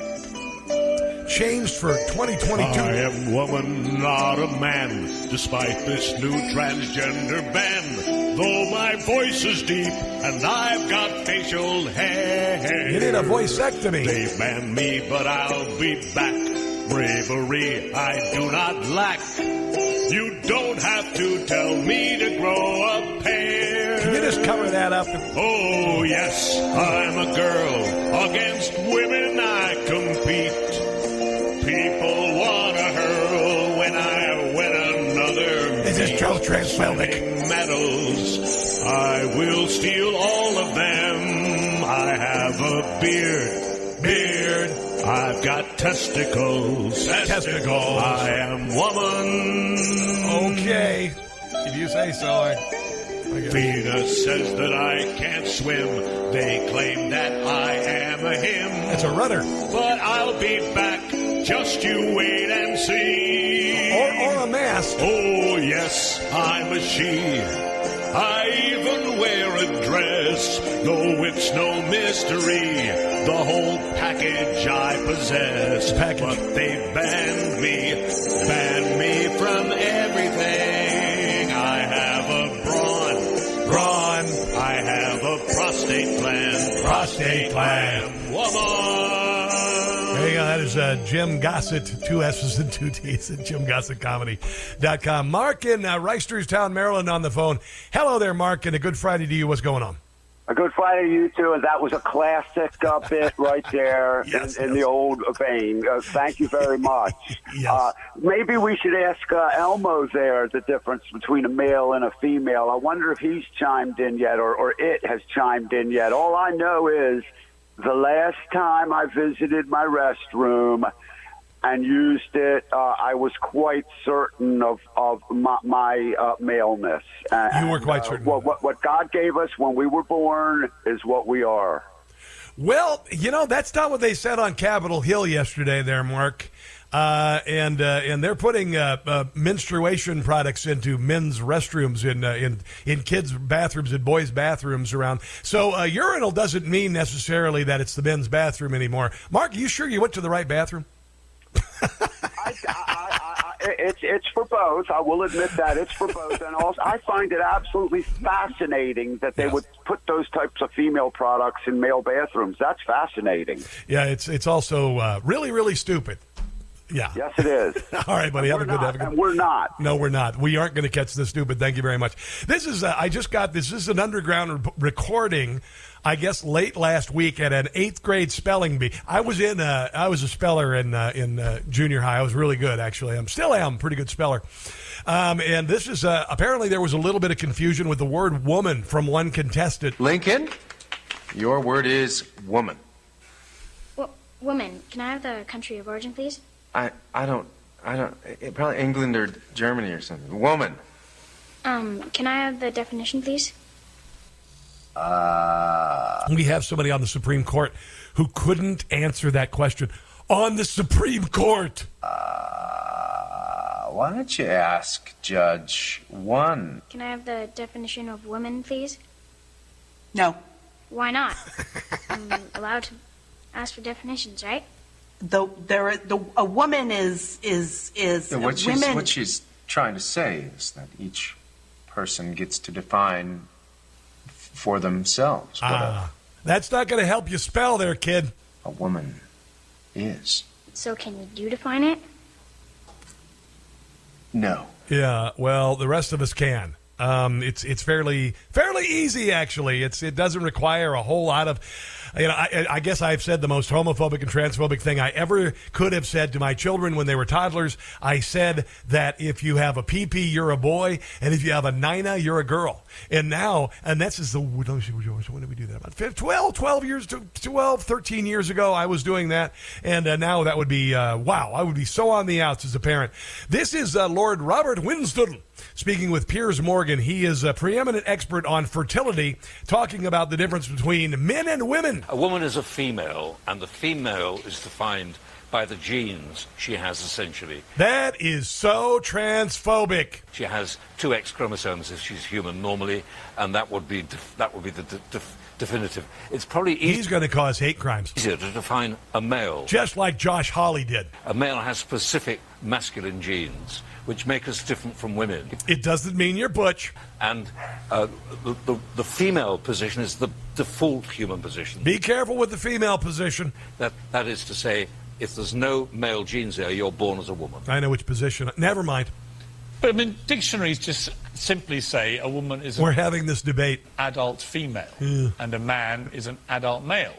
Changed for 2022. I am woman, not a man, despite this new transgender ban. Though my voice is deep and I've got facial hair. You need a voicectomy. They ban me, but I'll be back. Bravery I do not lack. You don't have to tell me to grow a pair. Can you just cover that up? Oh, yes, I'm a girl. Against women I compete. Is Joe Transphobic. Medals. I will steal all of them. I have a beard. Beard. I've got testicles. Testicles. I am woman. Okay. If you say so, I. Venus says that I can't swim. They claim that I am a him. It's a rudder. But I'll be back. Just you wait and see. Or, or a mask. Oh, yes, I'm a she. I even wear a dress, though it's no mystery. The whole package I possess. Package. But they banned me, banned me from everything. I have a brawn, brawn. I have a prostate gland, prostate gland. Woman. Is uh, Jim Gossett, two S's and two T's at jimgossettcomedy.com. Mark in uh, Reisterstown, Maryland on the phone. Hello there, Mark, and a good Friday to you. What's going on? A good Friday to you too, and that was a classic uh, bit right there Yes, in, in the old vein. Uh, thank you very much. Yes. uh, maybe we should ask uh, Elmo there the difference between a male and a female. I wonder if he's chimed in yet, or, or it has chimed in yet. All I know is the last time I visited my restroom and used it, uh, I was quite certain of of my, my uh, maleness. And, You were quite uh, certain. What, what what God gave us when we were born is what we are. Well, you know, that's not what they said on Capitol Hill yesterday there, Mark. Uh, and uh, and they're putting uh, uh, menstruation products into men's restrooms in uh, in in kids' bathrooms and boys' bathrooms around. So uh, urinal doesn't mean necessarily that it's the men's bathroom anymore. Mark, are you sure you went to the right bathroom? It's it's for both. I will admit that it's for both, and also I find it absolutely fascinating that they would put those types of female products in male bathrooms. That's fascinating. Yeah, it's it's also uh, really really stupid. Yeah. Yes, it is. All right, buddy. Have a good. not, Have a good. and we're not. No, we're not. We aren't going to catch the stupid. Thank you very much. This is. Uh, I just got this. This is an underground re- recording. I guess late last week at an eighth grade spelling bee. I was in. Uh, I was a speller in uh, in uh, junior high. I was really good actually. I'm still am pretty good speller. Um, and this is uh, apparently there was a little bit of confusion with the word woman from one contestant. Lincoln, your word is woman. Well, woman, can I have the country of origin, please? I, I don't, I don't, it, probably England or Germany or something. Woman. Um, can I have the definition, please? Uh, we have somebody on the Supreme Court who couldn't answer that question on the Supreme Court. Uh, why don't you ask Judge One? Can I have the definition of woman, please? No. Why not? I'm allowed to ask for definitions, right? The there the a woman is is is Yeah, what, she's, women. what she's trying to say is that each person gets to define f- for themselves what Ah, that's not going to help you spell there, kid. a, a woman is. So can you define it? No. Yeah, well, the rest of us can. Um, it's it's fairly fairly easy actually. It's it doesn't require a whole lot of. You know, I, I guess I've said the most homophobic and transphobic thing I ever could have said to my children when they were toddlers. I said that if you have a PP, you're a boy, and if you have a Nina, you're a girl. And now, and this is the when did we do that? About 15, 12, 12 years, to 12, 13 years ago, I was doing that, and uh, now that would be uh, wow. I would be so on the outs as a parent. This is uh, Lord Robert Winston speaking with Piers Morgan. He is a preeminent expert on fertility, talking about the difference between men and women. A woman is a female, and the female is defined by the genes she has essentially. That is so transphobic. She has two X chromosomes if she's human normally, and that would be def- that would be the de- def- definitive. It's probably easier He's going to cause hate crimes, Easier to define a male. just like Josh Hawley did. A male has specific masculine genes which make us different from women. It doesn't mean you're butch. And uh, the, the, the female position is the default human position. Be careful with the female position. That, that is to say, if there's no male genes there, you're born as a woman. I know which position. Never mind. But I mean, dictionaries just simply say a woman is We're an having this debate. adult female Yeah. and a man is an adult male.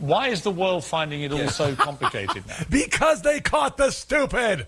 Why is the world finding it all so complicated now? Because they caught the stupid.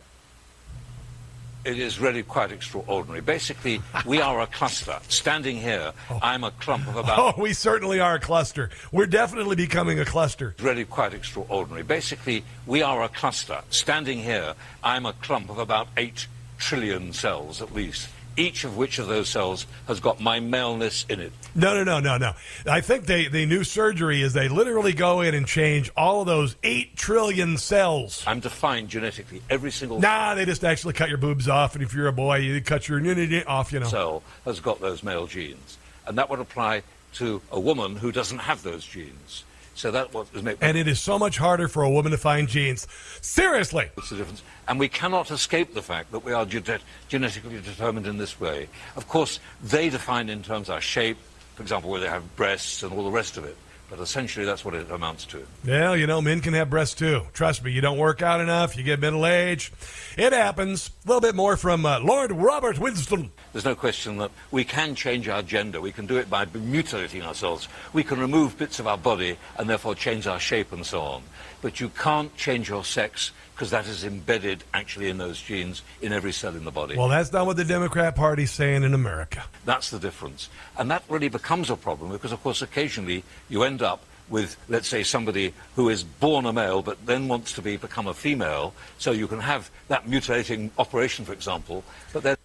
It is really quite extraordinary. Basically, we are a cluster. Standing here, oh. I'm a clump of about. Oh, we certainly are a cluster. We're definitely becoming a cluster. It's really quite extraordinary. Basically, we are a cluster. Standing here, I'm a clump of about eight trillion cells at least, each of which of those cells has got my maleness in it. No, no, no, no, no. I think they, the new surgery is they literally go in and change all of those 8 trillion cells. I'm defined genetically. Every single Nah, they just actually cut your boobs off, and if you're a boy, you cut your off, you know. cell has got those male genes. And that would apply to a woman who doesn't have those genes. So that was. make And it is so much harder for a woman to find genes. Seriously. What's the difference? And we cannot escape the fact that we are gene- genetically determined in this way. Of course, they define in terms of our shape, for example, where they have breasts and all the rest of it. But essentially, that's what it amounts to. Well, you know, men can have breasts too. Trust me, you don't work out enough, you get middle age. It happens. A little bit more from uh, Lord Robert Winston. There's no question that we can change our gender. We can do it by mutilating ourselves. We can remove bits of our body and therefore change our shape and so on. But you can't change your sex because that is embedded actually in those genes in every cell in the body. Well, that's not what the Democrat Party's saying in America. That's the difference. And that really becomes a problem because, of course, occasionally you end up with, let's say, somebody who is born a male but then wants to be become a female. So you can have that mutilating operation, for example, but then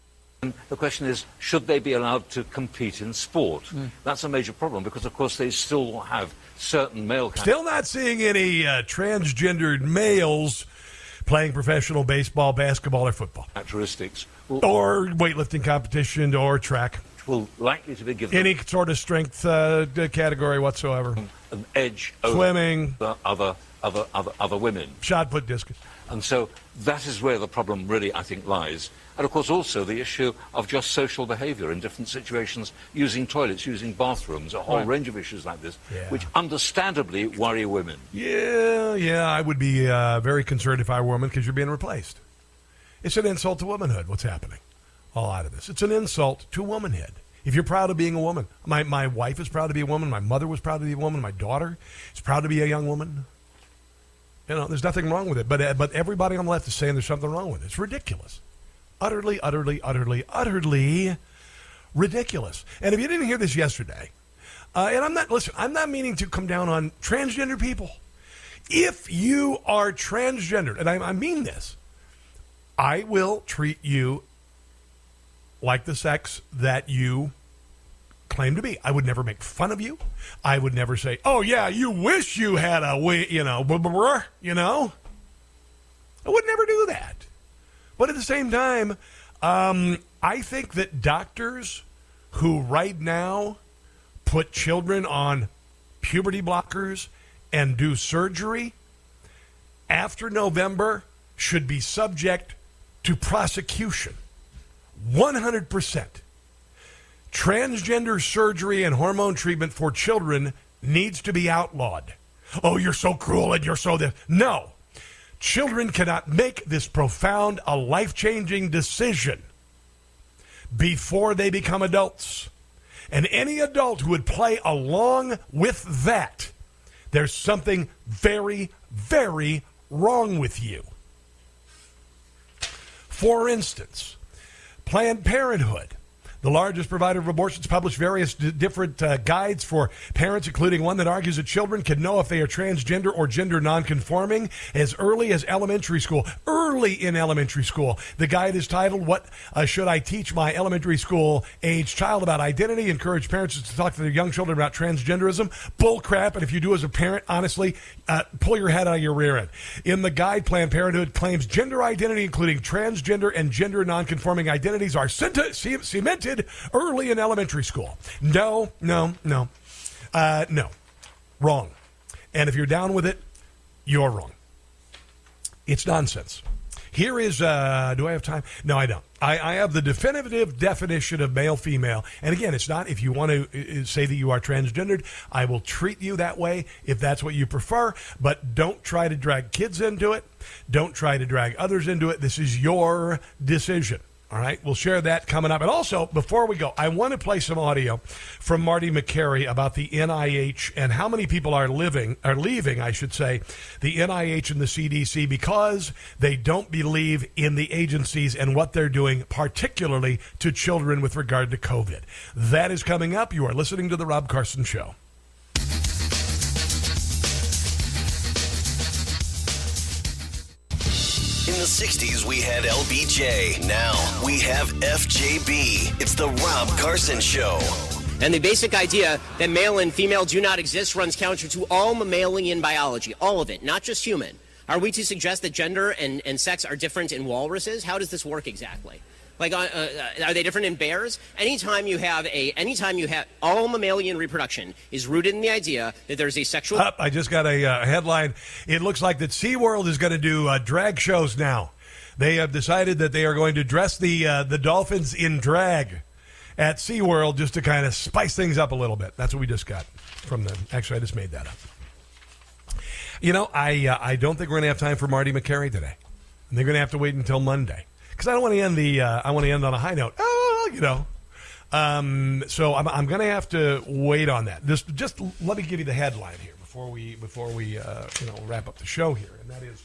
the question is, should they be allowed to compete in sport? That's a major problem because, of course, they still have certain male. Still not seeing any uh, transgendered males playing professional baseball, basketball, or football. Characteristics. or weightlifting competition or track. Will likely to be given Any sort of strength uh, category whatsoever. an edge over Swimming. the other, other, other, other women. Shot put discus. And so that is where the problem really, I think, lies. And of course, also the issue of just social behaviour in different situations, using toilets, using bathrooms, a whole Right. range of issues like this, Yeah. which understandably worry women. Yeah, yeah, I would be uh, very concerned if I were a woman because you're being replaced. It's an insult to womanhood, what's happening. All out of this. It's an insult to womanhood. If you're proud of being a woman, my, my wife is proud to be a woman, my mother was proud to be a woman, my daughter is proud to be a young woman. You know, there's nothing wrong with it, but, uh, but everybody on the left is saying there's something wrong with it. It's ridiculous. Utterly, utterly, utterly, utterly ridiculous. And if you didn't hear this yesterday, uh, and I'm not, listen, I'm not meaning to come down on transgender people. If you are transgendered, and I, I mean this, I will treat you like the sex that you claim to be. I would never make fun of you. I would never say, "Oh yeah, you wish you had a way," you know, blah, blah, blah, you know. I would never do that. But at the same time, um, I think that doctors who right now put children on puberty blockers and do surgery after November should be subject to prosecution. 100%. Transgender surgery and hormone treatment for children needs to be outlawed. Oh, you're so cruel and you're so this. No. Children cannot make this profound, a life changing decision before they become adults. And any adult who would play along with that, there's something very, very wrong with you. For instance, Planned Parenthood, the largest provider of abortions, published various d- different uh, guides for parents, including one that argues that children can know if they are transgender or gender nonconforming as early as elementary school. Early in elementary school. The guide is titled, What uh, Should I Teach My Elementary School Age Child About Identity? Encourage parents to talk to their young children about transgenderism. Bull crap. And if you do as a parent, honestly, uh, pull your head out of your rear end. In the guide, Planned Parenthood claims gender identity, including transgender and gender nonconforming identities, are cement- ce- early in elementary school. No, no, no. Uh, no. Wrong. And if you're down with it, you're wrong. It's nonsense. Here is, uh, do I have time? No, I don't. I, I have the definitive definition of male female. And again, it's not if you want to uh, say that you are transgendered, I will treat you that way if that's what you prefer. But don't try to drag kids into it. Don't try to drag others into it. This is your decision. All right, we'll share that coming up. And also, before we go, I want to play some audio from Marty Makary about the NIH and how many people are living are leaving, I should say, the NIH and the CDC because they don't believe in the agencies and what they're doing, particularly to children with regard to COVID. That is coming up. You are listening to the Rob Carson Show. 60s, we had LBJ. Now we have FJB. It's the Rob Carson Show. And the basic idea that male and female do not exist runs counter to all mammalian biology, all of it, not just human. Are we to suggest that gender and, and sex are different in walruses? How does this work exactly? Like, uh, uh, are they different in bears? Anytime you have a, anytime you have all mammalian reproduction is rooted in the idea that there's a sexual. I just got a uh, headline. It looks like that SeaWorld is going to do uh, drag shows now. They have decided that they are going to dress the uh, the dolphins in drag at SeaWorld just to kind of spice things up a little bit. That's what we just got from them. Actually, I just made that up. You know, I I don't think we're going to have time for Marty Makary today. And they're going to have to wait until Monday because I don't want to end the uh, I want to end on a high note. Oh, you know. Um, so I'm, I'm going to have to wait on that. Just just let me give you the headline here before we before we uh, you know wrap up the show here, and that is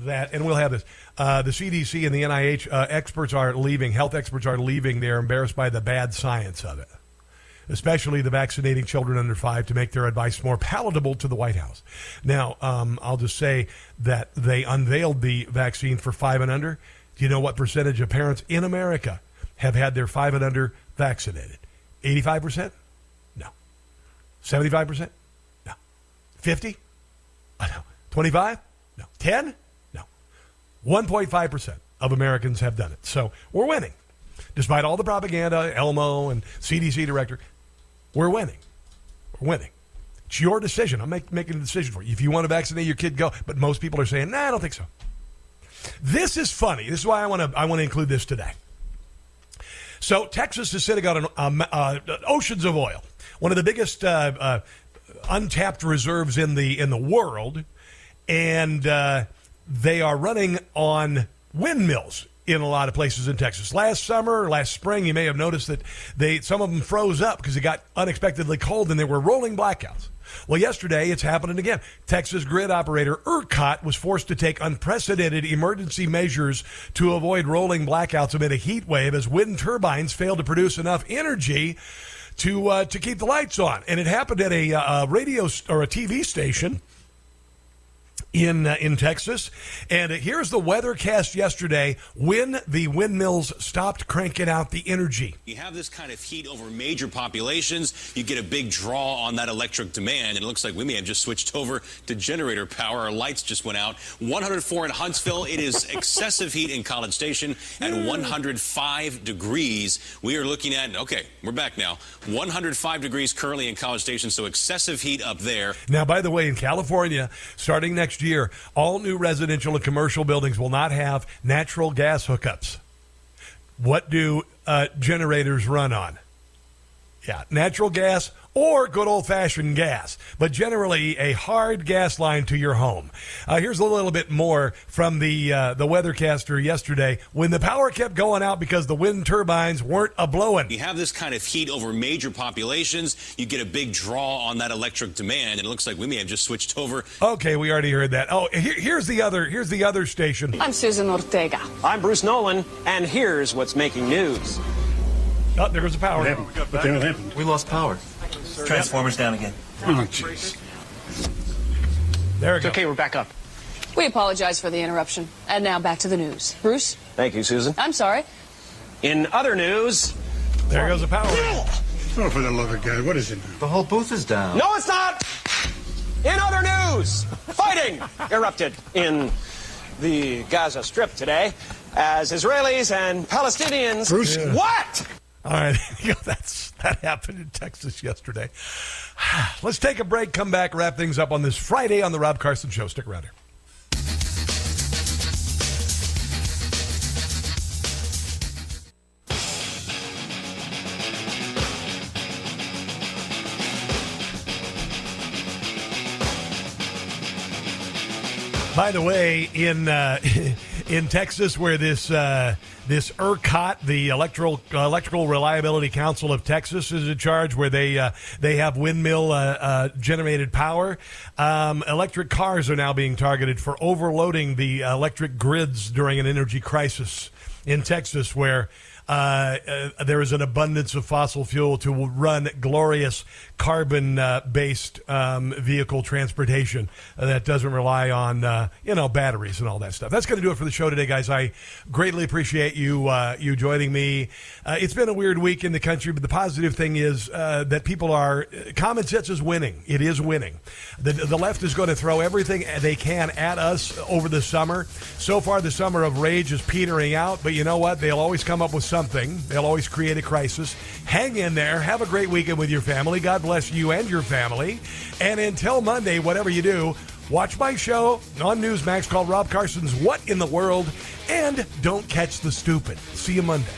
that, and we'll have this. Uh, the CDC and the NIH uh, experts are leaving. Health experts are leaving. They're embarrassed by the bad science of it, especially the vaccinating children under five to make their advice more palatable to the White House. Now, um, I'll just say that they unveiled the vaccine for five and under. Do you know what percentage of parents in America have had their five and under vaccinated? 85%? No. 75%? No. 50? I know. 25? No. 10? No. 1.5% of Americans have done it. So we're winning. Despite all the propaganda, Elmo and CDC director, we're winning. We're winning. It's your decision. I'm make, making a decision for you. If you want to vaccinate your kid, go. But most people are saying, nah, I don't think so. This is funny. This is why I want to I want to include this today. So Texas is sitting on um, uh, oceans of oil, one of the biggest uh, uh, untapped reserves in the in the world, and uh, they are running on windmills in a lot of places in Texas. Last summer, last spring, you may have noticed that they some of them froze up because it got unexpectedly cold and there were rolling blackouts. Well, yesterday it's happening again. Texas grid operator ERCOT was forced to take unprecedented emergency measures to avoid rolling blackouts amid a heat wave as wind turbines failed to produce enough energy to uh, to keep the lights on. And it happened at a, uh, radio st- or a TV station in uh, in Texas. And here's the weathercast yesterday when the windmills stopped cranking out the energy. You have this kind of heat over major populations, you get a big draw on that electric demand, and it looks like we may have just switched over to generator power. Our lights just went out. 104 in Huntsville. It is excessive heat in College Station at 105 degrees. We are looking at, okay, we're back now. 105 degrees currently in College Station, so excessive heat up there. Now, by the way, in California, starting next year, all new residential and commercial buildings will not have natural gas hookups. What do uh, generators run on? Yeah, natural gas or good old fashioned gas, but generally a hard gas line to your home. Uh, here's a little bit more from the uh, the weathercaster yesterday when the power kept going out because the wind turbines weren't a blowing. You have this kind of heat over major populations, you get a big draw on that electric demand, and it looks like we may have just switched over. Okay, we already heard that. Oh, here, here's the other here's the other station. I'm Susan Ortega. I'm Bruce Nolan, and here's what's making news. Oh, there goes the power. What the hell happened? We lost power. Transformers down again. Oh, jeez. There it it's okay, we're back up. We apologize for the interruption. And now back to the news. Bruce? Thank you, Susan. I'm sorry. In other news, there goes the power. Oh, for the love of God, what is it? The whole booth is down. No, it's not! In other news, fighting erupted in the Gaza Strip today as Israelis and Palestinians. Bruce. Yeah. What? All right, that's that happened in Texas yesterday. Let's take a break, come back, wrap things up on this Friday on the Rob Carson Show. Stick around here. By the way, in uh, in Texas, where this uh, this ERCOT, the Electrical Electrical Reliability Council of Texas, is in charge, where they uh, they have windmill uh, uh, generated power. Um, electric cars are now being targeted for overloading the electric grids during an energy crisis in Texas, where uh, uh, there is an abundance of fossil fuel to run glorious carbon uh, based um, vehicle transportation that doesn't rely on uh, you know batteries and all that stuff. That's going to do it for the show today, guys. I greatly appreciate you uh, you joining me. Uh, it's been a weird week in the country, but the positive thing is that people are common sense is winning. It is winning. The, the left is going to throw everything they can at us over the summer. So far, the summer of rage is petering out, but you know what? They'll always come up with something something. They'll always create a crisis. Hang in there. Have a great weekend with your family. God bless you and your family. And until Monday, whatever you do, watch my show on Newsmax called Rob Carson's What in the World and don't catch the stupid. See you Monday.